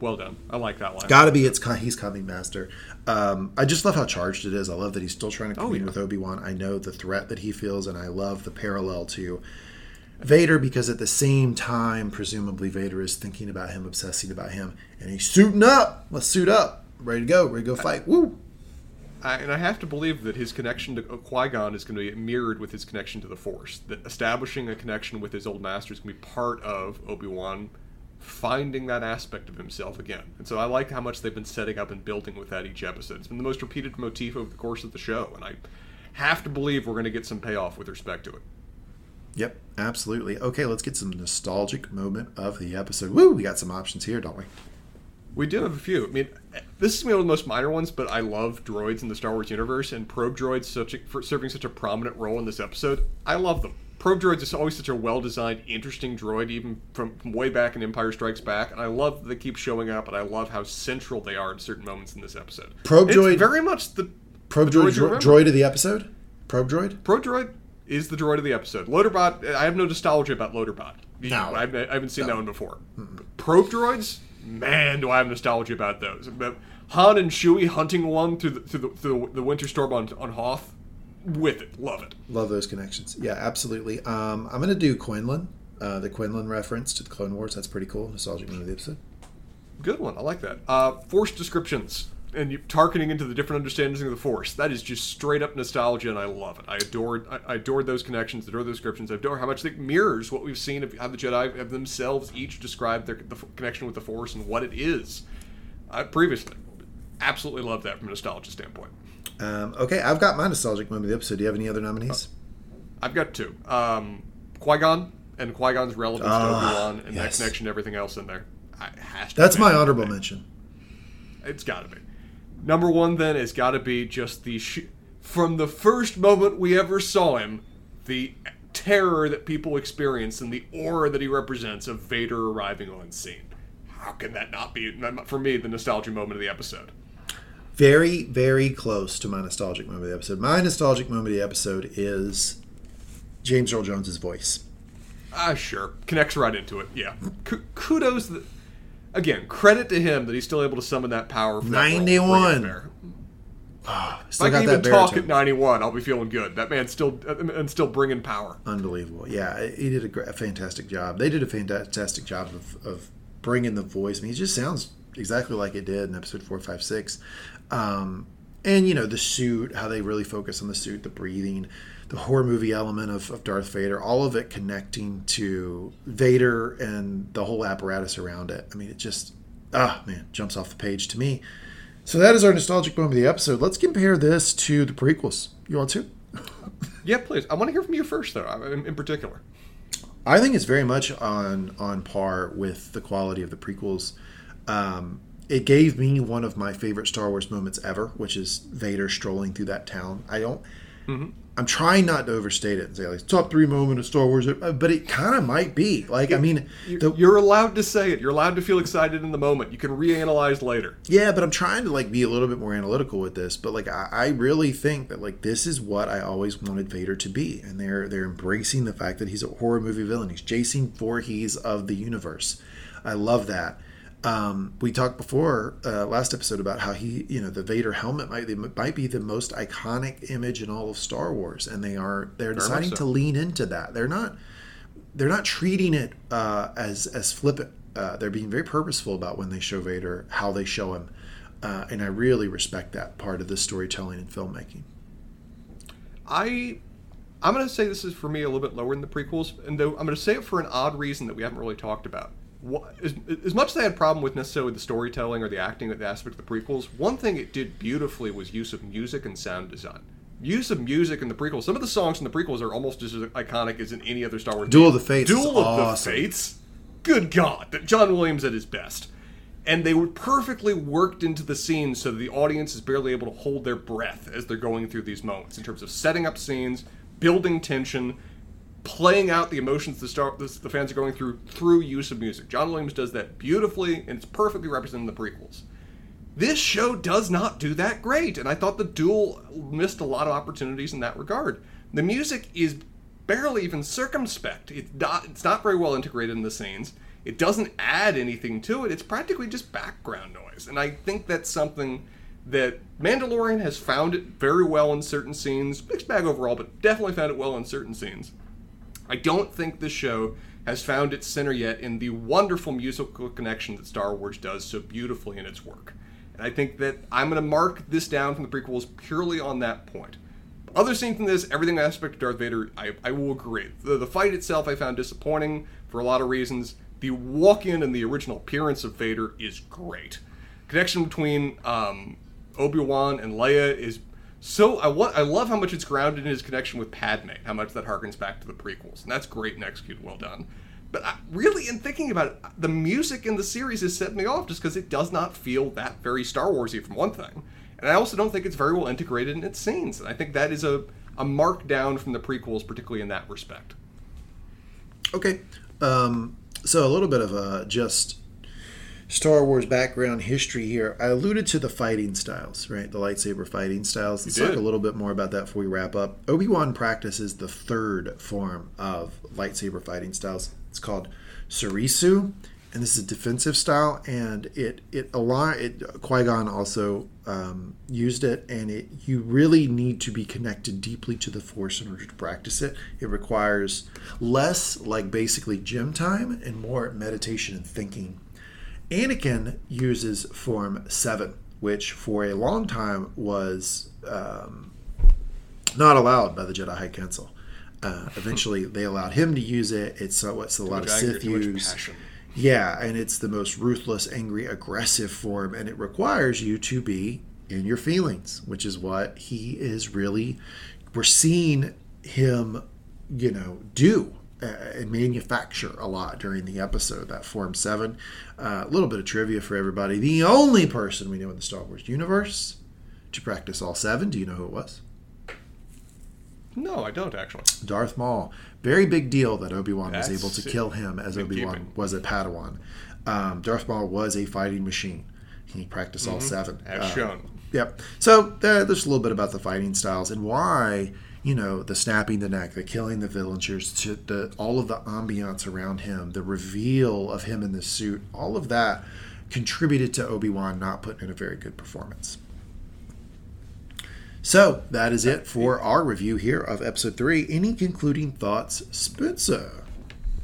Well done. I like that line. Got to be it's he's coming, Master. Um, I just love how charged it is. I love that he's still trying to Oh, yeah. with Obi Wan. I know the threat that he feels, and I love the parallel to Vader because at the same time, presumably Vader is thinking about him, obsessing about him, and he's suiting up. Let's suit up, ready to go, ready to go fight. Woo! I, and I have to believe that his connection to Qui Gon is going to be mirrored with his connection to the Force. That establishing a connection with his old master is going to be part of Obi Wan finding that aspect of himself again. And so I like how much they've been setting up and building with that each episode. It's been the most repeated motif over the course of the show, and I have to believe we're going to get some payoff with respect to it. Yep, absolutely. Okay, let's get some nostalgic moment of the episode. Woo! We got some options here, don't we? We do have a few. I mean, this is one of the most minor ones, but I love droids in the Star Wars universe, and probe droids such a, for serving such a prominent role in this episode. I love them. Probe droids is always such a well-designed, interesting droid, even from, from way back in Empire Strikes Back, and I love that they keep showing up, and I love how central they are in certain moments in this episode. Probe droid- very much the Probe droid, you droid of the episode. Probe droid. Probe droid is the droid of the episode. Loaderbot, I have no nostalgia about Loaderbot. No. I've, I haven't seen that one before. Probe droids, man, do I have nostalgia about those. But Han and Chewie hunting one through the, through the, through the, winter storm on, on Hoth, with it, love it. Love those connections. Yeah, absolutely. Um, I'm going to do Quinlan, uh, the Quinlan reference to the Clone Wars. That's pretty cool. Nostalgic moment of the episode. Good one, I like that. Uh, force descriptions. And you targeting into the different understandings of the Force. That is just straight up nostalgia, and I love it. I adored, I, I adored those connections, adore those descriptions. I adore how much it mirrors what we've seen of how the Jedi have themselves each described their the f- connection with the Force and what it is uh, previously. Absolutely love that from a nostalgia standpoint. Um, okay, I've got my nostalgic moment of the episode. Do you have any other nominees? I've got two: um, Qui Gon and Qui Gon's relevance Ah, to Obi Wan, and yes. that connection, and everything else in there. I, to That's my honorable mention. It's got to be. Number one, then, has got to be just the sh- from the first moment we ever saw him, the terror that people experience and the aura that he represents of Vader arriving on scene. How can that not be, for me, the nostalgia moment of the episode? Very, very close to my nostalgic moment of the episode. My nostalgic moment of the episode is James Earl Jones's voice. Ah, sure. Connects right into it. Yeah. K- kudos. That, again, credit to him that he's still able to summon that power. For 91. Role, Oh, if I can even talk at 91, I'll be feeling good. That man's still and still bringing power. Unbelievable. Yeah, he did a fantastic job. They did a fantastic job of, of bringing the voice. I mean, he just sounds exactly like it did in episode four, five, six. Um, and you know the suit, how they really focus on the suit, the breathing, the horror movie element of, of Darth Vader, all of it connecting to Vader and the whole apparatus around it. I mean, it just ah man jumps off the page to me. So that is our nostalgic moment of the episode. Let's compare this to the prequels. You want to? yeah, please. I want to hear from you first, though, in, in particular. I think it's very much on on par with the quality of the prequels. Um, it gave me one of my favorite Star Wars moments ever, which is Vader strolling through that town. I don't. Mm-hmm. I'm trying not to overstate it and say like top three moment of Star Wars, uh, but it kind of might be. Like, I mean, the, you're allowed to say it. You're allowed to feel excited in the moment. You can reanalyze later. Yeah, but I'm trying to like be a little bit more analytical with this. But like, I, I really think that like this is what I always wanted Vader to be, and they're they're embracing the fact that he's a horror movie villain. He's Jason Voorhees of the universe. I love that. Um, we talked before uh, last episode about how he, you know, the Vader helmet might might be the most iconic image in all of Star Wars, and they are they're deciding so. to lean into that. They're not they're not treating it uh, as as flippant. Uh, they're being very purposeful about when they show Vader, how they show him, uh, and I really respect that part of the storytelling and filmmaking. I I'm going to say this is for me a little bit lower than the prequels, and though I'm going to say it for an odd reason that we haven't really talked about as, as much as I had a problem with necessarily the storytelling or the acting, the aspect of the prequels, one thing it did beautifully was use of music and sound design. Use of music in the prequels. Some of the songs in the prequels are almost as iconic as in any other Star Wars. Duel game. of the Fates. Duel of awesome. the Fates. Good God, that John Williams at his best. And they were perfectly worked into the scenes so that the audience is barely able to hold their breath as they're going through these moments in terms of setting up scenes, building tension, playing out the emotions the star the, the fans are going through through use of music. John Williams does that beautifully, and it's perfectly represented in the prequels. This show does not do that great, and I thought the duel missed a lot of opportunities in that regard. The music is barely even circumspect. It's not, it's not very well integrated in the scenes. It doesn't add anything to it. It's practically just background noise. And I think that's something that Mandalorian has found it very well in certain scenes. Mixed bag overall, but definitely found it well in certain scenes. I don't think the show has found its center yet in the wonderful musical connection that Star Wars does so beautifully in its work. And I think that I'm going to mark this down from the prequels purely on that point. Other scenes in this, everything aspect of Darth Vader, I, I will agree. The, the fight itself I found disappointing for a lot of reasons. The walk in and the original appearance of Vader is great. Connection between um, Obi Wan and Leia is so I want I love how much it's grounded in his connection with Padme, how much that harkens back to the prequels, and that's great and executed well done. But I, really, in thinking about it, uh, the music in the series has set me off just because it does not feel that very Star Warsy from one thing, and I also don't think it's very well integrated in its scenes, and I think that is a a mark down from the prequels, particularly in that respect. Okay, um, so a little bit of a just Star Wars background history here, I alluded to the fighting styles, right? The lightsaber fighting styles. Let's talk a little bit more about that before we wrap up. Obi Wan practices the third form of lightsaber fighting styles. It's called Soresu, and this is a defensive style. And it it a it Qui Gon also um, used it, and it you really need to be connected deeply to the Force in order to practice it. It requires less like basically gym time and more meditation and thinking Anakin uses Form 7, which for a long time was um, not allowed by the Jedi High Council. Uh, eventually, they allowed him to use it. It's uh, what's a lot of Sith use. Yeah, and it's the most ruthless, angry, aggressive form, and it requires you to be in your feelings, which is what he is really. We're seeing him, you know, do and manufacture a lot during the episode. That Form 7. Uh, a little bit of trivia for everybody. The only person we know in the Star Wars universe to practice all seven, do you know who it was? No, I don't actually. Darth Maul. Very big deal that Obi Wan was able to kill him as Obi Wan was a Padawan. Um, Darth Maul was a fighting machine. He practiced all seven. Mm-hmm. As Uh, shown. Yep. So uh, there's a little bit about the fighting styles and why you know the snapping the neck, the killing the villagers, to the all of the ambiance around him, the reveal of him in the suit, all of that contributed to Obi Wan not putting in a very good performance. So that is it for our review here of episode three. Any concluding thoughts, Spencer?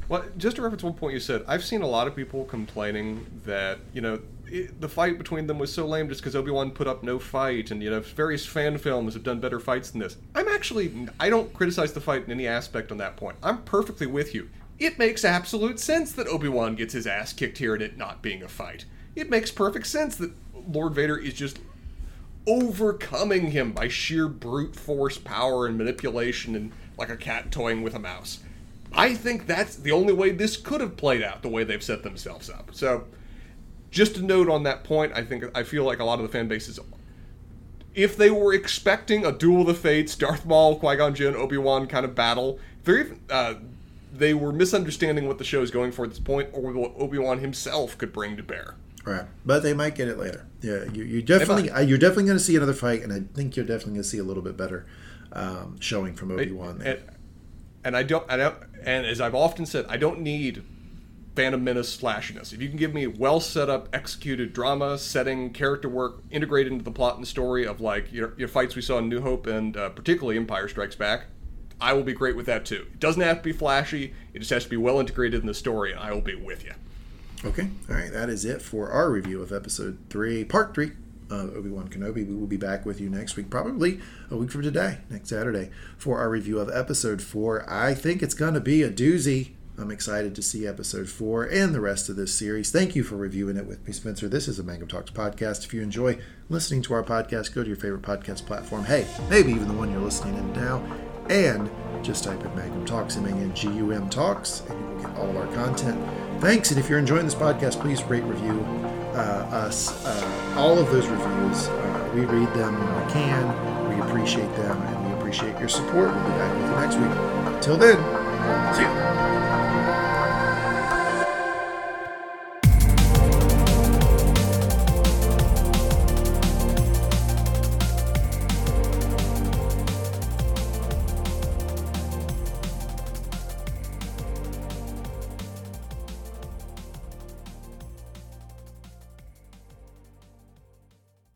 Well, just to reference one point you said, I've seen a lot of people complaining that you know it, the fight between them was so lame just because Obi Wan put up no fight, and you know various fan films have done better fights than this. I'm actually I don't criticize the fight in any aspect on that point. I'm perfectly with you. It makes absolute sense that Obi Wan gets his ass kicked here and it not being a fight. It makes perfect sense that Lord Vader is just overcoming him by sheer brute force power and manipulation and like a cat toying with a mouse. I think that's the only way this could have played out the way they've set themselves up. So, just a note on that point, I think I feel like a lot of the fan bases if they were expecting a duel of the fates, Darth Maul, Qui Gon Jinn, Obi Wan kind of battle, they're even, uh, they were misunderstanding what the show is going for at this point, or what Obi Wan himself could bring to bear. Right, but they might get it later. Yeah, you, you definitely uh, you're definitely going to see another fight, and I think you're definitely going to see a little bit better um, showing from Obi Wan. and, and I don't, I don't, and as I've often said, I don't need Phantom Menace slashiness. If you can give me well set up, executed drama, setting, character work, integrated into the plot and story of like your, your fights we saw in New Hope and uh, particularly Empire Strikes Back, I will be great with that too. It doesn't have to be flashy. It just has to be well integrated in the story, and I will be with you. Okay, all right, that is it for our review of episode three, part three of Obi Wan Kenobi. We will be back with you next week, probably a week from today, next Saturday, for our review of episode four. I think it's going to be a doozy. I'm excited to see episode four and the rest of this series. Thank you for reviewing it with me, Spencer. This is a Mangum Talks podcast. If you enjoy listening to our podcast, go to your favorite podcast platform. Hey, maybe even the one you're listening in now, and just type in Mangum Talks, M A N G U M Talks, and you will get all of our content. Thanks, and if you're enjoying this podcast, please rate, review uh, us. Uh, all of those reviews, uh, we read them when we can. We appreciate them, and we appreciate your support. We'll be back with you next week. Till then, see you.